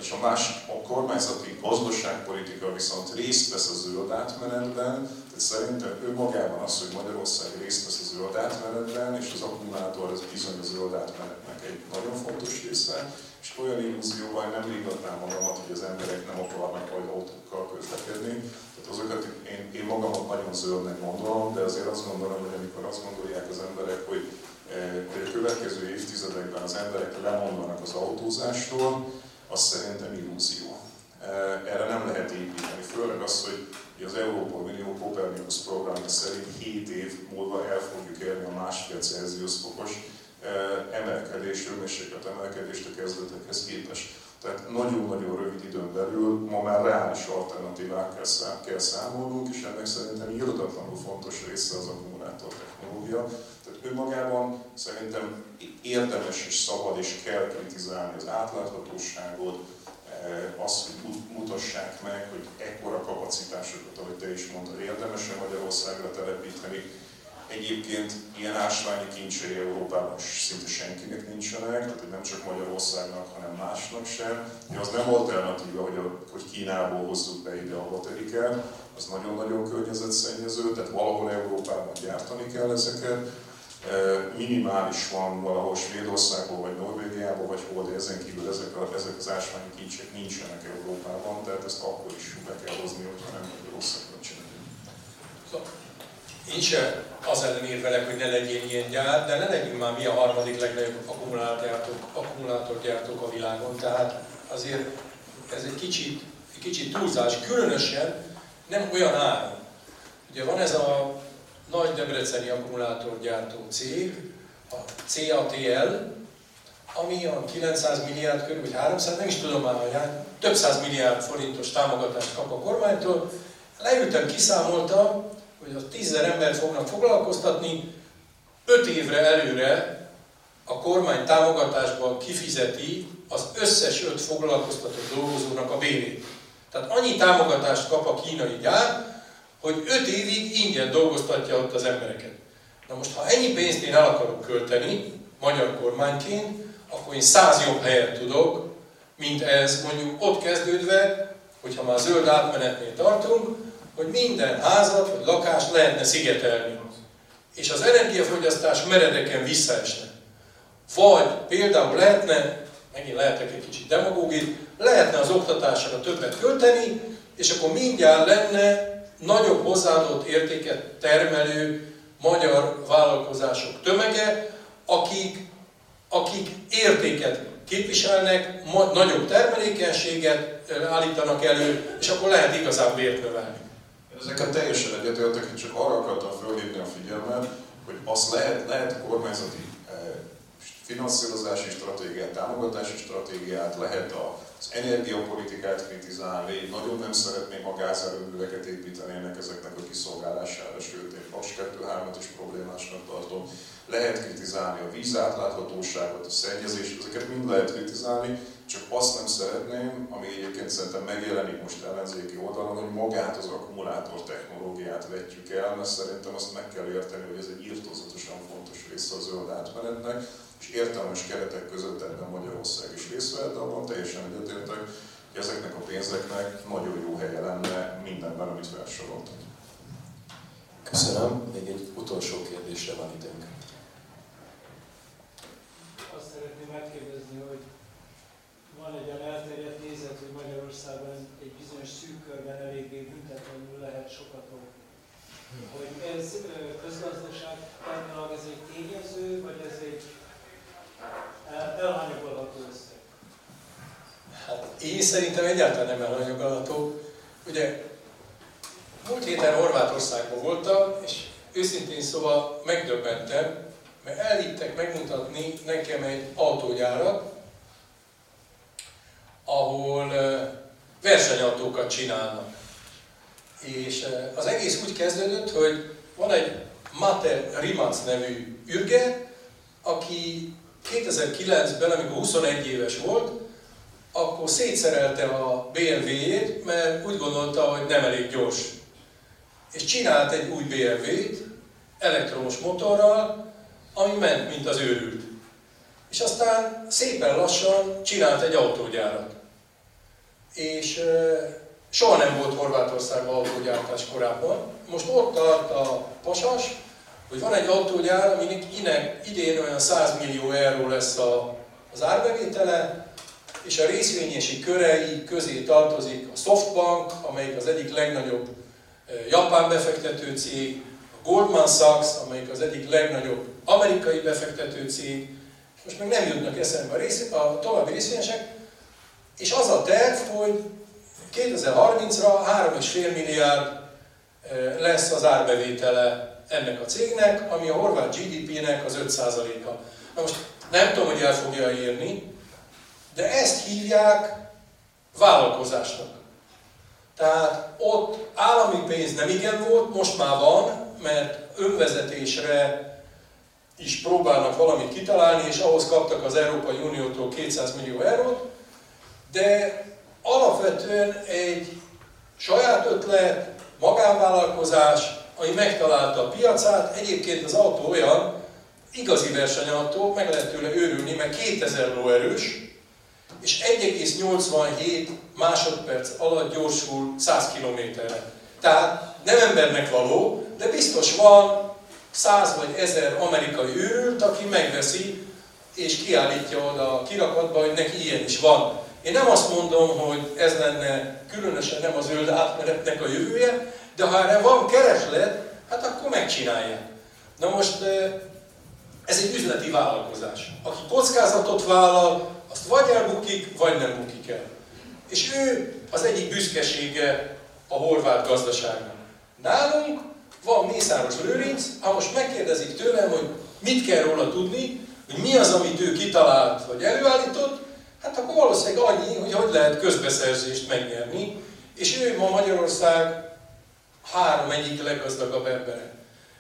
és a másik, a kormányzati gazdaságpolitika viszont részt vesz a zöld átmenetben, tehát szerintem önmagában az, hogy Magyarország részt vesz a zöld átmenetben, és az akkumulátor az bizony a zöld átmenetnek egy nagyon fontos része, és olyan illúzióval nem rígatnám magamat, hogy az emberek nem akarnak majd autókkal közlekedni. Azokat én, én magamat nagyon zöldnek gondolom, de azért azt gondolom, hogy amikor azt gondolják az emberek, hogy, eh, hogy a következő évtizedekben az emberek lemondanak az autózásról, az szerintem illúzió. Eh, erre nem lehet építeni, főleg az, hogy az Európa Unió Copernicus programja szerint 7 év múlva el fogjuk érni a másfél Celsius fokos emelkedés, hőmérséklet emelkedést a kezdetekhez képest. Tehát nagyon-nagyon rövid időn belül ma már reális alternatívákkal kell számolnunk, és ennek szerintem írdatlanul fontos része az akkumulátor technológia. Tehát önmagában szerintem érdemes és szabad és kell kritizálni az átláthatóságot, azt, hogy mutassák meg, hogy ekkora kapacitásokat, ahogy te is mondtad, érdemes-e Magyarországra telepíteni. Egyébként ilyen ásványi kincsei Európában szinte senkinek nincsenek, tehát nem csak Magyarországnak, hanem másnak sem. De az nem alternatíva, hogy, a, hogy Kínából hozzuk be ide a baterikát, az nagyon-nagyon környezetszennyező, tehát valahol Európában gyártani kell ezeket minimális van valahol Svédországban, vagy Norvégiában, vagy hol, de ezen kívül ezek, a, ezek az ásványi kincsek nincsenek Európában, tehát ezt akkor is be kell hozni, hogyha nem Magyarországon csináljuk. Szóval én se az ellen érvelek, hogy ne legyen ilyen gyár, de ne legyünk már mi a harmadik legnagyobb akkumulátorgyártók, akkumulátorgyártók a világon. Tehát azért ez egy kicsit, egy kicsit túlzás, különösen nem olyan áron. Ugye van ez a nagy debreceni akkumulátorgyártó cég, a CATL, ami a 900 milliárd körül, vagy 300, nem is tudom már, hogy több száz milliárd forintos támogatást kap a kormánytól. Leültem, kiszámoltam, hogy a 10 embert fognak foglalkoztatni, 5 évre előre a kormány támogatásban kifizeti az összes 5 foglalkoztatott dolgozónak a bérét. Tehát annyi támogatást kap a kínai gyár, hogy öt évig ingyen dolgoztatja ott az embereket. Na most, ha ennyi pénzt én el akarok költeni, magyar kormányként, akkor én száz jobb helyet tudok, mint ez mondjuk ott kezdődve, hogyha már zöld átmenetnél tartunk, hogy minden házat vagy lakást lehetne szigetelni. És az energiafogyasztás meredeken visszaesne. Vagy például lehetne, megint lehetek egy kicsit demagógit, lehetne az oktatásra többet költeni, és akkor mindjárt lenne nagyobb hozzáadott értéket termelő magyar vállalkozások tömege, akik, akik értéket képviselnek, nagyobb termelékenységet állítanak elő, és akkor lehet igazán bért növelni. Ezeket teljesen egyetértek, csak arra akartam fölhívni a figyelmet, hogy azt lehet, lehet kormányzati finanszírozási stratégiát, támogatási stratégiát, lehet az energiapolitikát kritizálni, nagyon nem szeretném, ha gázerőműveket építenének ezeknek a kiszolgálására, sőt, én PAS 2 3 is problémásnak tartom. Lehet kritizálni a vízátláthatóságot, a szennyezést, ezeket mind lehet kritizálni, csak azt nem szeretném, ami egyébként szerintem megjelenik most ellenzéki oldalon, hogy magát az akkumulátor technológiát vetjük el, mert szerintem azt meg kell érteni, hogy ez egy írtózatosan fontos része a zöld átmenetnek, és értelmes keretek között ebben Magyarország is részt vehet, de abban teljesen egyetértek, hogy ezeknek a pénzeknek nagyon jó helye lenne mindenben, amit felsoroltam. Köszönöm. Még egy utolsó kérdésre van időnk. Azt szeretném megkérdezni, van egy olyan elterjedt nézet, hogy Magyarországon egy bizonyos szűk körben eléggé büntetlenül lehet sokat lopni. Hogy ez közgazdaságilag ez egy tényező, vagy ez egy elhanyagolható összeg? Hát én szerintem egyáltalán nem elhanyagolható. Ugye múlt héten Horvátországban voltam, és őszintén szóval megdöbbentem, mert elvittek megmutatni nekem egy autógyárat, ahol versenyautókat csinálnak. És az egész úgy kezdődött, hogy van egy Mate Rimac nevű ürge, aki 2009-ben, amikor 21 éves volt, akkor szétszerelte a BMW-jét, mert úgy gondolta, hogy nem elég gyors. És csinált egy új BMW-t, elektromos motorral, ami ment, mint az őrült. És aztán szépen lassan csinált egy autógyárat. És soha nem volt Horvátországban autógyártás korábban. Most ott tart a pasas, hogy van egy autógyár, aminek inek idén olyan 100 millió euró lesz a, az árbevétele, és a részvényesi körei közé tartozik a Softbank, amelyik az egyik legnagyobb japán befektető cég, a Goldman Sachs, amelyik az egyik legnagyobb amerikai befektető cég, most meg nem jutnak eszembe a, rész, a további részvényesek, és az a terv, hogy 2030-ra 3,5 milliárd lesz az árbevétele ennek a cégnek, ami a horvát GDP-nek az 5%-a. Na most nem tudom, hogy el fogja írni, de ezt hívják vállalkozásnak. Tehát ott állami pénz nem igen volt, most már van, mert önvezetésre is próbálnak valamit kitalálni, és ahhoz kaptak az Európai Uniótól 200 millió eurót, de alapvetően egy saját ötlet, magánvállalkozás, ami megtalálta a piacát. Egyébként az autó olyan, igazi versenyautó, meg lehet tőle őrülni, mert 2000 lóerős, és 1,87 másodperc alatt gyorsul 100 kilométerre. Tehát nem embernek való, de biztos van 100 vagy 1000 amerikai őrült, aki megveszi és kiállítja oda a kirakatba, hogy neki ilyen is van. Én nem azt mondom, hogy ez lenne különösen nem a zöld átmenetnek a jövője, de ha erre van kereslet, hát akkor megcsinálják. Na most ez egy üzleti vállalkozás. Aki kockázatot vállal, azt vagy elbukik, vagy nem bukik el. És ő az egyik büszkesége a horvát gazdaságnak. Nálunk van Mészáros Lőrinc, ha most megkérdezik tőlem, hogy mit kell róla tudni, hogy mi az, amit ő kitalált vagy előállított, hát akkor valószínűleg annyi, hogy hogy lehet közbeszerzést megnyerni, és ő ma Magyarország három egyik leggazdagabb embere.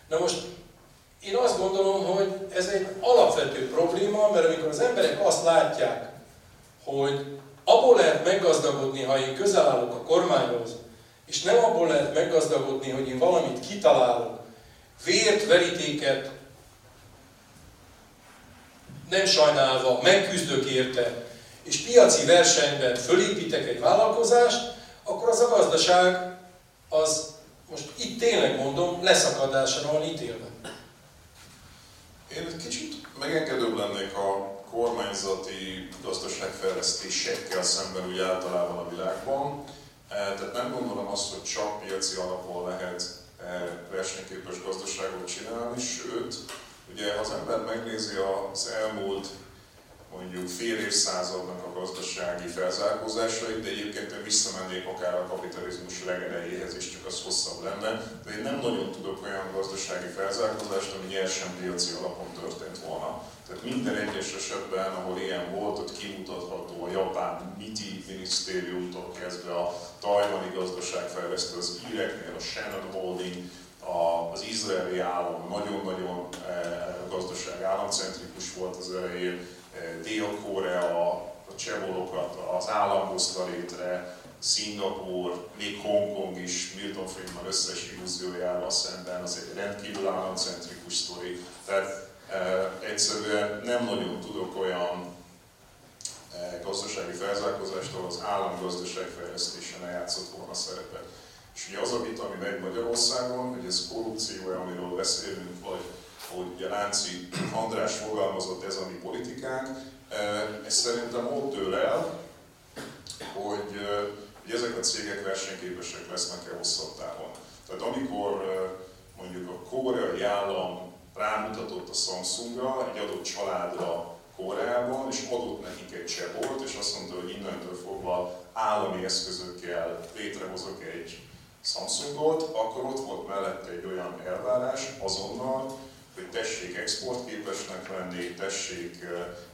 Na most én azt gondolom, hogy ez egy alapvető probléma, mert amikor az emberek azt látják, hogy abból lehet meggazdagodni, ha én közel állok a kormányhoz, és nem abból lehet meggazdagodni, hogy én valamit kitalálok, vért, verítéket nem sajnálva, megküzdök érte, és piaci versenyben fölépítek egy vállalkozást, akkor az a gazdaság az, most itt tényleg mondom, leszakadásra van ítélve. Én egy kicsit megengedőbb lennék a kormányzati gazdaságfejlesztésekkel szemben úgy általában a világban. E, tehát nem gondolom azt, hogy csak piaci alapon lehet e, versenyképes gazdaságot csinálni, sőt, ugye az ember megnézi az elmúlt mondjuk fél évszázadnak a gazdasági felzárkózásait, de egyébként én visszamennék akár a kapitalizmus legelejéhez is, csak az hosszabb lenne. De én nem nagyon tudok olyan gazdasági felzárkózást, ami nyersen piaci alapon történt volna. Tehát minden egyes esetben, ahol ilyen volt, ott kimutatható a japán MITI minisztériumtól kezdve a tajvani gazdaságfejlesztő, az íreknél a Shannon Holding, az izraeli állam nagyon-nagyon eh, gazdaság államcentrikus volt az elején, Dél-Korea, csebolokat az állam hozta létre, Szingapur, még Hongkong is Milton Friedman összes illúziójával szemben, az egy rendkívül államcentrikus sztori. Tehát e, egyszerűen nem nagyon tudok olyan e, gazdasági felzárkózást, ahol az állam gazdaságfejlesztése ne játszott volna szerepet. És ugye az a vita, ami megy Magyarországon, hogy ez korrupció amiről beszélünk, vagy hogy ugye Lánci András fogalmazott, ez a mi politikánk, ez szerintem ott dől el, hogy, hogy ezek a cégek versenyképesek lesznek-e hosszabb távon. Tehát amikor mondjuk a koreai állam rámutatott a Samsungra, egy adott családra Koreában, és adott nekik egy csebolt, és azt mondta, hogy innentől fogva állami eszközökkel létrehozok egy Samsungot, akkor ott volt mellette egy olyan elvárás azonnal, hogy tessék exportképesnek lenni, tessék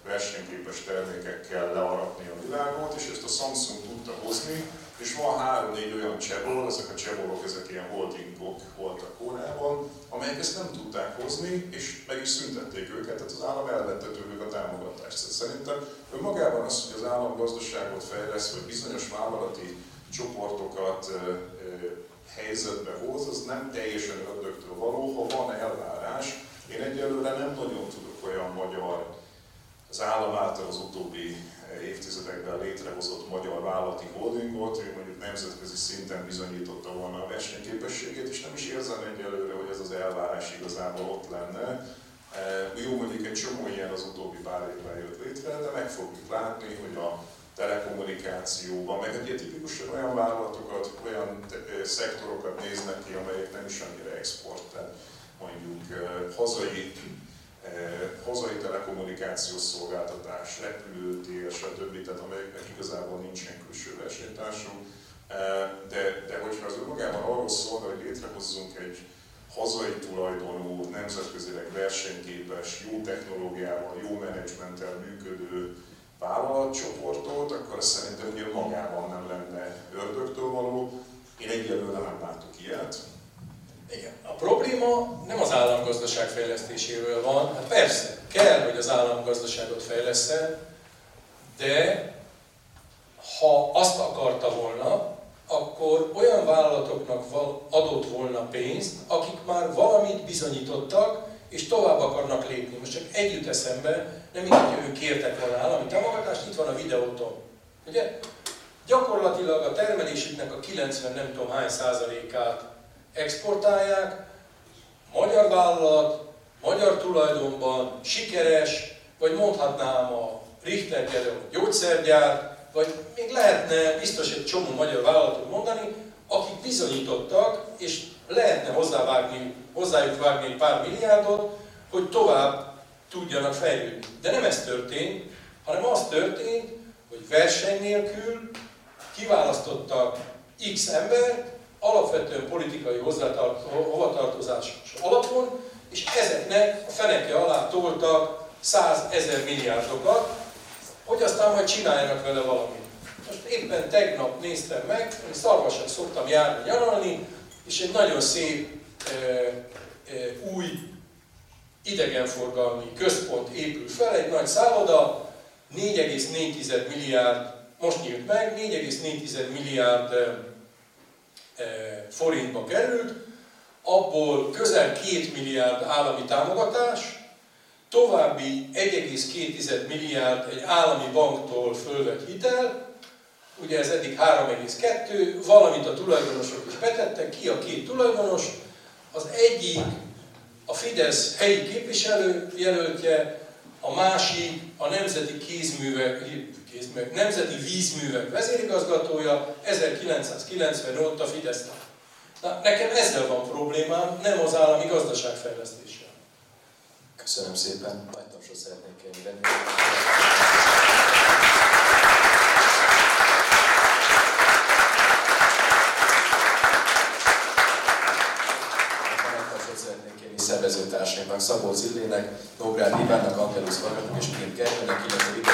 versenyképes termékekkel learatni a világot, és ezt a Samsung tudta hozni, és van három-négy olyan csebol, ezek a csebolok, ezek ilyen holdingok voltak Kóreában, amelyek ezt nem tudták hozni, és meg is szüntették őket, tehát az állam elvette tőlük a támogatást. Tehát szerintem önmagában az, hogy az állam gazdaságot fejlesz, vagy bizonyos vállalati csoportokat helyzetbe hoz, az nem teljesen ördögtől való, ha van elvárás, én egyelőre nem nagyon tudok olyan magyar, az állam által az utóbbi évtizedekben létrehozott magyar vállalati holdingot, ő mondjuk nemzetközi szinten bizonyította volna a versenyképességét, és nem is érzem egyelőre, hogy ez az elvárás igazából ott lenne. E, jó, mondjuk egy csomó ilyen az utóbbi pár évben jött létre, de meg fogjuk látni, hogy a telekommunikációban, meg egy tipikusan olyan vállalatokat, olyan szektorokat néznek ki, amelyek nem is annyira export. Mondjuk hazai, hazai telekommunikációs szolgáltatás, repülőtér, stb., tehát amelyeknek igazából nincsen külső versenytársunk. De, de hogyha az önmagában arról szól, hogy létrehozzunk egy hazai tulajdonú, nemzetközileg versenyképes, jó technológiával, jó menedzsmenttel működő vállalatcsoportot, akkor szerintem ugye magában nem lenne ördögtől való. Én egyelőre nem látok ilyet. A probléma nem az államgazdaság fejlesztéséről van. Hát persze, kell, hogy az államgazdaságot fejleszte, de ha azt akarta volna, akkor olyan vállalatoknak adott volna pénzt, akik már valamit bizonyítottak, és tovább akarnak lépni. Most csak együtt eszembe, nem mint hogy ők kértek volna állami támogatást, itt van a videóton. Ugye? Gyakorlatilag a termelésüknek a 90 nem tudom hány százalékát exportálják, magyar vállalat, magyar tulajdonban, sikeres, vagy mondhatnám a Richter gyerek, gyógyszergyár, vagy még lehetne biztos egy csomó magyar vállalatot mondani, akik bizonyítottak, és lehetne hozzávágni, hozzájuk vágni egy pár milliárdot, hogy tovább tudjanak fejlődni. De nem ez történt, hanem az történt, hogy verseny nélkül kiválasztottak X embert, alapvetően politikai hovatartozás alapon, és ezeknek a feneke alá toltak 100 ezer milliárdokat, hogy aztán majd csináljanak vele valamit. Most éppen tegnap néztem meg, én szarvasan szoktam járni nyaralni, és egy nagyon szép e, e, új idegenforgalmi központ épül fel, egy nagy szálloda, 4,4 milliárd, most nyílt meg, 4,4 milliárd forintba került, abból közel 2 milliárd állami támogatás, további 1,2 milliárd egy állami banktól fölvett hitel, ugye ez eddig 3,2, valamit a tulajdonosok is betettek, ki a két tulajdonos, az egyik a Fidesz helyi képviselő jelöltje, a másik a Nemzeti Kézművek, kézművek Nemzeti Vízművek vezérigazgatója, 1990 óta Fidesz Na, nekem ezzel van problémám, nem az állami gazdaságfejlesztéssel. Köszönöm szépen, nagy tapsot szeretnék kérni. szervezőtársainknak, Szabó Zillének, Nógrád Ivánnak, Angelus Vargatnak és Kim Kertőnek, illetve